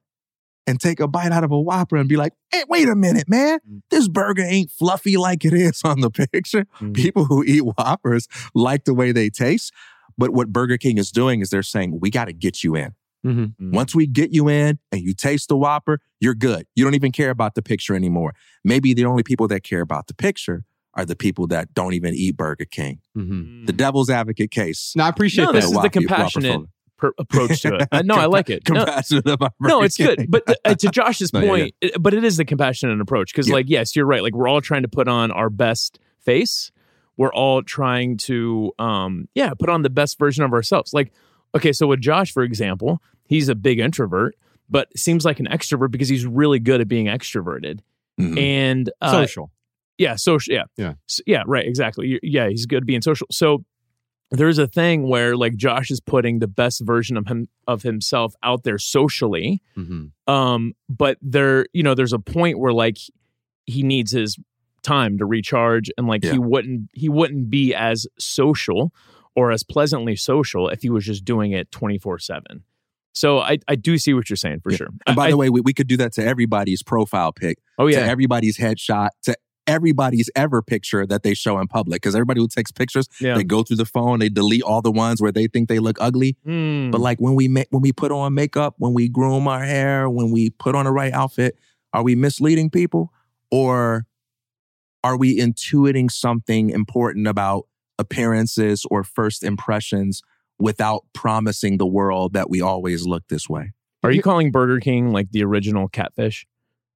and take a bite out of a Whopper and be like, hey, wait a minute, man. This burger ain't fluffy like it is on the picture. Mm. People who eat Whoppers like the way they taste. But what Burger King is doing is they're saying, we got to get you in. Mhm. Once we get you in and you taste the Whopper, you're good. You don't even care about the picture anymore. Maybe the only people that care about the picture are the people that don't even eat Burger King. Mhm. The devil's advocate case. No, I appreciate No, that. this is the compassionate Whopper per- approach to it. Uh, no, I like it. No, Compassionate about no, it's good. King. But uh, to Josh's No, yeah, point, it- but it is the compassionate approach because, Yeah. like, yes, you're right. Like, we're all trying to put on our best face. We're all trying to, um, yeah, put on the best version of ourselves. Like, okay, so with Josh, for example, he's a big introvert, but seems like an extrovert because he's really good at being extroverted. Mhm. And uh, Social. yeah, social. Yeah, Yeah. S- yeah, right. Exactly. You- Yeah, he's good at being social. So there's a thing where like Josh is putting the best version of him of himself out there socially. Mhm. Um, but there, you know, there's a point where like he needs his time to recharge, and like Yeah. he wouldn't he wouldn't be as social or as pleasantly social if he was just doing it 24 seven. So I I do see what you're saying for Yeah. sure. And by I- the way, we, we could do that to everybody's profile pic, oh to yeah, everybody's headshot, to everybody's ever picture that they show in public. Because everybody who takes pictures, yeah. they go through the phone, they delete all the ones where they think they look ugly. Mm. But like when we make when we put on makeup, when we groom our hair, when we put on the right outfit, are we misleading people or are we intuiting something important about appearances or first impressions without promising the world that we always look this way? Are you calling Burger King like the original catfish?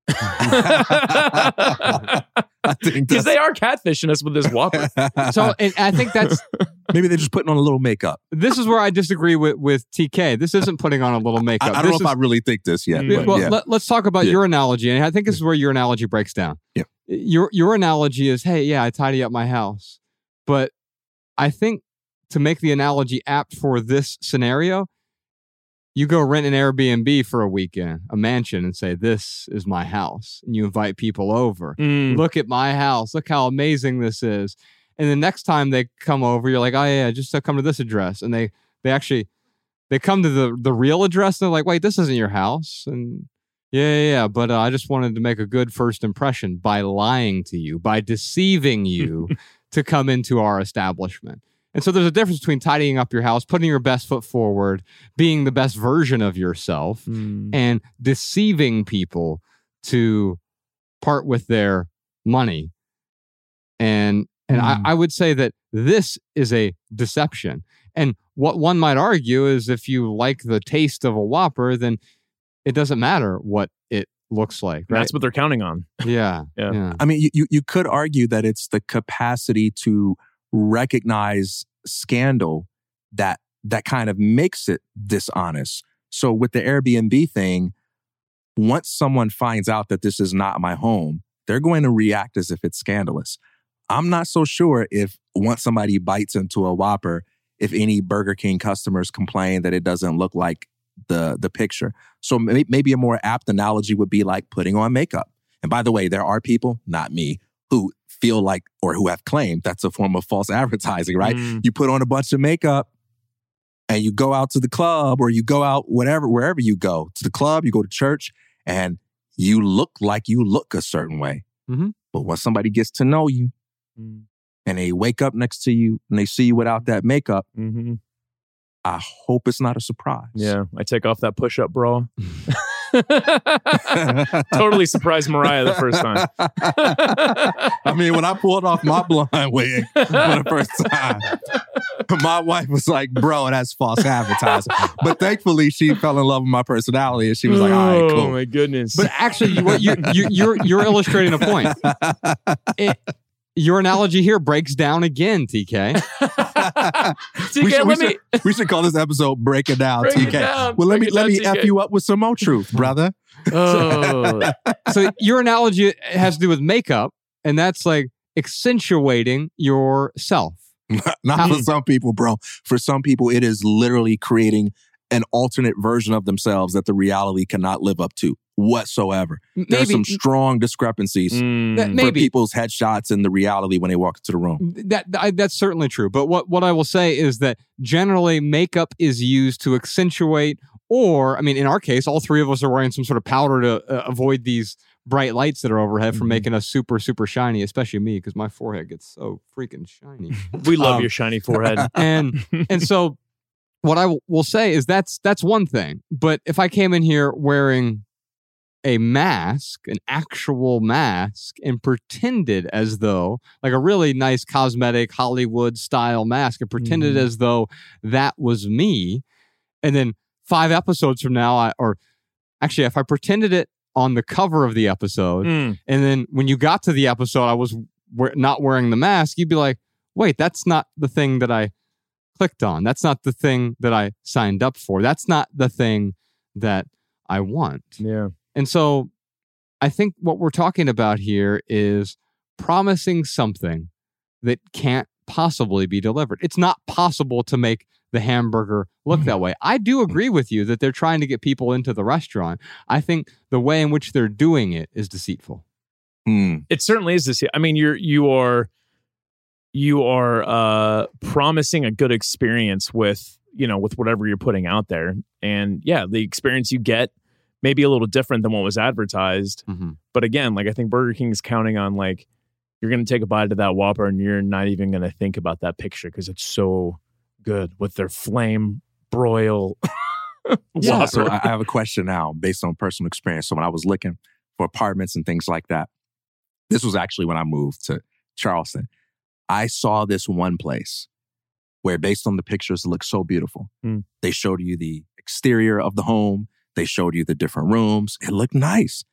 I think Because they are catfishing us with this Whopper. So, and I think that's maybe they're just putting on a little makeup. this is where I disagree with with TK. This isn't putting on a little makeup. I don't know This if I really think this yet. Yeah, but well, yeah. let, us talk about Yeah. your analogy, and I think this is where your analogy breaks down. Yeah. Your your analogy is, hey, yeah, I tidy up my house, but I think to make the analogy apt for this scenario, you go rent an Airbnb for a weekend, a mansion, and say, "This is my house," and you invite people over. Mm. Look at my house. Look how amazing this is. And the next time they come over, you're like, "Oh yeah, just uh, come to this address," and they they actually they come to the the real address and they're like, wait, this isn't your house. And yeah, yeah, yeah. But uh, I just wanted to make a good first impression by lying to you, by deceiving you to come into our establishment. And so there's a difference between tidying up your house, putting your best foot forward, being the best version of yourself, Mm. and deceiving people to part with their money. And And Mm. I, I would say that this is a deception. And what one might argue is if you like the taste of a Whopper, then it doesn't matter what it looks like. Right? That's what they're counting on. yeah. Yeah. yeah. I mean, you- you, you could argue that it's the capacity to recognize scandal that that kind of makes it dishonest. So with the Airbnb thing, once someone finds out that this is not my home, they're going to react as if it's scandalous. I'm not so sure if once somebody bites into a Whopper, if any Burger King customers complain that it doesn't look like the the picture. So may- maybe a more apt analogy would be like putting on makeup. And by the way, there are people, not me, who feel like or who have claimed that's a form of false advertising, right? Mm. You put on a bunch of makeup and you go out to the club or you go out whatever wherever you go to the club, you go to church and you look like you look a certain way. Mhm. But when somebody gets to know you Mm. and they wake up next to you and they see you without that makeup, hmm I hope it's not a surprise. Yeah, I take off that push-up bra. totally surprised Mariah the first time. I mean, when I pulled off my blonde wig for the first time, my wife was like, bro, that's false advertising. But thankfully, she fell in love with my personality and she was like, all right, Oh my goodness! But actually, you, what you, you, you're, you're illustrating a point. It- your analogy here breaks down again, TK. TK, we, should, we, me. should, we should call this episode "Break It Down." Break it TK. down. Well, let Break me let down, me TK. f you up with some more truth, brother. Oh, so your analogy has to do with makeup, and that's like accentuating yourself. Not for hmm. some people, bro. For some people, it is literally creating an alternate version of themselves that the reality cannot live up to whatsoever. There's some strong discrepancies Mm. that for people's headshots and the reality when they walk into the room. that I, that's certainly true. But what what I will say is that generally makeup is used to accentuate, or I mean, in our case, all three of us are wearing some sort of powder to uh, avoid these bright lights that are overhead from Mhm. making us super super shiny, especially me because my forehead gets so freaking shiny. we love Um, your shiny forehead. and and so what I w- will say is that's that's one thing. But if I came in here wearing a mask, an actual mask, and pretended as though like a really nice cosmetic Hollywood style mask, and pretended Mhm. as though that was me, and then five episodes from now, I or actually if I pretended it on the cover of the episode, Mm. and then when you got to the episode, I was we- not wearing the mask. You'd be like, wait, that's not the thing that I clicked on. That's not the thing that I signed up for. That's not the thing that I want. Yeah. And so I think what we're talking about here is promising something that can't possibly be delivered. It's not possible to make the hamburger look that way. I do agree with you that they're trying to get people into the restaurant. I think the way in which they're doing it is deceitful. Hmm. it certainly is this. I mean, you're you are you are uh promising a good experience with you know with whatever you're putting out there, and yeah, the experience you get may be a little different than what was advertised. Mm-hmm. But again, like I think Burger King is counting on like you're going to take a bite of that Whopper and you're not even going to think about that picture because it's so good with their flame broil. Yeah. So I have a question now based on personal experience. So when I was looking for apartments and things like that, this was actually when I moved to Charleston. I saw this one place where, based on the pictures, it looked so beautiful. Hmm. They showed you the exterior of the home, they showed you the different rooms. It looked nice.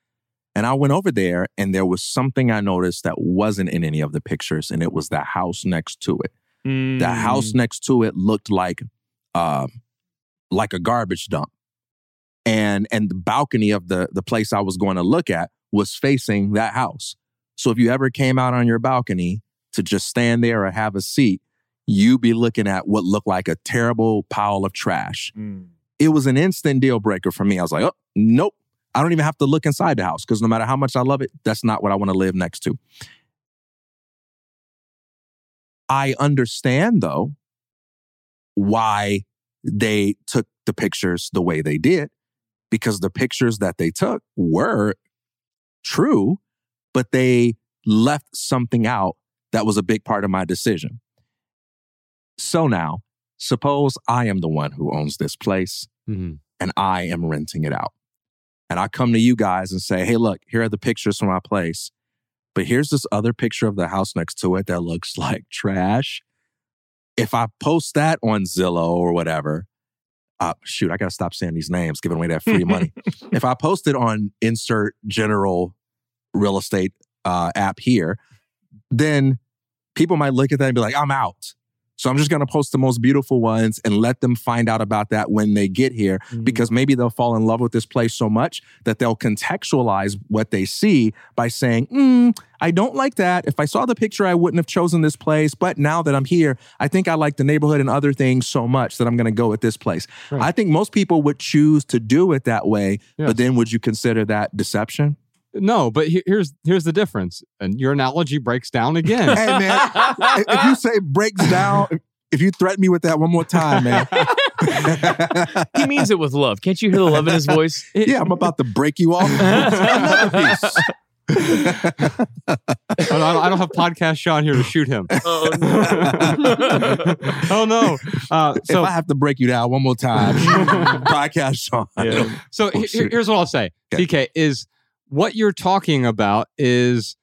And I went over there, and there was something I noticed that wasn't in any of the pictures, and it was the house next to it. The house Mm. next to it looked like um, like a garbage dump. And and the balcony of the the place I was going to look at was facing that house. So if you ever came out on your balcony to just stand there or have a seat, you'd be looking at what looked like a terrible pile of trash. Mm. It was an instant deal breaker for me. I was like, oh, nope. I don't even have to look inside the house because no matter how much I love it, that's not what I want to live next to. I understand though why they took the pictures the way they did because the pictures that they took were true, but they left something out that was a big part of my decision. So now, suppose I am the one who owns this place Mm-hmm. and I am renting it out. And I come to you guys and say, hey, look, here are the pictures from my place. but here's this other picture of the house next to it that looks like trash. If I post that on Zillow or whatever, uh, shoot, I got to stop saying these names, giving away that free money. if I post it on insert general real estate uh, app here, then people might look at that and be like, I'm out. So I'm just going to post the most beautiful ones and let them find out about that when they get here Mm-hmm. because maybe they'll fall in love with this place so much that they'll contextualize what they see by saying, mm, I don't like that. If I saw the picture, I wouldn't have chosen this place. But now that I'm here, I think I like the neighborhood and other things so much that I'm going to go with this place. Right. I think most people would choose to do it that way. Yes. But then would you consider that deception? No, but he- here's here's the difference, and your analogy breaks down again. Hey, man, if you say breaks down, if you threaten me with that one more time, man. he means it with love. Can't you hear the love in his voice? yeah, I'm about to break you off. Another piece. Oh, I, don't, I don't have podcast Sean here to shoot him. Oh, no! oh no! Uh, so if I have to break you down one more time, podcast Sean. So Oh, he- here's what I'll say, TK, is what you're talking about is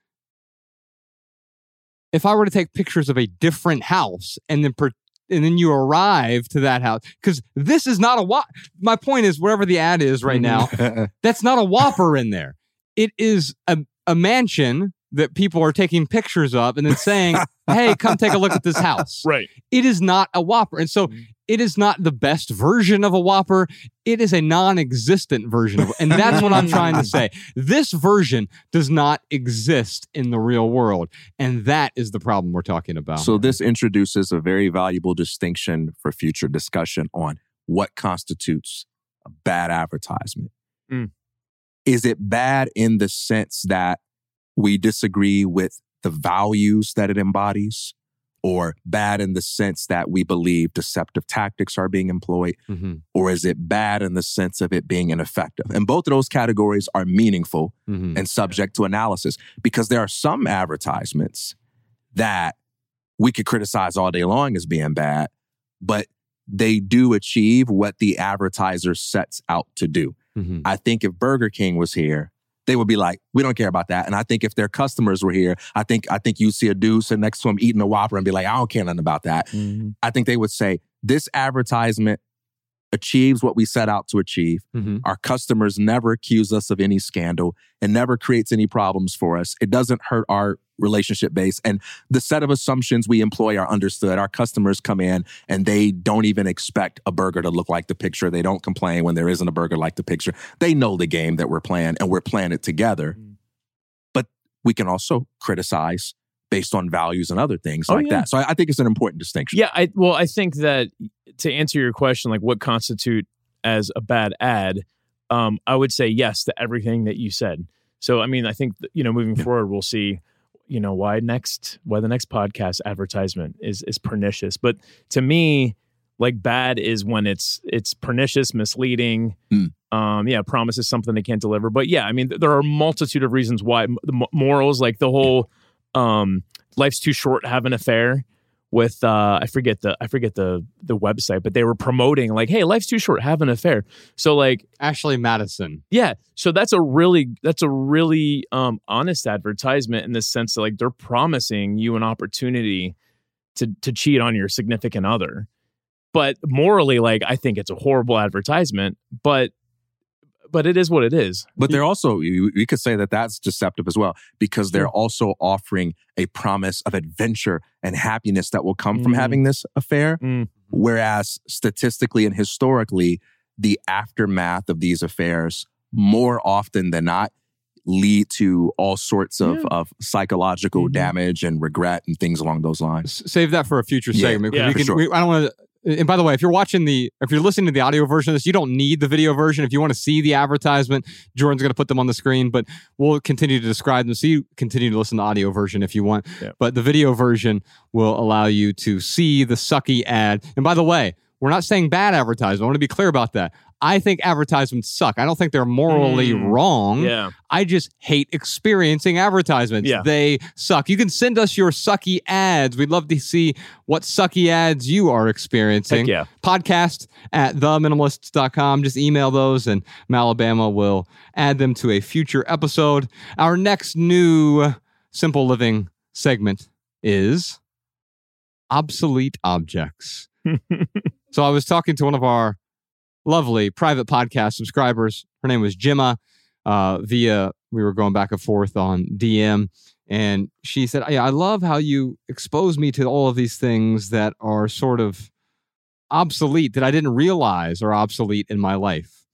if I were to take pictures of a different house and then per- and then you arrive to that house because this is not a whop. My point is, wherever the ad is right now, mm-hmm. that's not a whopper in there. It is a, a mansion that people are taking pictures of and then saying, "Hey, come take a look at this house." Right. It is not a whopper, and so mm-hmm. It is not the best version of a whopper. It is a non-existent version of, and that's what I'm trying to say. This version does not exist in the real world, and that is the problem we're talking about. So this introduces a very valuable distinction for future discussion on what constitutes a bad advertisement. Mm. Is it bad in the sense that we disagree with the values that it embodies? Or bad in the sense that we believe deceptive tactics are being employed? Mhm. Or is it bad in the sense of it being ineffective? And both of those categories are meaningful Mhm. and subject to analysis because there are some advertisements that we could criticize all day long as being bad, but they do achieve what the advertiser sets out to do. Mhm. I think if Burger King was here, they would be like, we don't care about that. And I think if their customers were here, I think I think you'd see a dude sitting next to him eating a Whopper and be like, I don't care nothing about that. I think they would say, this advertisement achieves what we set out to achieve. Mhm. Our customers never accuse us of any scandal and never creates any problems for us. It doesn't hurt our relationship base. And the set of assumptions we employ are understood. Our customers come in and they don't even expect a burger to look like the picture. They don't complain when there isn't a burger like the picture. They know the game that we're playing and we're playing it together. But we can also criticize based on values and other things Oh, like yeah. that. So I, I think it's an important distinction. Yeah, I well, I think that to answer your question, like what constitute as a bad ad, um, I would say yes to everything that you said. So, I mean, I think you know, moving forward, we'll see, you know, why next, why the next podcast advertisement is is pernicious. But to me, like bad is when it's it's pernicious, misleading. Um, yeah, promises something they can't deliver. But yeah, I mean, th- there are a multitude of reasons why M- the mo- morals, like the whole um, life's too short, to have an affair with uh, I forget the I forget the the website, but they were promoting like, hey, life's too short, have an affair. So like Ashley Madison. yeah, so that's a really that's a really um, honest advertisement in the sense that like they're promising you an opportunity to to cheat on your significant other. But morally, like I think it's a horrible advertisement. But but it is what it is. But they're also, you, you could say that that's deceptive as well, because they're also offering a promise of adventure and happiness that will come from Mhm. having this affair. Mm. Whereas statistically and historically, the aftermath of these affairs, more often than not, lead to all sorts of, Yeah. of psychological damage and regret and things along those lines. Save that for a future Yeah, segment. 'cause yeah, we for can, sure. we, I don't want to. And by the way, if you're watching the, if you're listening to the audio version of this, you don't need the video version. If you want to see the advertisement, Jordan's going to put them on the screen, but we'll continue to describe them. So you continue to listen to the audio version if you want. Yeah. But the video version will allow you to see the sucky ad. And by the way, we're not saying bad advertisement. I want to be clear about that. I think advertisements suck. I don't think they're morally Mm. wrong. Yeah. I just hate experiencing advertisements. Yeah. They suck. You can send us your sucky ads. We'd love to see what sucky ads you are experiencing. Heck yeah. Podcast at theminimalists.com. Just email those and Malabama will add them to a future episode. Our next new simple living segment is obsolete objects. so I was talking to one of our lovely private podcast subscribers. Her name was Gemma. Uh, via we were going back and forth on DM, and she said, "Yeah, I love how you expose me to all of these things that are sort of obsolete that I didn't realize are obsolete in my life.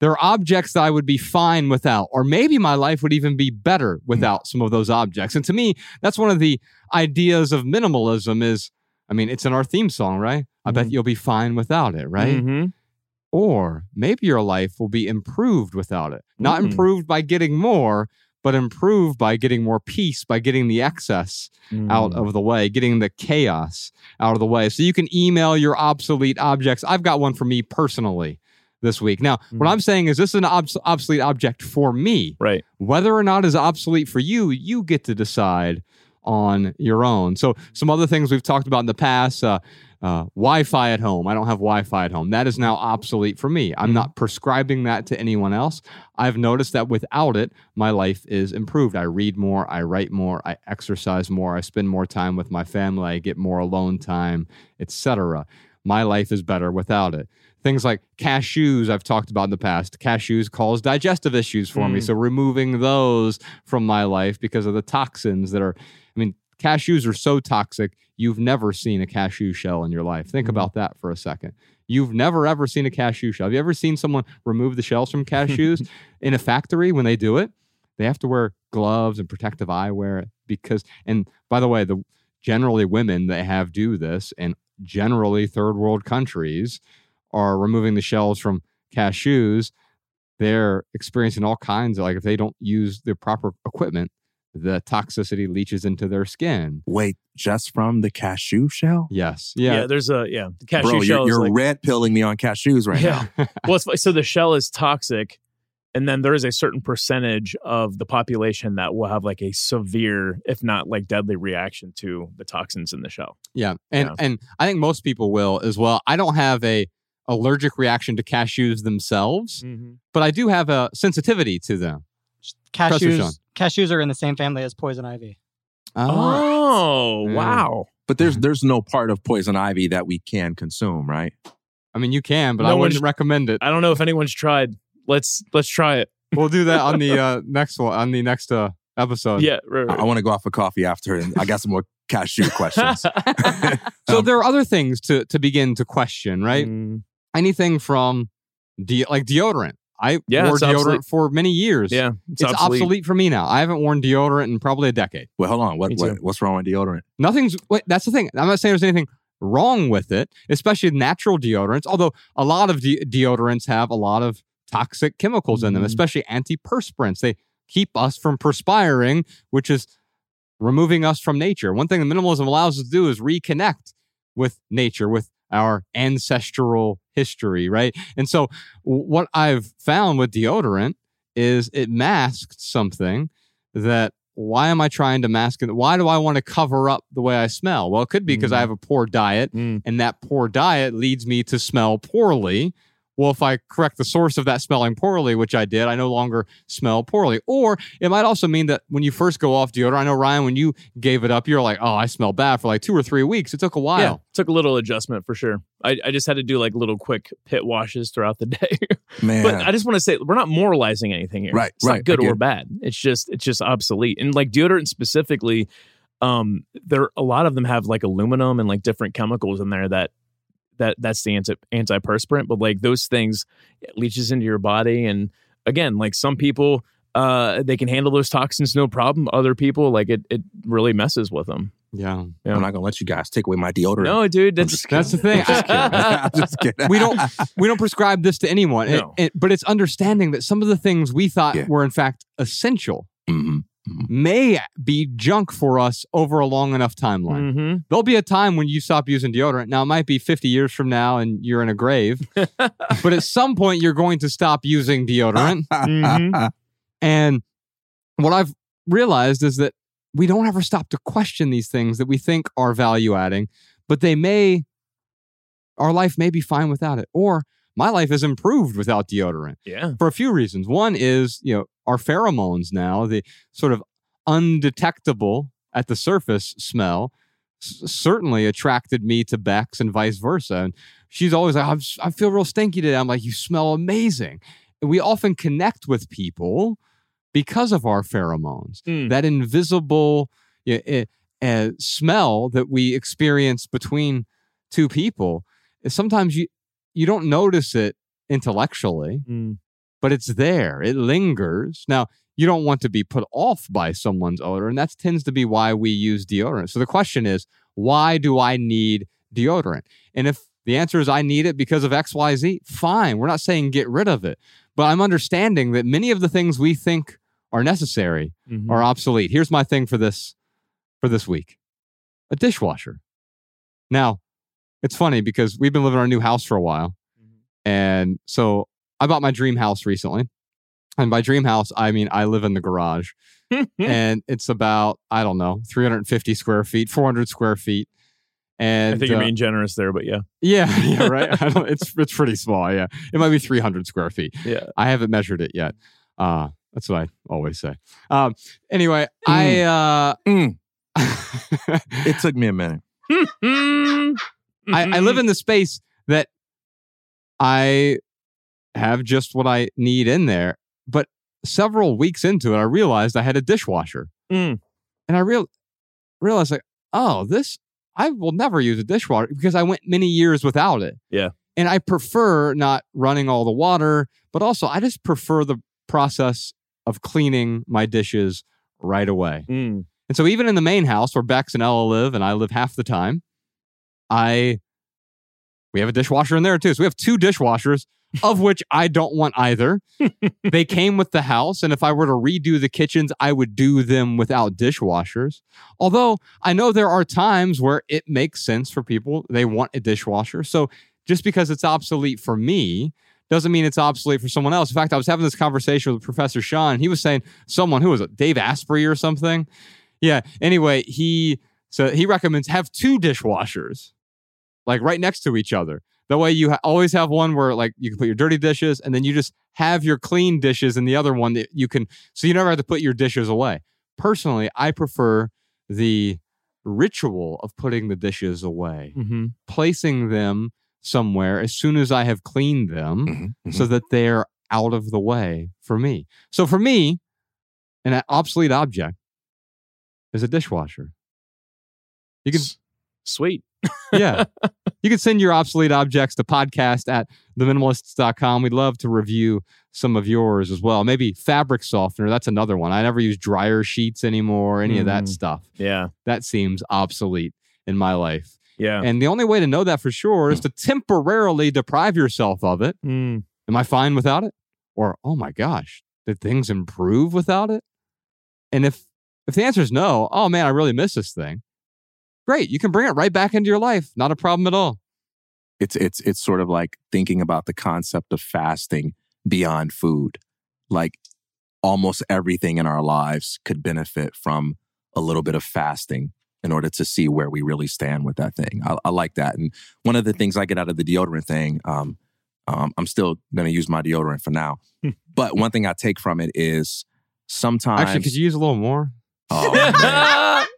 There are objects that I would be fine without, or maybe my life would even be better without some of those objects. And to me, that's one of the ideas of minimalism. Is I mean, it's in our theme song, right? I bet you'll be fine without it, right? Mhm. Or maybe your life will be improved without it. Not Mm. improved by getting more, but improved by getting more peace, by getting the excess out Mm. of the way, getting the chaos out of the way. So you can email your obsolete objects. I've got one for me personally this week. Now, what I'm saying is this is an obs- obsolete object for me. Right. Whether or not is obsolete for you, you get to decide on your own. So some other things we've talked about in the past, uh, uh, Wi-Fi at home. I don't have Wi-Fi at home. That is now obsolete for me. I'm not prescribing that to anyone else. I've noticed that without it, my life is improved. I read more, I write more, I exercise more, I spend more time with my family, I get more alone time, etc. My life is better without it. Things like cashews, I've talked about in the past. Cashews cause digestive issues for me. Mm. So removing those from my life because of the toxins that are, cashews are so toxic, you've never seen a cashew shell in your life. Think mm-hmm. about that for a second. You've never ever seen a cashew shell. Have you ever seen someone remove the shells from cashews in a factory when they do it? They have to wear gloves and protective eyewear because, and by the way, the generally women that have do this, and generally third world countries are removing the shells from cashews. They're experiencing all kinds of like if they don't use the proper equipment, the toxicity leaches into their skin. Wait, just from the cashew shell? Yes. Yeah. Yeah. there's a yeah. The cashew Bro, shell you're, is you're like, red pilling me on cashews right yeah. now. well, it's, so the shell is toxic, and then there is a certain percentage of the population that will have like a severe, if not like deadly, reaction to the toxins in the shell. Yeah. And Yeah. and I think most people will as well. I don't have a allergic reaction to cashews themselves, mm-hmm. but I do have a sensitivity to them. Press your Sean. Cashews, cashews are in the same family as poison ivy. Oh, Yeah. wow. But there's there's no part of poison ivy that we can consume, right? I mean, you can, but No I wouldn't recommend it. I don't know if anyone's tried. Let's let's try it. We'll do that on the uh, next one, on the next uh, episode. Yeah, right, I, right. want to go off for coffee after, and I got some more cashew questions. So there are other things to to begin to question, right? Mm, Anything from de- like deodorant. I Yeah, wore deodorant obsolete. for many years. yeah, It's, obsolete. for me now. I haven't worn deodorant in probably a decade. well, hold on. What, what what's wrong with deodorant? Nothing's wait, that's the thing. I'm not saying there's anything wrong with it, especially natural deodorants, although a lot of de- deodorants have a lot of toxic chemicals in them, Mhm. especially antiperspirants. They keep us from perspiring, which is removing us from nature. One thing that minimalism allows us to do is reconnect with nature, with our ancestral history, right? And so, what I've found with deodorant is it masked something that why am I trying to mask it? Why do I want to cover up the way I smell? Well, it could be because I Mm. have a poor diet, Mm. and that poor diet leads me to smell poorly. Well, if I correct the source of that smelling poorly, which I did, I no longer smell poorly. Or it might also mean that when you first go off deodorant, I know Ryan, when you gave it up, you're like, oh, I smell bad for like two or three weeks. It took a while. Yeah, took a little adjustment for sure. I, I just had to do like little quick pit washes throughout the day. Man, but I just want to say we're not moralizing anything here. Right, It's right, not good or bad. It's just it's just obsolete. And like deodorant specifically, um, there a lot of them have like aluminum and like different chemicals in there that that that's the anti antiperspirant. But like those things it leaches into your body. And again, like some people uh they can handle those toxins no problem. Other people like it it really messes with them. Yeah. Yeah. I'm not gonna let you guys take away my deodorant. No, dude, that's That's the thing. I'm just kidding. I'm just we don't we don't prescribe this to anyone. No. it- but it's understanding that some of the things we thought Yeah. were in fact essential Mhm. May be junk for us over a long enough timeline. hmm There'll be a time when you stop using deodorant. Now it might be 50 years from now and you're in a grave, but at some point you're going to stop using deodorant. Mhm. And what I've realized is that we don't ever stop to question these things that we think are value adding, but they may, our life may be fine without it. Or my life is improved without deodorant Yeah. for a few reasons. One is, you know, our pheromones now, the sort of undetectable at the surface smell s- certainly attracted me to Bex and vice versa. And she's always like, I'm, I feel real stinky today. I'm like, you smell amazing. And we often connect with people because of our pheromones, Mm. that invisible yeah, eh, eh, smell that we experience between two people. Sometimes you you don't notice it intellectually, Mm. but it's there. It lingers. Now, you don't want to be put off by someone's odor, and that tends to be why we use deodorant. So the question is, why do I need deodorant? And if the answer is I need it because of XYZ, fine. We're not saying get rid of it. But I'm understanding that many of the things we think are necessary Mhm. are obsolete. Here's my thing for this for this week. A dishwasher. Now, it's funny because we've been living in our new house for a while. And so I bought my dream house recently. And by dream house, I mean I live in the garage. and it's about, I don't know, 350 square feet, 400 square feet. And I think you're uh, being generous there, but yeah. yeah, yeah, right. I don't, it's it's pretty small. Yeah, it might be 300 square feet. Yeah. I haven't measured it yet. Uh, that's what I always say. Um, anyway, I uh, Mm. It took me a minute. I, I live in the space that I have just what I need in there. But several weeks into it, I realized I had a dishwasher, Mm. and I real realized like, oh, this I will never use a dishwasher because I went many years without it. Yeah. And I prefer not running all the water, but also I just prefer the process of cleaning my dishes right away. Mm. And so even in the main house where Bex and Ella live, and I live half the time, I we have a dishwasher in there too. So we have two dishwashers, of which I don't want either. they came with the house, and if I were to redo the kitchens, I would do them without dishwashers. Although I know there are times where it makes sense for people, they want a dishwasher. So just because it's obsolete for me doesn't mean it's obsolete for someone else. In fact, I was having this conversation with Professor Sean. He was saying someone who was it, Dave Asprey or something. Yeah. Anyway, he so he recommends have two dishwashers, like right next to each other. That way, you ha- always have one where like you can put your dirty dishes, and then you just have your clean dishes in the other one that you can. So you never have to put your dishes away. Personally, I prefer the ritual of putting the dishes away, Mhm. placing them somewhere as soon as I have cleaned them, Mhm, mhm. so that they're out of the way for me. So for me, an obsolete object is a dishwasher. You can S- Sweet. Yeah. You can send your obsolete objects to podcast at theminimalists.com. We'd love to review some of yours as well. Maybe fabric softener. That's another one. I never use dryer sheets anymore, any of that Mm. stuff. Yeah. That seems obsolete in my life. Yeah. And the only way to know that for sure is to temporarily deprive yourself of it. Mm. Am I fine without it? Or, oh my gosh, did things improve without it? And if if the answer is no, oh man, I really miss this thing. Great, you can bring it right back into your life. Not a problem at all. it's it's it's sort of like thinking about the concept of fasting beyond food like almost everything in our lives could benefit from a little bit of fasting in order to see where we really stand with that thing i, I like that and one of the things i get out of the deodorant thing um, um, i'm still going to use my deodorant for now but one thing i take from it is sometimes Actually, could you use a little more? Oh, man.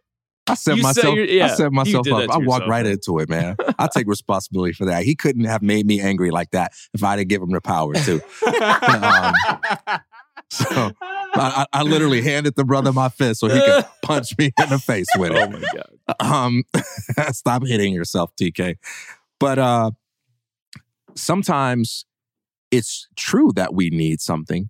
I set You set myself. your- yeah, I set myself up. I walked right into it, man. I take responsibility for that. He couldn't have made me angry like that if I didn't give him the power to. Um, so I, I literally handed the brother my fist so he could punch me in the face with Oh it. my god. Um, stop hitting yourself, TK. But uh, sometimes it's true that we need something,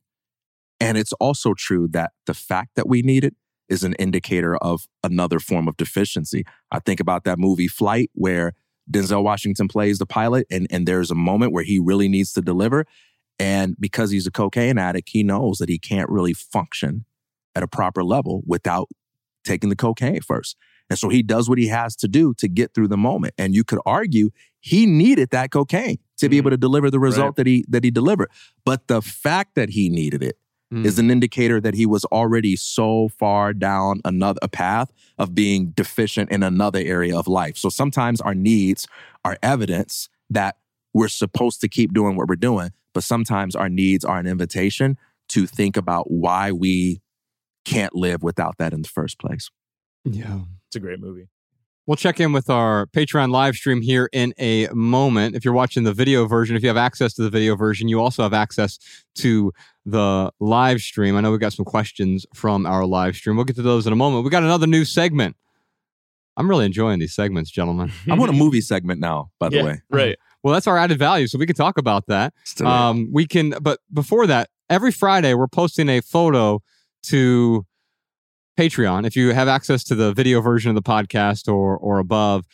and it's also true that the fact that we need it is an indicator of another form of deficiency. I think about that movie Flight, where Denzel Washington plays the pilot, and, and there's a moment where he really needs to deliver. And because he's a cocaine addict, he knows that he can't really function at a proper level without taking the cocaine first. And so he does what he has to do to get through the moment. And you could argue he needed that cocaine to be Mhm. able to deliver the result Right. that he that he delivered. But the fact that he needed it is mm. an indicator that he was already so far down another a path of being deficient in another area of life. So sometimes our needs are evidence that we're supposed to keep doing what we're doing, but sometimes our needs are an invitation to think about why we can't live without that in the first place. Yeah. It's a great movie. We'll check in with our Patreon live stream here in a moment. If you're watching the video version, if you have access to the video version, you also have access to the live stream. I know we got some questions from our live stream. We'll get to those in a moment. We got another new segment. I'm really enjoying these segments, gentlemen. I want a movie segment now, by the Yeah, way. Right. Well, that's our added value, so we can talk about that. Um, we can, but before that, every Friday we're posting a photo to Patreon. If you have access to the video version of the podcast or or above,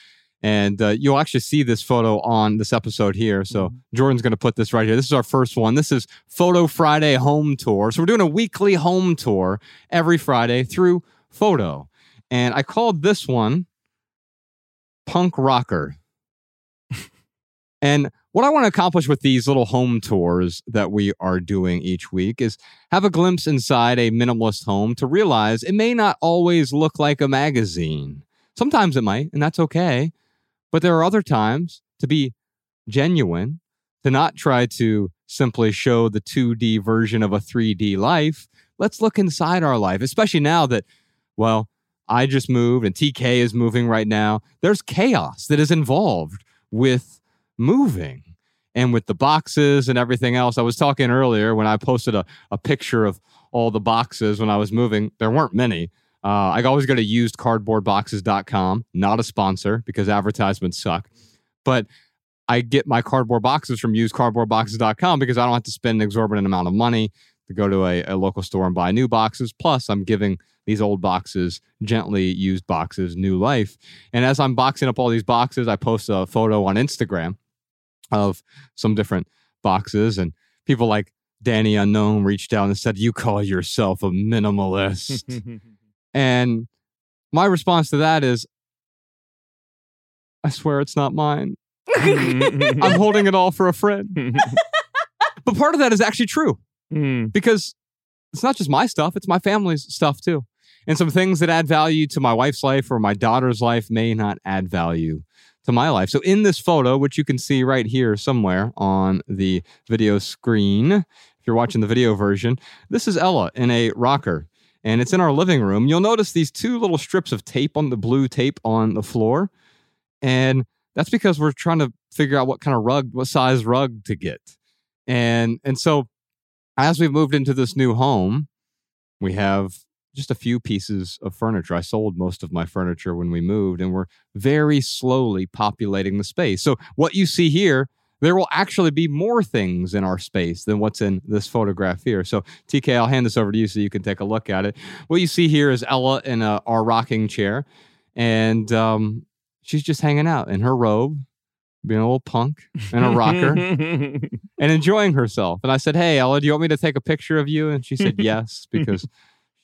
and uh, you'll actually see this photo on this episode here. So Jordan's going to put this right here. This is our first one. This is Photo Friday Home Tour. So we're doing a weekly home tour every Friday through Photo, and I called this one Punk Rocker. And what I want to accomplish with these little home tours that we are doing each week is have a glimpse inside a minimalist home to realize it may not always look like a magazine. Sometimes it might, and that's okay. But there are other times to be genuine, to not try to simply show the 2D version of a 3D life. Let's look inside our life, especially now that, well, I just moved and TK is moving right now. There's chaos that is involved with moving and with the boxes and everything else. I was talking earlier when I posted a, a picture of all the boxes when I was moving. There weren't many. Uh, I always go to usedcardboardboxes.com, not a sponsor because advertisements suck. But I get my cardboard boxes from usedcardboardboxes.com because I don't have to spend an exorbitant amount of money to go to a, a local store and buy new boxes. Plus, I'm giving these old boxes, gently used boxes, new life. And as I'm boxing up all these boxes, I post a photo on Instagram of some different boxes. And people like Danny Unknown reached out and said, You call yourself a minimalist. and my response to that is, I swear it's not mine. I'm holding it all for a friend. but part of that is actually true hmm. because it's not just my stuff, it's my family's stuff too. And some things that add value to my wife's life or my daughter's life may not add value to my life. So, in this photo, which you can see right here somewhere on the video screen, if you're watching the video version, this is Ella in a rocker and it's in our living room. You'll notice these two little strips of tape on the blue tape on the floor. And that's because we're trying to figure out what kind of rug, what size rug to get. And and so as we've moved into this new home, we have just a few pieces of furniture. I sold most of my furniture when we moved, and we're very slowly populating the space. So, what you see here, there will actually be more things in our space than what's in this photograph here. So, TK, I'll hand this over to you so you can take a look at it. What you see here is Ella in a, our rocking chair, and um, she's just hanging out in her robe, being a little punk and a rocker and enjoying herself. And I said, Hey, Ella, do you want me to take a picture of you? And she said, Yes, because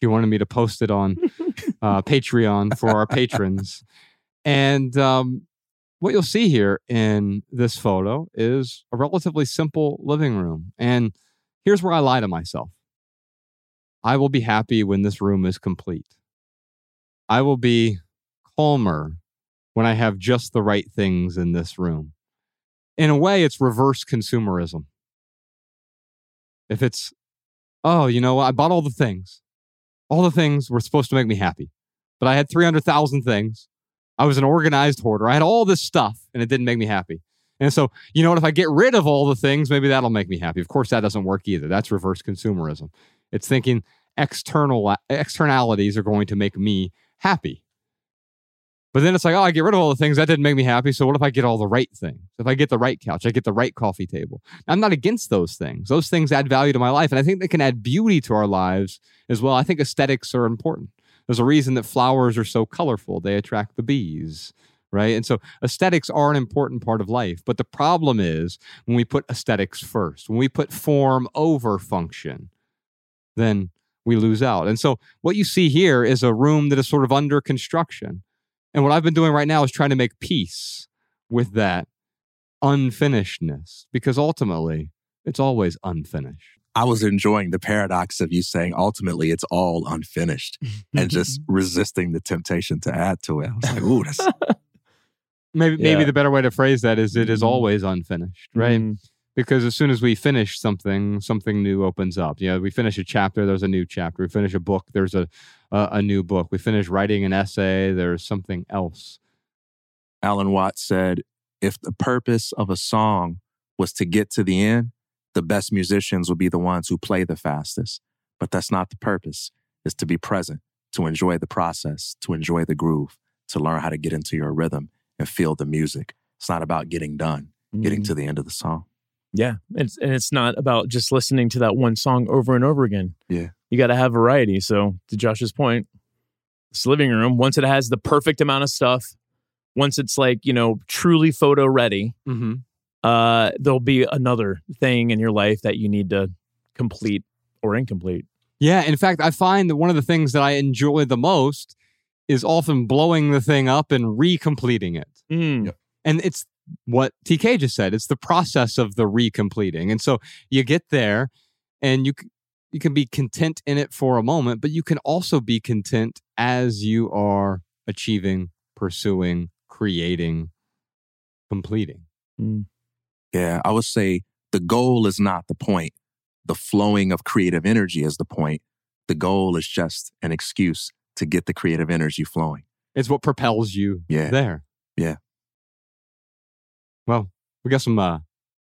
she wanted me to post it on uh, Patreon for our patrons. And um, what you'll see here in this photo is a relatively simple living room. And here's where I lie to myself I will be happy when this room is complete. I will be calmer when I have just the right things in this room. In a way, it's reverse consumerism. If it's, oh, you know, I bought all the things, all the things were supposed to make me happy, but I had 300,000 things. I was an organized hoarder. I had all this stuff and it didn't make me happy. And so, you know what? If I get rid of all the things, maybe that'll make me happy. Of course, that doesn't work either. That's reverse consumerism. It's thinking external externalities are going to make me happy. But then it's like, oh, I get rid of all the things that didn't make me happy. So what if I get all the right things? If I get the right couch, I get the right coffee table. I'm not against those things. Those things add value to my life. And I think they can add beauty to our lives as well. I think aesthetics are important. There's a reason that flowers are so colorful. They attract the bees, right? And so aesthetics are an important part of life. But the problem is when we put aesthetics first, when we put form over function, then we lose out. And so what you see here is a room that is sort of under construction. And what I've been doing right now is trying to make peace with that unfinishedness because ultimately it's always unfinished. I was enjoying the paradox of you saying ultimately it's all unfinished and just resisting the temptation to add to it. I was like, ooh, that's Maybe maybe the better way to phrase that is it is Mhm. always unfinished, right? Mhm. Because as soon as we finish something, something new opens up. You know, we finish a chapter, there's a new chapter. We finish a book, there's a a, a new book. We finish writing an essay, there's something else. Alan Watts said, if the purpose of a song was to get to the end, the best musicians will be the ones who play the fastest. But that's not the purpose. It's to be present, to enjoy the process, to enjoy the groove, to learn how to get into your rhythm and feel the music. It's not about getting done, getting Mhm. to the end of the song. Yeah, it's and it's not about just listening to that one song over and over again. Yeah. You got to have variety. So, to Josh's point, this living room, once it has the perfect amount of stuff, once it's like, you know, truly photo ready, Mm-hmm. uh, there'll be another thing in your life that you need to complete or incomplete. Yeah, in fact, I find that one of the things that I enjoy the most is often blowing the thing up and recompleting it. Mm. And it's what TK just said. It's the process of the recompleting. And so you get there and you you can be content in it for a moment, but you can also be content as you are achieving, pursuing, creating, completing. Mm. Yeah, I would say the goal is not the point. The flowing of creative energy is the point. The goal is just an excuse to get the creative energy flowing. It's what propels you Yeah. there. Yeah. Well, we got some uh,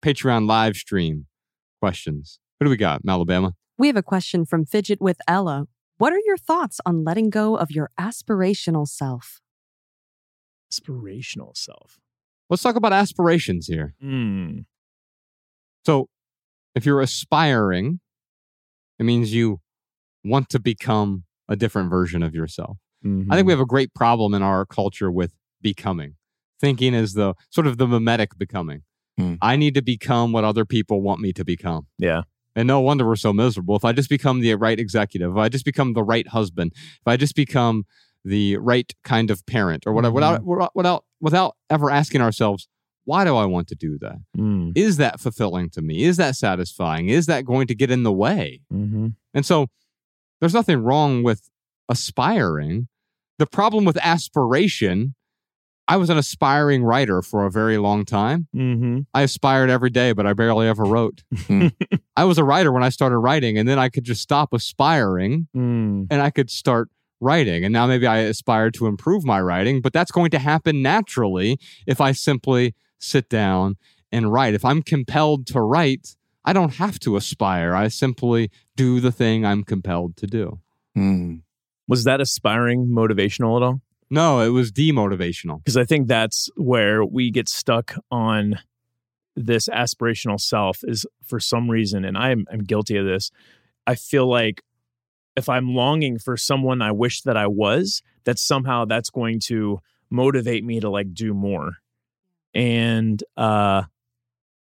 Patreon live stream questions. What do we got, Alabama? We have a question from Fidget with Ella. What are your thoughts on letting go of your aspirational self? Aspirational self. Let's talk about aspirations here. Mm. So, if you're aspiring, it means you want to become a different version of yourself. I think we have a great problem in our culture with becoming, thinking as the sort of the mimetic becoming. Hmm. I need to become what other people want me to become. Yeah. And no wonder we're so miserable. If I just become the right executive, if I just become the right husband, if I just become the right kind of parent or whatever, without, without, without ever asking ourselves, why do I want to do that? Mm. Is that fulfilling to me? Is that satisfying? Is that going to get in the way? Mm-hmm. And so there's nothing wrong with aspiring. The problem with aspiration, I was an aspiring writer for a very long time. Mm-hmm. I aspired every day, but I barely ever wrote. I was a writer when I started writing, and then I could just stop aspiring Mm. and I could start writing. And now maybe I aspire to improve my writing, but that's going to happen naturally if I simply sit down and write. If I'm compelled to write, I don't have to aspire. I simply do the thing I'm compelled to do. Mm. Was that aspiring motivational at all? No, it was demotivational. Because I think that's where we get stuck on this aspirational self is for some reason, and I'm, I'm guilty of this. I feel like if I'm longing for someone I wish that I was, that somehow that's going to motivate me to like do more. And uh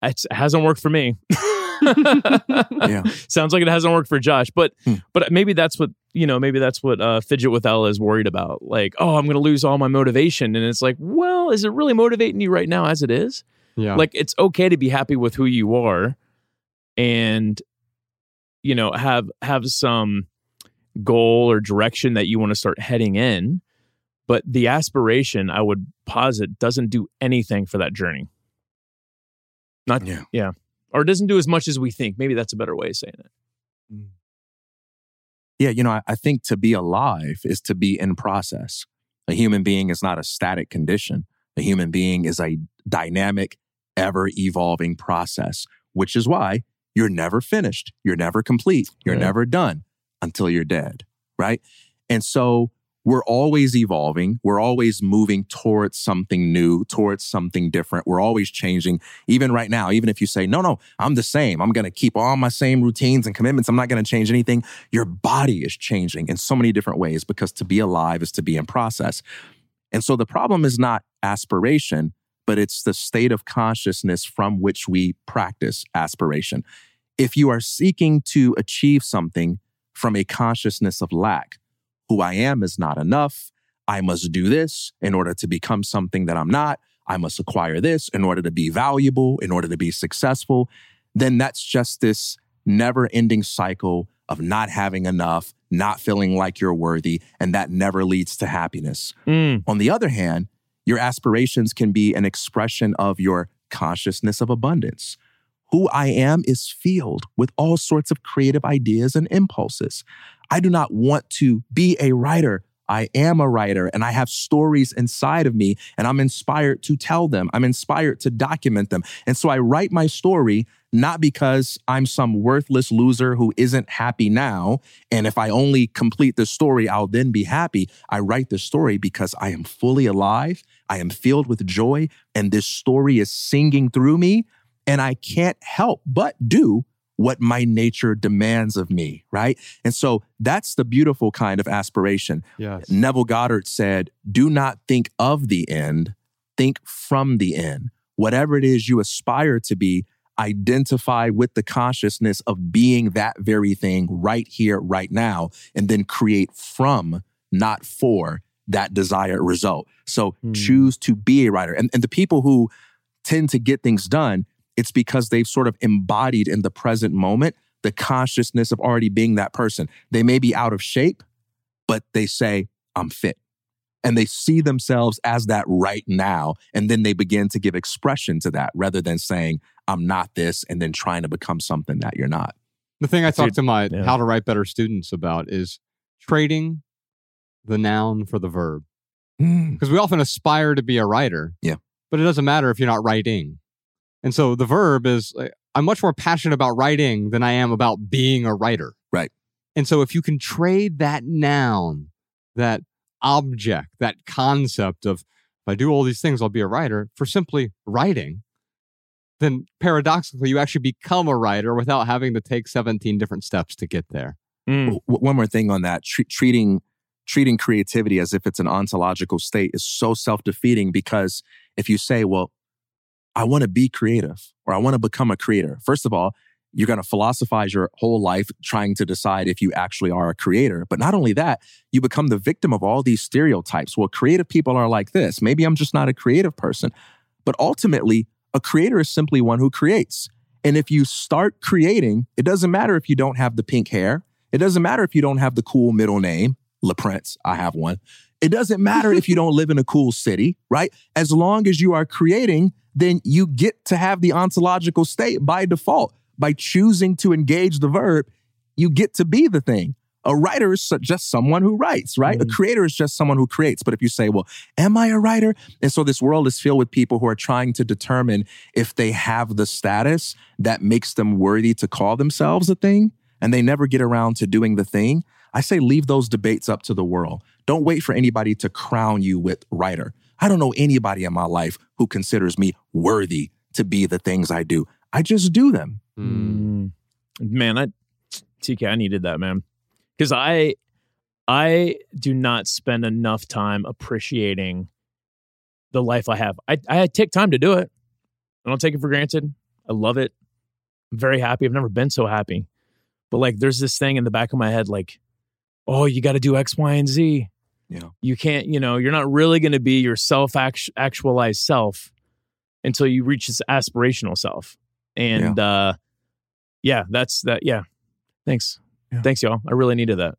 it hasn't worked for me. Yeah. Sounds like it hasn't worked for Josh, but Hmm. but maybe that's what you know. Maybe that's what uh, Fidget with Ella is worried about. Like, oh, I'm going to lose all my motivation, and it's like, well, is it really motivating you right now as it is? Yeah. Like, it's okay to be happy with who you are, and you know have have some goal or direction that you want to start heading in. But the aspiration, I would posit, doesn't do anything for that journey. Not Yeah. yeah, or doesn't do as much as we think. Maybe that's a better way of saying it. Mm. Yeah, you know, I, I think to be alive is to be in process. A human being is not a static condition. A human being is a dynamic, ever evolving process, which is why you're never finished. You're never complete. You're Right. never done until you're dead. Right. And so we're always evolving. We're always moving towards something new, towards something different. We're always changing. Even right now, even if you say, no, no, I'm the same. I'm going to keep all my same routines and commitments. I'm not going to change anything. Your body is changing in so many different ways because to be alive is to be in process. And so the problem is not aspiration, but it's the state of consciousness from which we practice aspiration. If you are seeking to achieve something from a consciousness of lack, who I am is not enough. I must do this in order to become something that I'm not. I must acquire this in order to be valuable, in order to be successful. Then that's just this never ending cycle of not having enough, not feeling like you're worthy, and that never leads to happiness. Mm. On the other hand, your aspirations can be an expression of your consciousness of abundance. who I am is filled with all sorts of creative ideas and impulses. I do not want to be a writer. I am a writer and I have stories inside of me and I'm inspired to tell them. I'm inspired to document them. And so I write my story not because I'm some worthless loser who isn't happy now. And if I only complete the story, I'll then be happy. I write the story because I am fully alive. I am filled with joy and this story is singing through me. And I can't help but do what my nature demands of me, right? And so that's the beautiful kind of aspiration. Yes. Neville Goddard said, Do not think of the end, think from the end. Whatever it is you aspire to be, identify with the consciousness of being that very thing right here, right now, and then create from, not for that desired result. So Hmm. choose to be a writer. And, and the people who tend to get things done, it's because they've sort of embodied in the present moment the consciousness of already being that person. They may be out of shape, but they say, I'm fit. And they see themselves as that right now. And then they begin to give expression to that rather than saying, I'm not this, and then trying to become something that you're not. The thing I talk to my yeah. how to write better students about is trading the noun for the verb. Mm. Because we often aspire to be a writer. Yeah. But it doesn't matter if you're not writing. And so the verb is like, I'm much more passionate about writing than I am about being a writer. Right. And so if you can trade that noun, that object, that concept of if I do all these things, I'll be a writer for simply writing, then paradoxically, you actually become a writer without having to take 17 different steps to get there. Mm. One more thing on that tre- treating treating creativity as if it's an ontological state is so self-defeating because if you say well i want to be creative or i want to become a creator. First of all you're going to philosophize your whole life trying to decide if you actually are a creator. But not only that you become the victim of all these stereotypes. Well creative people are like this. Maybe i'm just not a creative person. But ultimately a creator is simply one who creates. And if you start creating it doesn't matter if you don't have the pink hair. It doesn't matter if you don't have the cool middle name, LaPrince, I have one. It doesn't matter if you don't live in a cool city, right? As long as you are creating, then you get to have the ontological state by default. By choosing to engage the verb, you get to be the thing. A writer is just someone who writes, right? A mm-hmm. creator is just someone who creates. But if you say, well, am I a writer? And so this world is filled with people who are trying to determine if they have the status that makes them worthy to call themselves a thing and they never get around to doing the thing, I say leave those debates up to the world. Don't wait for anybody to crown you with writer. I don't know anybody in my life who considers me worthy to be the things I do. I just do them. Mm. Man, I TK, I needed that, man. Because I I do not spend enough time appreciating the life I have. I, I take time to do it. I don't take it for granted. I love it. I'm very happy. I've never been so happy. But like there's this thing in the back of my head, like, oh, you got to do X, Y, and Z. Yeah. You can't, you know, you're not really going to be your self actualized self until you reach this aspirational self. And uh yeah, that's that. Yeah. Thanks. Yeah. Thanks, y'all. I really needed that.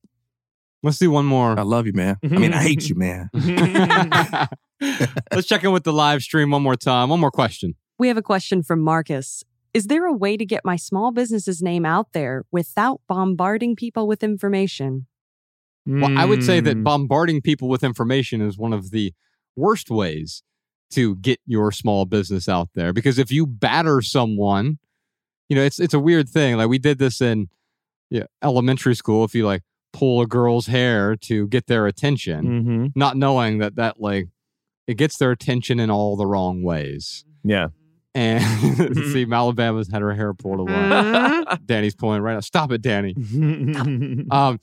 Let's do one more. I love you, man. I mean, I hate you, man. Let's check in with the live stream one more time. One more question. We have a question from Marcus. Is there a way to get my small business's name out there without bombarding people with information? Well, I would say that Mm. bombarding people with information is one of the worst ways to get your small business out there because if you batter someone, you know, it's it's a weird thing. Like we did this in yeah, elementary school if you like pull a girl's hair to get their attention, Mm-hmm. not knowing that that like it gets their attention in all the wrong ways. Yeah. And see, Alabama's had her hair pulled away. Mm-hmm. Danny's pulling it right now. Stop it, Danny. Um,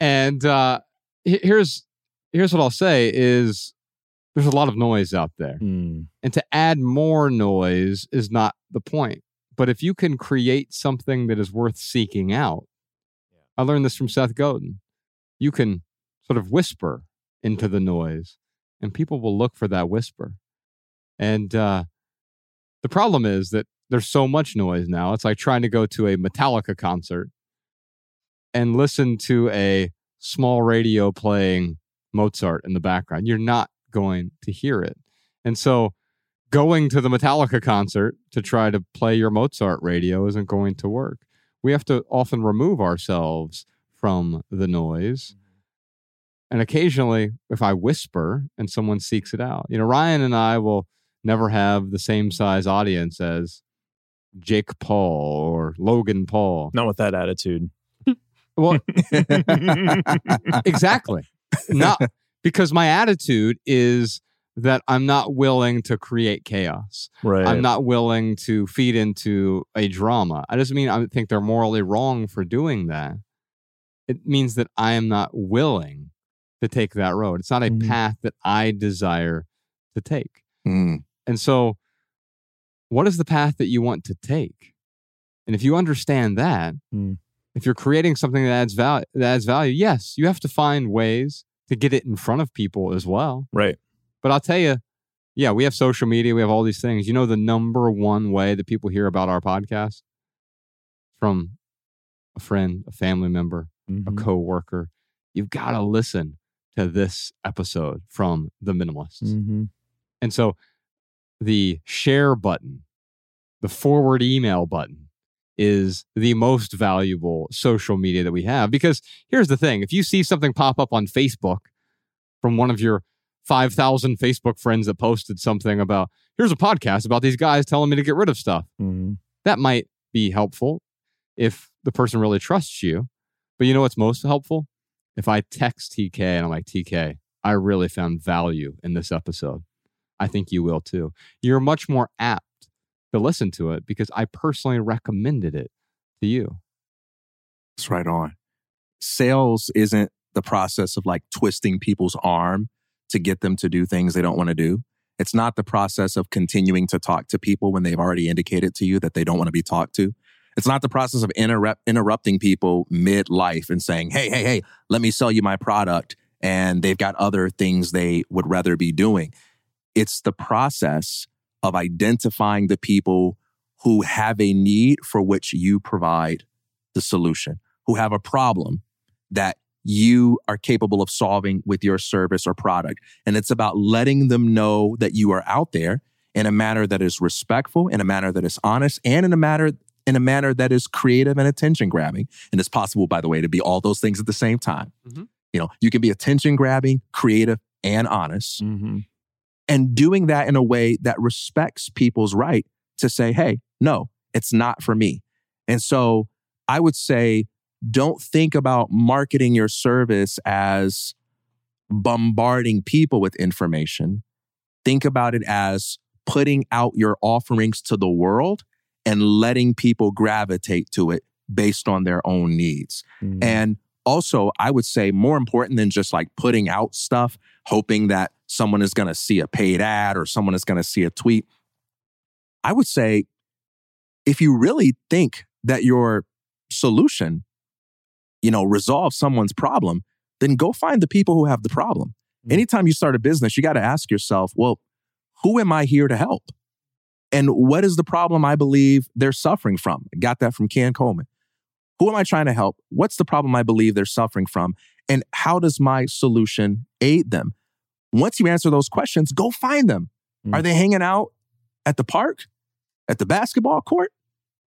and uh, here's here's what I'll say is there's a lot of noise out there, Mm. and to add more noise is not the point. But if you can create something that is worth seeking out, I learned this from Seth Godin. You can sort of whisper into the noise, and people will look for that whisper. And uh, the problem is that there's so much noise now. It's like trying to go to a Metallica concert and listen to a small radio playing Mozart in the background. You're not going to hear it. And so going to the Metallica concert to try to play your Mozart radio isn't going to work. We have to often remove ourselves from the noise. Mm-hmm. And occasionally, if I whisper and someone seeks it out, you know, Ryan and I will never have the same size audience as Jake Paul or Logan Paul. Not with that attitude. Well, exactly. Not because my attitude is that I'm not willing to create chaos. Right. I'm not willing to feed into a drama. I doesn't mean I think they're morally wrong for doing that. It means that I am not willing to take that road. It's not a Mhm. path that I desire to take. Mm. And so, what is the path that you want to take? And if you understand that, Mm. if you're creating something that adds value, that adds value, yes, you have to find ways to get it in front of people as well. Right. But I'll tell you, yeah, we have social media, we have all these things. You know, the number one way that people hear about our podcast from a friend, a family member, a Mhm. coworker. You've got to listen to this episode from the minimalists. Mhm. And so the share button, the forward email button is the most valuable social media that we have. Because here's the thing if you see something pop up on Facebook from one of your 5,000 Facebook friends that posted something about, here's a podcast about these guys telling me to get rid of stuff, Mhm. that might be helpful if the person really trusts you. But you know what's most helpful? If I text TK and I'm like, TK, I really found value in this episode. I think you will too. You're much more apt to listen to it because I personally recommended it to you. That's right on. Sales isn't the process of like twisting people's arm to get them to do things they don't want to do. It's not the process of continuing to talk to people when they've already indicated to you that they don't want to be talked to. It's not the process of interrupt, interrupting people mid life and saying, hey, hey, hey, let me sell you my product. And they've got other things they would rather be doing. It's the process of identifying the people who have a need for which you provide the solution, who have a problem that you are capable of solving with your service or product. And it's about letting them know that you are out there in a manner that is respectful, in a manner that is honest, and in a manner in a manner that is creative and attention grabbing. And it's possible, by the way, to be all those things at the same time. Mhm. You know, you can be attention grabbing, creative, and honest Mhm. And doing that in a way that respects people's right to say, hey, no, it's not for me. And so I would say, don't think about marketing your service as bombarding people with information. Think about it as putting out your offerings to the world and letting people gravitate to it based on their own needs. Mhm. And also, I would say more important than just like putting out stuff, hoping that someone is going to see a paid ad or someone is going to see a tweet. I would say if you really think that your solution, you know, resolves someone's problem, then go find the people who have the problem. Hmm. Anytime you start a business, you got to ask yourself, well, who am I here to help? And what is the problem I believe they're suffering from? I got that from Ken Coleman. Who am I trying to help? What's the problem I believe they're suffering from? And how does my solution aid them? Once you answer those questions, go find them. Mm. Are they hanging out at the park, at the basketball court,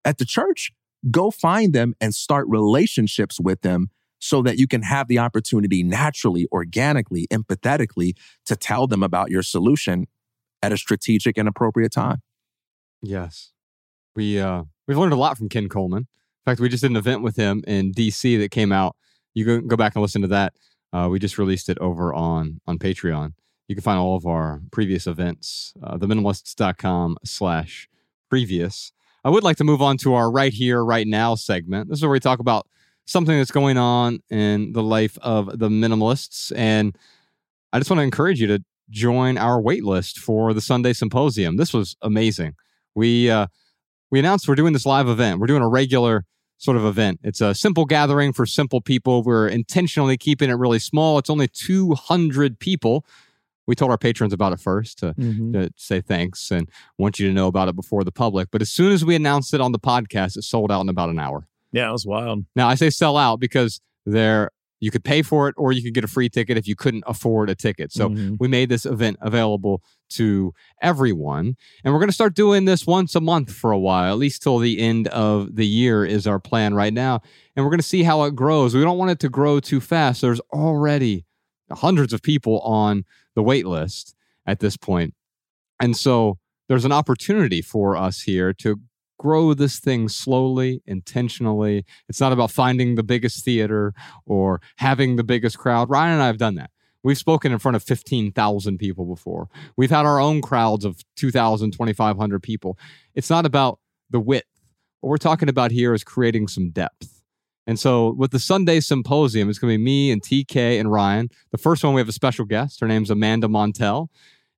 at the church? Go find them and start relationships with them so that you can have the opportunity naturally, organically, empathetically to tell them about your solution at a strategic and appropriate time. Yes. We uh we've learned a lot from Ken Coleman. In fact, we just did an event with him in DC that came out. You go go back and listen to that. Uh, we just released it over on on Patreon. You can find all of our previous events, uh, theminimalists.com slash previous. I would like to move on to our right here, right now segment. This is where we talk about something that's going on in the life of the minimalists. And I just want to encourage you to join our wait list for the Sunday Symposium. This was amazing. We uh, we announced we're doing this live event. We're doing a regular sort of event. It's a simple gathering for simple people. We're intentionally keeping it really small. It's only 200 people. We told our patrons about it first to, Mhm. to say thanks and want you to know about it before the public. But as soon as we announced it on the podcast, it sold out in about an hour. Yeah, it was wild. Now I say sell out because there you could pay for it or you could get a free ticket if you couldn't afford a ticket. So Mhm. we made this event available to everyone. And we're going to start doing this once a month for a while, at least till the end of the year is our plan right now. And we're going to see how it grows. We don't want it to grow too fast. There's already hundreds of people on the wait list at this point. And so there's an opportunity for us here to grow this thing slowly, intentionally. It's not about finding the biggest theater or having the biggest crowd. Ryan and I have done that. We've spoken in front of 15,000 people before. We've had our own crowds of 2,000, 2,500 people. It's not about the width. What we're talking about here is creating some depth. And so with the Sunday Symposium, it's going to be me and TK and Ryan. The first one, we have a special guest. Her name's Amanda Montell,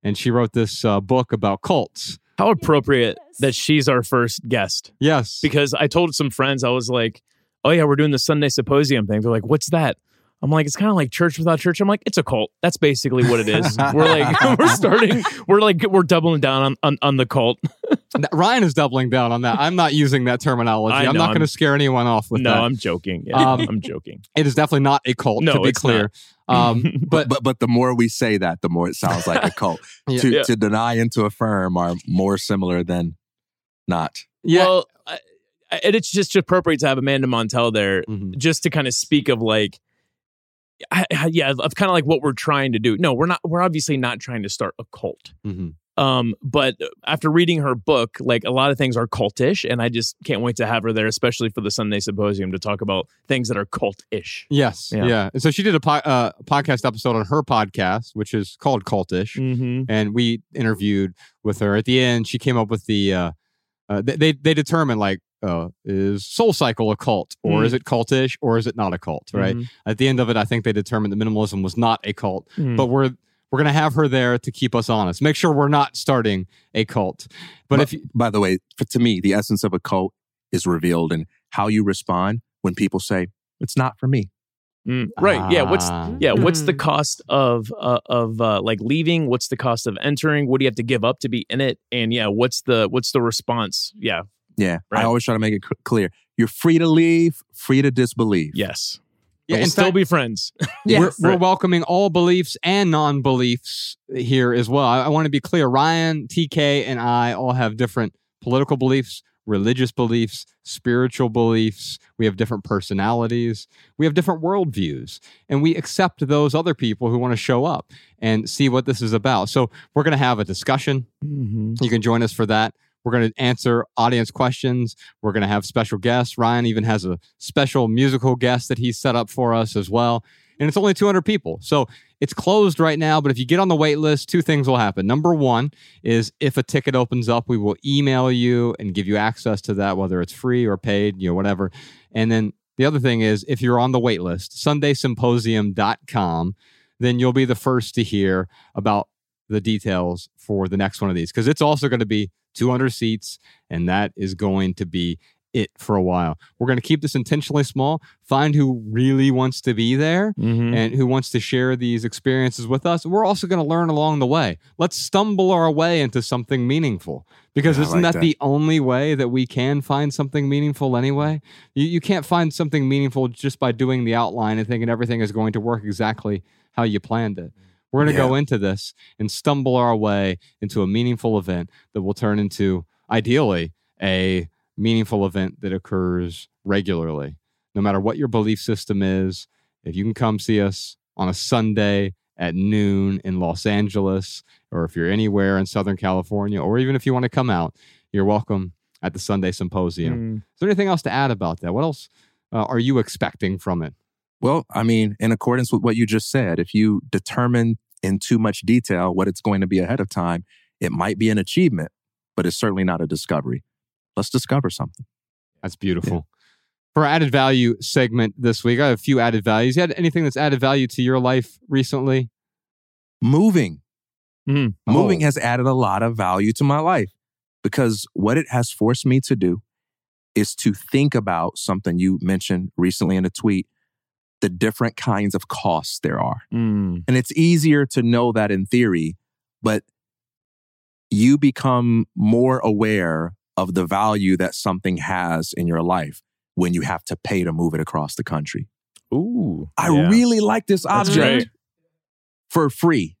and she wrote this uh, book about cults. How appropriate that she's our first guest. Yes. Because I told some friends, I was like, oh, yeah, we're doing the Sunday symposium thing. They're like, what's that? I'm like, it's kind of like church without church. I'm like, it's a cult. That's basically what it is. we're like, we're starting, we're like, we're doubling down on, on, on the cult. Ryan is doubling down on that. I'm not using that terminology. I I'm know, not going to scare anyone off with no, that. No, I'm joking. Yeah, Um, I'm joking. It is definitely not a cult, No, to be clear. Um, but but but the more we say that, the more it sounds like a cult. Yeah. to Yeah. to deny and to affirm are more similar than not. yeah. Well, I, I- and it's just appropriate to have Amanda Montell there Mhm. just to kind of speak of like, I, I- yeah, of kind of like what we're trying to do. No, we're not, we're obviously not trying to start a cult. Mhm. Um, but after reading her book, like a lot of things are cultish, and I just can't wait to have her there, especially for the Sunday Symposium to talk about things that are cultish. Yes. Yeah. Yeah. And so she did a po- uh, podcast episode on her podcast, which is called Cultish. Mm-hmm. And we interviewed with her. At the end, she came up with the, uh, uh, they, they, determined like, uh, is Soul Cycle a cult or Mm. is it cultish or is it not a cult? Right. Mhm. At the end of it, I think they determined that minimalism was not a cult, Mm. but we're, we're going to have her there to keep us honest. Make sure we're not starting a cult. But But if you, by the way, to me, the essence of a cult is revealed in how you respond when people say it's not for me. Mm, right. Yeah. What's Ah. yeah? What's the Mm. cost of uh, of uh, like leaving? What's the cost of entering? What do you have to give up to be in it? And yeah, what's the what's the response? Yeah. Yeah, Right. I always try to make it clear. You're free to leave, free to disbelieve. Yes. Yeah, we'll still fact- be friends. We're, we're welcoming all beliefs and non beliefs here as well. I, I want to be clear Ryan, TK, and I all have different political beliefs, religious beliefs, spiritual beliefs. We have different personalities. We have different worldviews. And we accept those other people who want to show up and see what this is about. So we're going to have a discussion. Mm-hmm. You can join us for that. We're going to answer audience questions. We're going to have special guests. Ryan even has a special musical guest that he's set up for us as well. And it's only 200 people. So it's closed right now. But if you get on the wait list, two things will happen. Number one is if a ticket opens up, we will email you and give you access to that, whether it's free or paid, you know, whatever. And then the other thing is if you're on the wait list, sundaysymposium.com, then you'll be the first to hear about the details for the next one of these because it's also going to be 200 seats and that is going to be it for a while. We're going to keep this intentionally small, find who really wants to be there Mm-hmm. and who wants to share these experiences with us. We're also going to learn along the way. Let's stumble our way into something meaningful because Yeah, isn't like that, that. the only way that we can find something meaningful anyway? You, you can't find something meaningful just by doing the outline and thinking everything is going to work exactly how you planned it. We're going to go into this and stumble our way into a meaningful event that will turn into, ideally, a meaningful event that occurs regularly. No matter what your belief system is, if you can come see us on a Sunday at noon in Los Angeles, or if you're anywhere in Southern California, or even if you want to come out, you're welcome at the Sunday Symposium. Mm. Is there anything else to add about that? What else uh, are you expecting from it? Well, I mean, in accordance with what you just said, if you determine in too much detail what it's going to be ahead of time, it might be an achievement, but it's certainly not a discovery. Let's discover something. That's beautiful. For our added value segment this week, I have a few added values. You had anything that's added value to your life recently? Moving. Mhm. Moving Oh. has added a lot of value to my life because what it has forced me to do is to think about something you mentioned recently in a tweet the different kinds of costs there are. Mm. And it's easier to know that in theory, but you become more aware of the value that something has in your life when you have to pay to move it across the country. Ooh. I yeah. really like this object for free.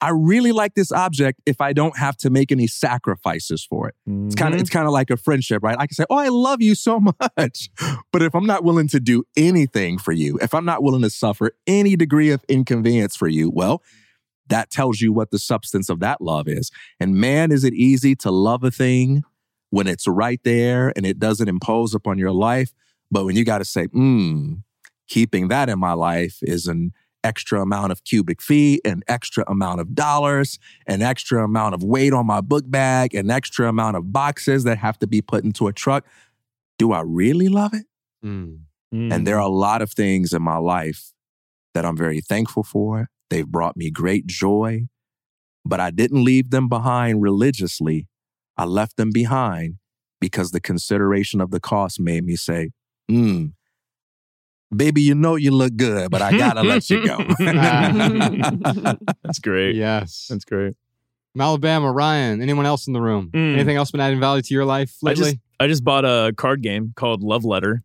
I really like this object if I don't have to make any sacrifices for it. It's kind Mm-hmm. of it's kind of like a friendship, right? I can say, "Oh, I love you so much." But if I'm not willing to do anything for you, if I'm not willing to suffer any degree of inconvenience for you, well, that tells you what the substance of that love is. And man, is it easy to love a thing when it's right there and it doesn't impose upon your life, but when you got to say, "Hmm, keeping that in my life is an extra amount of cubic feet, an extra amount of dollars, an extra amount of weight on my book bag, an extra amount of boxes that have to be put into a truck. Do I really love it? Mm. And there are a lot of things in my life that I'm very thankful for. They've brought me great joy, but I didn't leave them behind religiously. I left them behind because the consideration of the cost made me say, hmm, baby, you know you look good, but I gotta let you go. That's great. Yes. That's great. From Alabama, Ryan. Anyone else in the room? Mm. Anything else been adding value to your life I just I just bought a card game called Love Letter.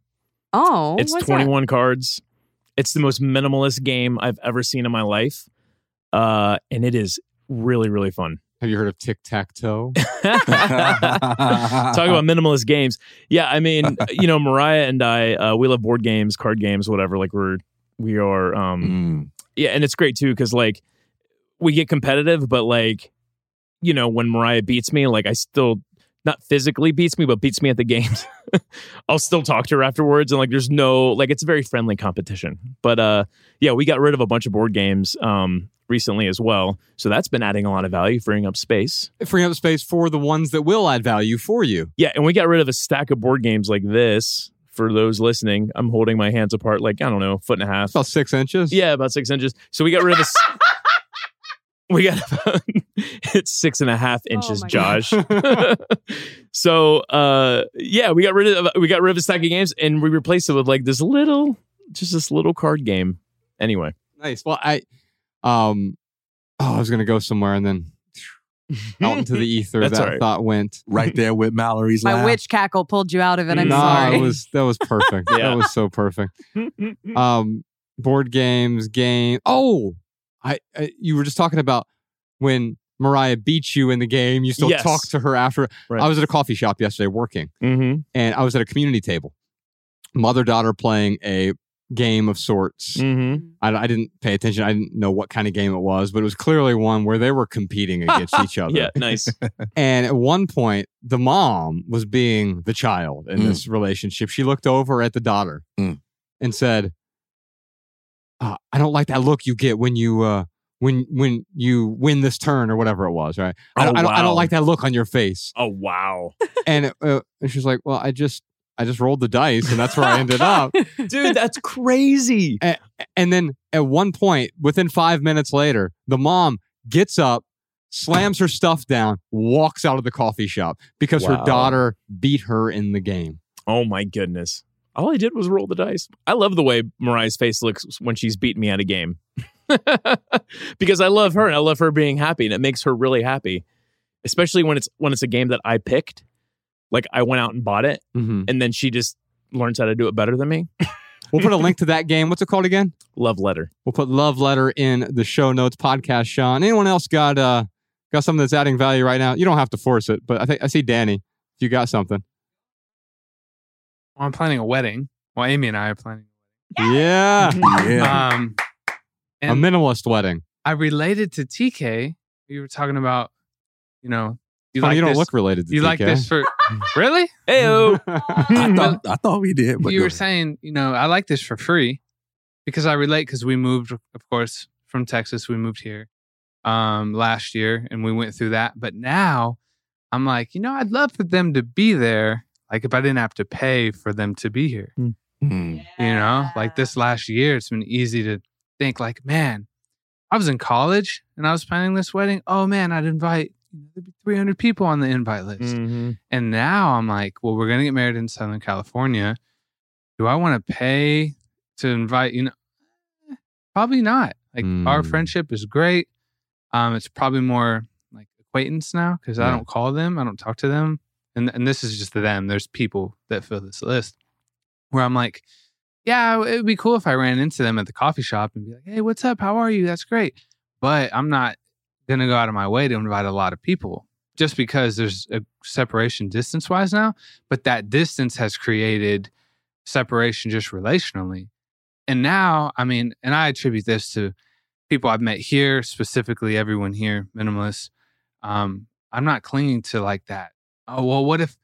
Oh, it's what's that? 21 cards. It's the most minimalist game I've ever seen in my life. Uh, and it is really, really fun. Have you heard of tic tac toe? Talk about minimalist games. Yeah, I mean, you know, Mariah and I, uh, we love board games, card games, whatever. Like we're we are, um, yeah, and it's great too because like we get competitive, but like you know, when Mariah beats me, like I still not physically beats me, but beats me at the games. I'll still talk to her afterwards, and like there's no like it's a very friendly competition. But uh, yeah, we got rid of a bunch of board games um recently as well, so that's been adding a lot of value, freeing up space. Freeing up space for the ones that will add value for you. Yeah, and we got rid of a stack of board games like this. For those listening, I'm holding my hands apart like I don't know, foot and a half, about six inches. Yeah, about six inches. So we got rid of this. we got about it's six and a half inches, my Josh. so uh, yeah, we got rid of we got rid of a stack of games and we replaced it with like this little, just this little card game. Anyway, Nice. Well, I, um, oh, I was gonna go somewhere and then out into the ether that all right. thought went. right there with Mallory's My laugh. witch cackle pulled you out of it. I'm no, sorry. it was that was perfect. Yeah. That was so perfect. Um, board games, game. Oh, I, I you were just talking about when Mariah beats you in the game. You still Yes. talk to her after. Right. I was at a coffee shop yesterday working, mm-hmm. and I was at a community table, mother daughter playing a game of sorts. Mm-hmm. I, I didn't pay attention. I didn't know what kind of game it was, but it was clearly one where they were competing against each other. Yeah, nice. And at one point, the mom was being the child in Mm. this relationship. She looked over at the daughter Mm. and said, uh, "I don't like that look you get when you uh, when when you win this turn or whatever it was. Right? I, Oh, don't, I, don't, I don't like that look on your face." Oh wow, And uh, and she's like, "Well, I just I just rolled the dice, and that's where I ended up." dude, that's crazy. A- And then at one point, within five minutes later, the mom gets up, slams her stuff down, walks out of the coffee shop because her daughter beat her in the game. Oh my goodness. All I did was roll the dice. I love the way Mariah's face looks when she's beating me at a game. because I love her and I love her being happy and it makes her really happy. Especially when it's when it's a game that I picked. Like I went out and bought it Mhm. and then she just learns how to do it better than me. We'll put a link to that game. What's it called again? Love letter. We'll put love letter in the show notes podcast. Sean, anyone else got uh got something that's adding value right now? You don't have to force it, but I think I see Danny. If you got something, Well, I'm planning a wedding. Well, Amy and I are planning. yeah, Yeah. Um, a minimalist wedding. I related to TK. You were talking about, you know, you Funny, like you don't this, look related to You like this for really? Heyo. I thought I thought we did, but you were ahead. saying, you know, I like this for free because I relate because we moved, of course, from Texas. We moved here um, last year and we went through that. But now I'm like, you know, I'd love for them to be there. Like if I didn't have to pay for them to be here, Mm. you know, like this last year, it's been easy to think like, man, I was in college and I was planning this wedding. Oh man, I'd invite you know, there'd be 300 people on the invite list. Mhm. And now I'm like, well, we're gonna get married in Southern California. Do I want to pay to invite you? Know, probably not. Like our Mm. friendship is great. Um, it's probably more like acquaintance now because I don't call them, I don't talk to them, and and this is just them. There's people that fill this list where I'm like, yeah, it would be cool if I ran into them at the coffee shop and be like, hey, what's up? How are you? That's great. But I'm not going to go out of my way to invite a lot of people just because there's a separation distance wise now. But that distance has created separation just relationally. And now, I mean, and I attribute this to people I've met here, specifically everyone here, minimalists. Um, I'm not clinging to like that. Oh, well, what if,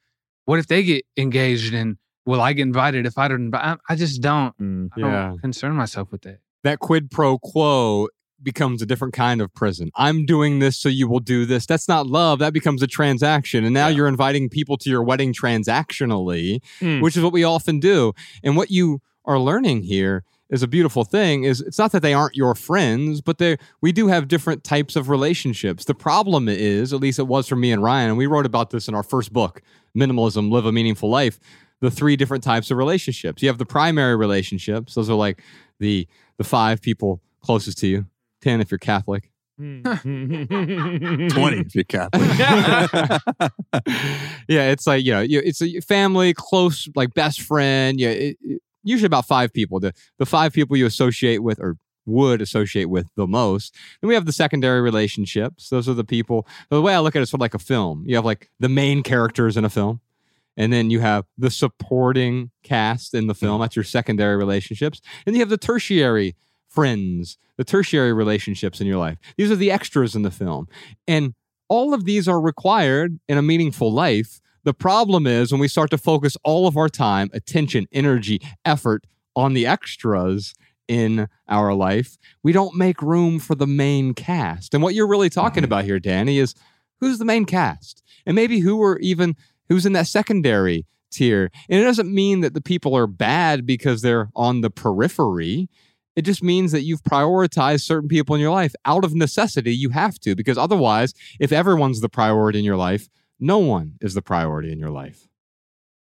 what if they get engaged and will I get invited if I don't invite? I, I just don't, Mm. I don't Yeah. concern myself with it. that quid pro quo becomes a different kind of prison. I'm doing this so you will do this. That's not love. That becomes a transaction. And now you're inviting people to your wedding transactionally, Mm. which is what we often do. And what you are learning here is a beautiful thing is it's not that they aren't your friends, but they we do have different types of relationships. The problem is, at least it was for me and Ryan, and we wrote about this in our first book, Minimalism, Live a Meaningful Life, the three different types of relationships. You have the primary relationships. Those are like the the five people closest to you. 10 if you're Catholic. Hmm. 20 if you're Catholic. yeah, it's like, you know, it's a family, close, like best friend. Yeah, it, it- usually about five people. The, the five people you associate with or would associate with the most. Then we have the secondary relationships. Those are the people. The way I look at it is sort of like a film. You have like the main characters in a film. And then you have the supporting cast in the film. Hmm. That's your secondary relationships. And you have the tertiary friends, the tertiary relationships in your life. These are the extras in the film. And all of these are required in a meaningful life. The problem is when we start to focus all of our time, attention, energy, effort on the extras in our life, we don't make room for the main cast. And what you're really talking mm-hmm. about here, Danny, is who's the main cast? And maybe who are even who's in that secondary tier. And it doesn't mean that the people are bad because they're on the periphery. It just means that you've prioritized certain people in your life out of necessity. You have to, because otherwise, if everyone's the priority in your life, no one is the priority in your life.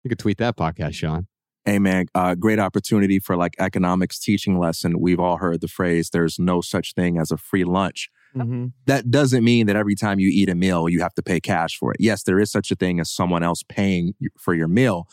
You could tweet that podcast, Sean. Hey man, uh, great opportunity for like economics teaching lesson. We've all heard the phrase, there's no such thing as a free lunch. Mm-hmm. That doesn't mean that every time you eat a meal, you have to pay cash for it. Yes, there is such a thing as someone else paying for your meal.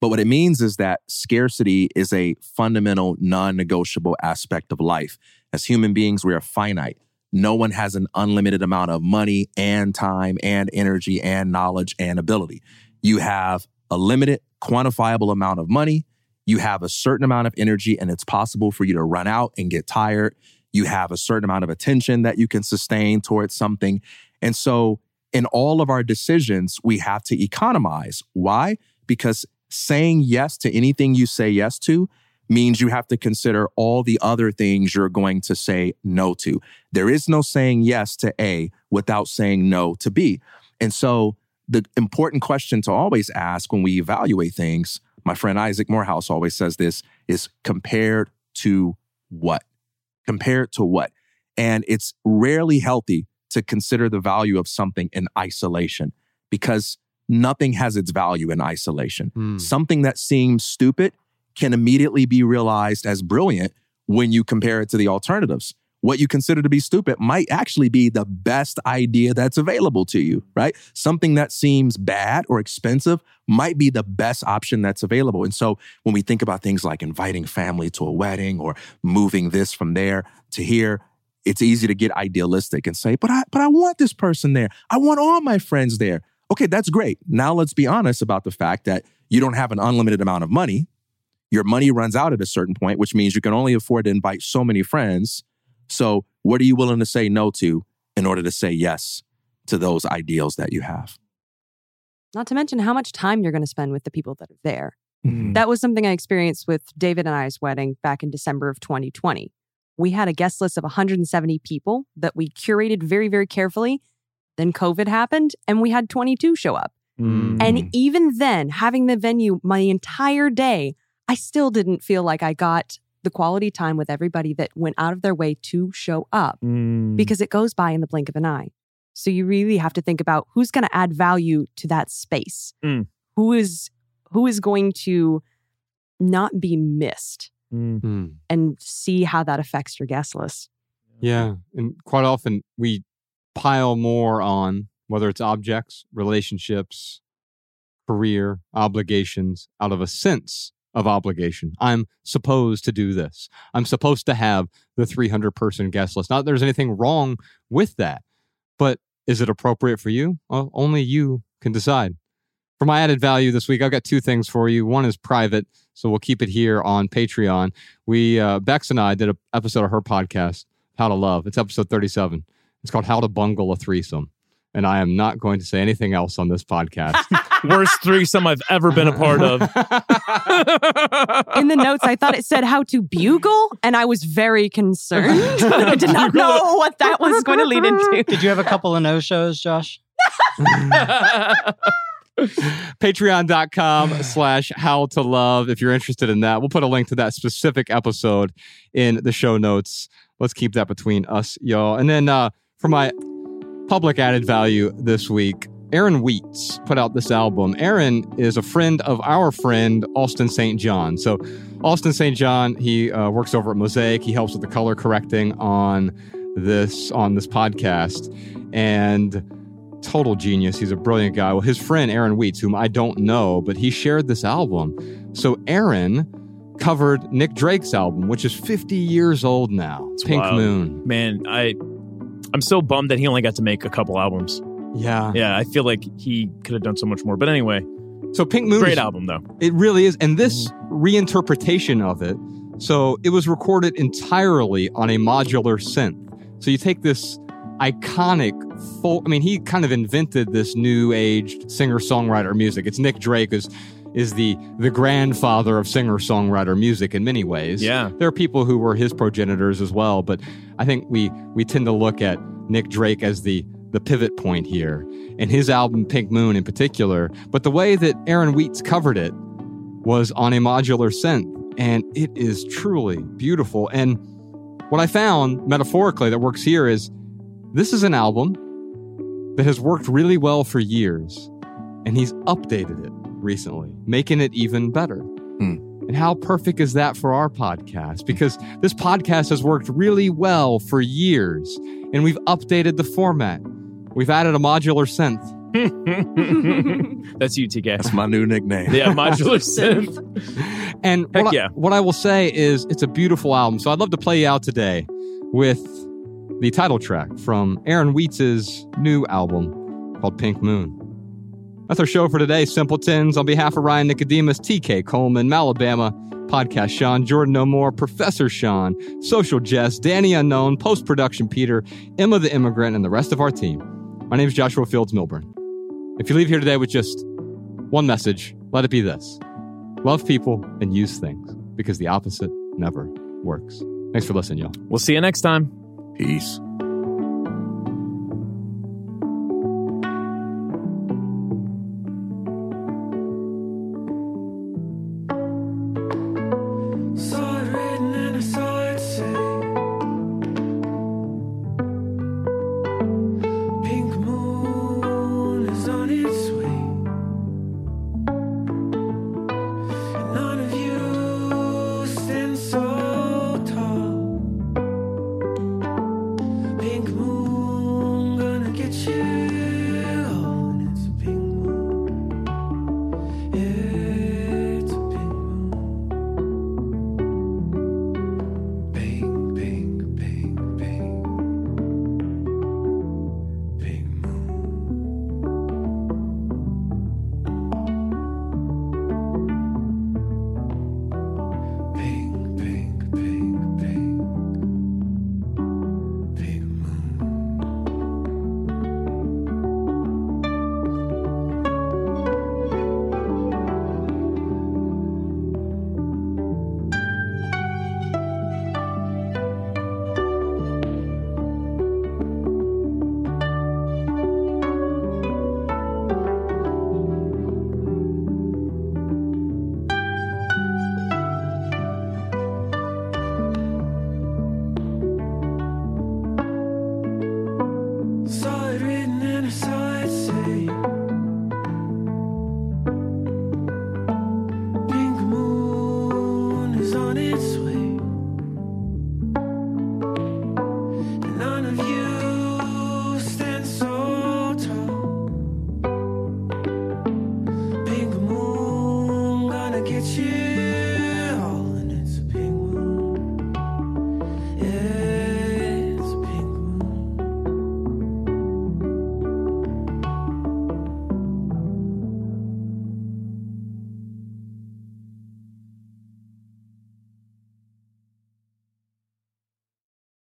But what it means is that scarcity is a fundamental, non negotiable aspect of life. As human beings, we are finite. No one has an unlimited amount of money and time and energy and knowledge and ability. You have a limited, quantifiable amount of money. You have a certain amount of energy, and it's possible for you to run out and get tired. You have a certain amount of attention that you can sustain towards something. And so, in all of our decisions, we have to economize. Why? Because saying yes to anything you say yes to means you have to consider all the other things you're going to say no to. There is no saying yes to A without saying no to B. And so, the important question to always ask when we evaluate things, my friend Isaac Morehouse always says this, is compared to what? Compared to what? And it's rarely healthy to consider the value of something in isolation because nothing has its value in isolation. Hmm. Something that seems stupid can immediately be realized as brilliant when you compare it to the alternatives. What you consider to be stupid might actually be the best idea that's available to you, right? Something that seems bad or expensive might be the best option that's available. And so when we think about things like inviting family to a wedding or moving this from there to here, it's easy to get idealistic and say, but I, but I want this person there. I want all my friends there. Okay, that's great. Now let's be honest about the fact that you don't have an unlimited amount of money. Your money runs out at a certain point, which means you can only afford to invite so many friends. So, what are you willing to say no to in order to say yes to those ideals that you have? Not to mention how much time you're going to spend with the people that are there. Mm. That was something I experienced with David and I's wedding back in December of 2020. We had a guest list of 170 people that we curated very, very carefully. Then COVID happened and we had 22 show up. Mm. And even then, having the venue my entire day, I still didn't feel like I got the quality time with everybody that went out of their way to show up Mm. because it goes by in the blink of an eye. So you really have to think about who's going to add value to that space. Mm. Who is who is going to not be missed Mm. Hmm. and see how that affects your guest list. Yeah. And quite often we pile more on whether it's objects, relationships, career, obligations out of a sense of obligation. I'm supposed to do this. I'm supposed to have the 300 person guest list. Not there's anything wrong with that, but is it appropriate for you? Well, only you can decide. For my added value this week, I've got two things for you. One is private, so we'll keep it here on Patreon. We, uh, Bex and I did an episode of her podcast, How to Love. It's episode 37. It's called How to Bungle a Threesome. And I am not going to say anything else on this podcast. Worst threesome I've ever been a part of. In the notes, I thought it said how to bugle, and I was very concerned. I did not know what that was going to lead into. Did you have a couple of no shows, Josh? Patreon.com slash how to love if you're interested in that. We'll put a link to that specific episode in the show notes. Let's keep that between us, y'all. And then uh, for my public added value this week, Aaron Wheats put out this album. Aaron is a friend of our friend Austin St. John. So, Austin St. John, he uh, works over at Mosaic. He helps with the color correcting on this on this podcast, and total genius. He's a brilliant guy. Well, his friend Aaron Wheats, whom I don't know, but he shared this album. So, Aaron covered Nick Drake's album, which is 50 years old now. It's Pink wild. Moon. Man, I I'm so bummed that he only got to make a couple albums. Yeah. Yeah, I feel like he could have done so much more. But anyway, So Pink Moon great is- album though. It really is. And this reinterpretation of it, so it was recorded entirely on a modular synth. So you take this iconic folk, I mean, he kind of invented this new age singer songwriter music. It's Nick Drake is is the the grandfather of singer songwriter music in many ways. Yeah. There are people who were his progenitors as well, but I think we we tend to look at Nick Drake as the the pivot point here, and his album Pink Moon in particular. But the way that Aaron Wheats covered it was on a modular synth, and it is truly beautiful. And what I found metaphorically that works here is this is an album that has worked really well for years, and he's updated it recently, making it even better. Hmm. And how perfect is that for our podcast? Because this podcast has worked really well for years, and we've updated the format. We've added a modular synth. That's you, TK. That's my new nickname. Yeah, modular synth. And Heck what, yeah. I, what I will say is it's a beautiful album. So I'd love to play you out today with the title track from Aaron Wheats' new album called Pink Moon. That's our show for today, Simpletons. On behalf of Ryan Nicodemus, TK Coleman, Malabama, Podcast Sean, Jordan No More, Professor Sean, Social Jess, Danny Unknown, Post Production Peter, Emma the Immigrant, and the rest of our team. My name is Joshua Fields Millburn. If you leave here today with just one message, let it be this love people and use things because the opposite never works. Thanks for listening, y'all. We'll see you next time. Peace.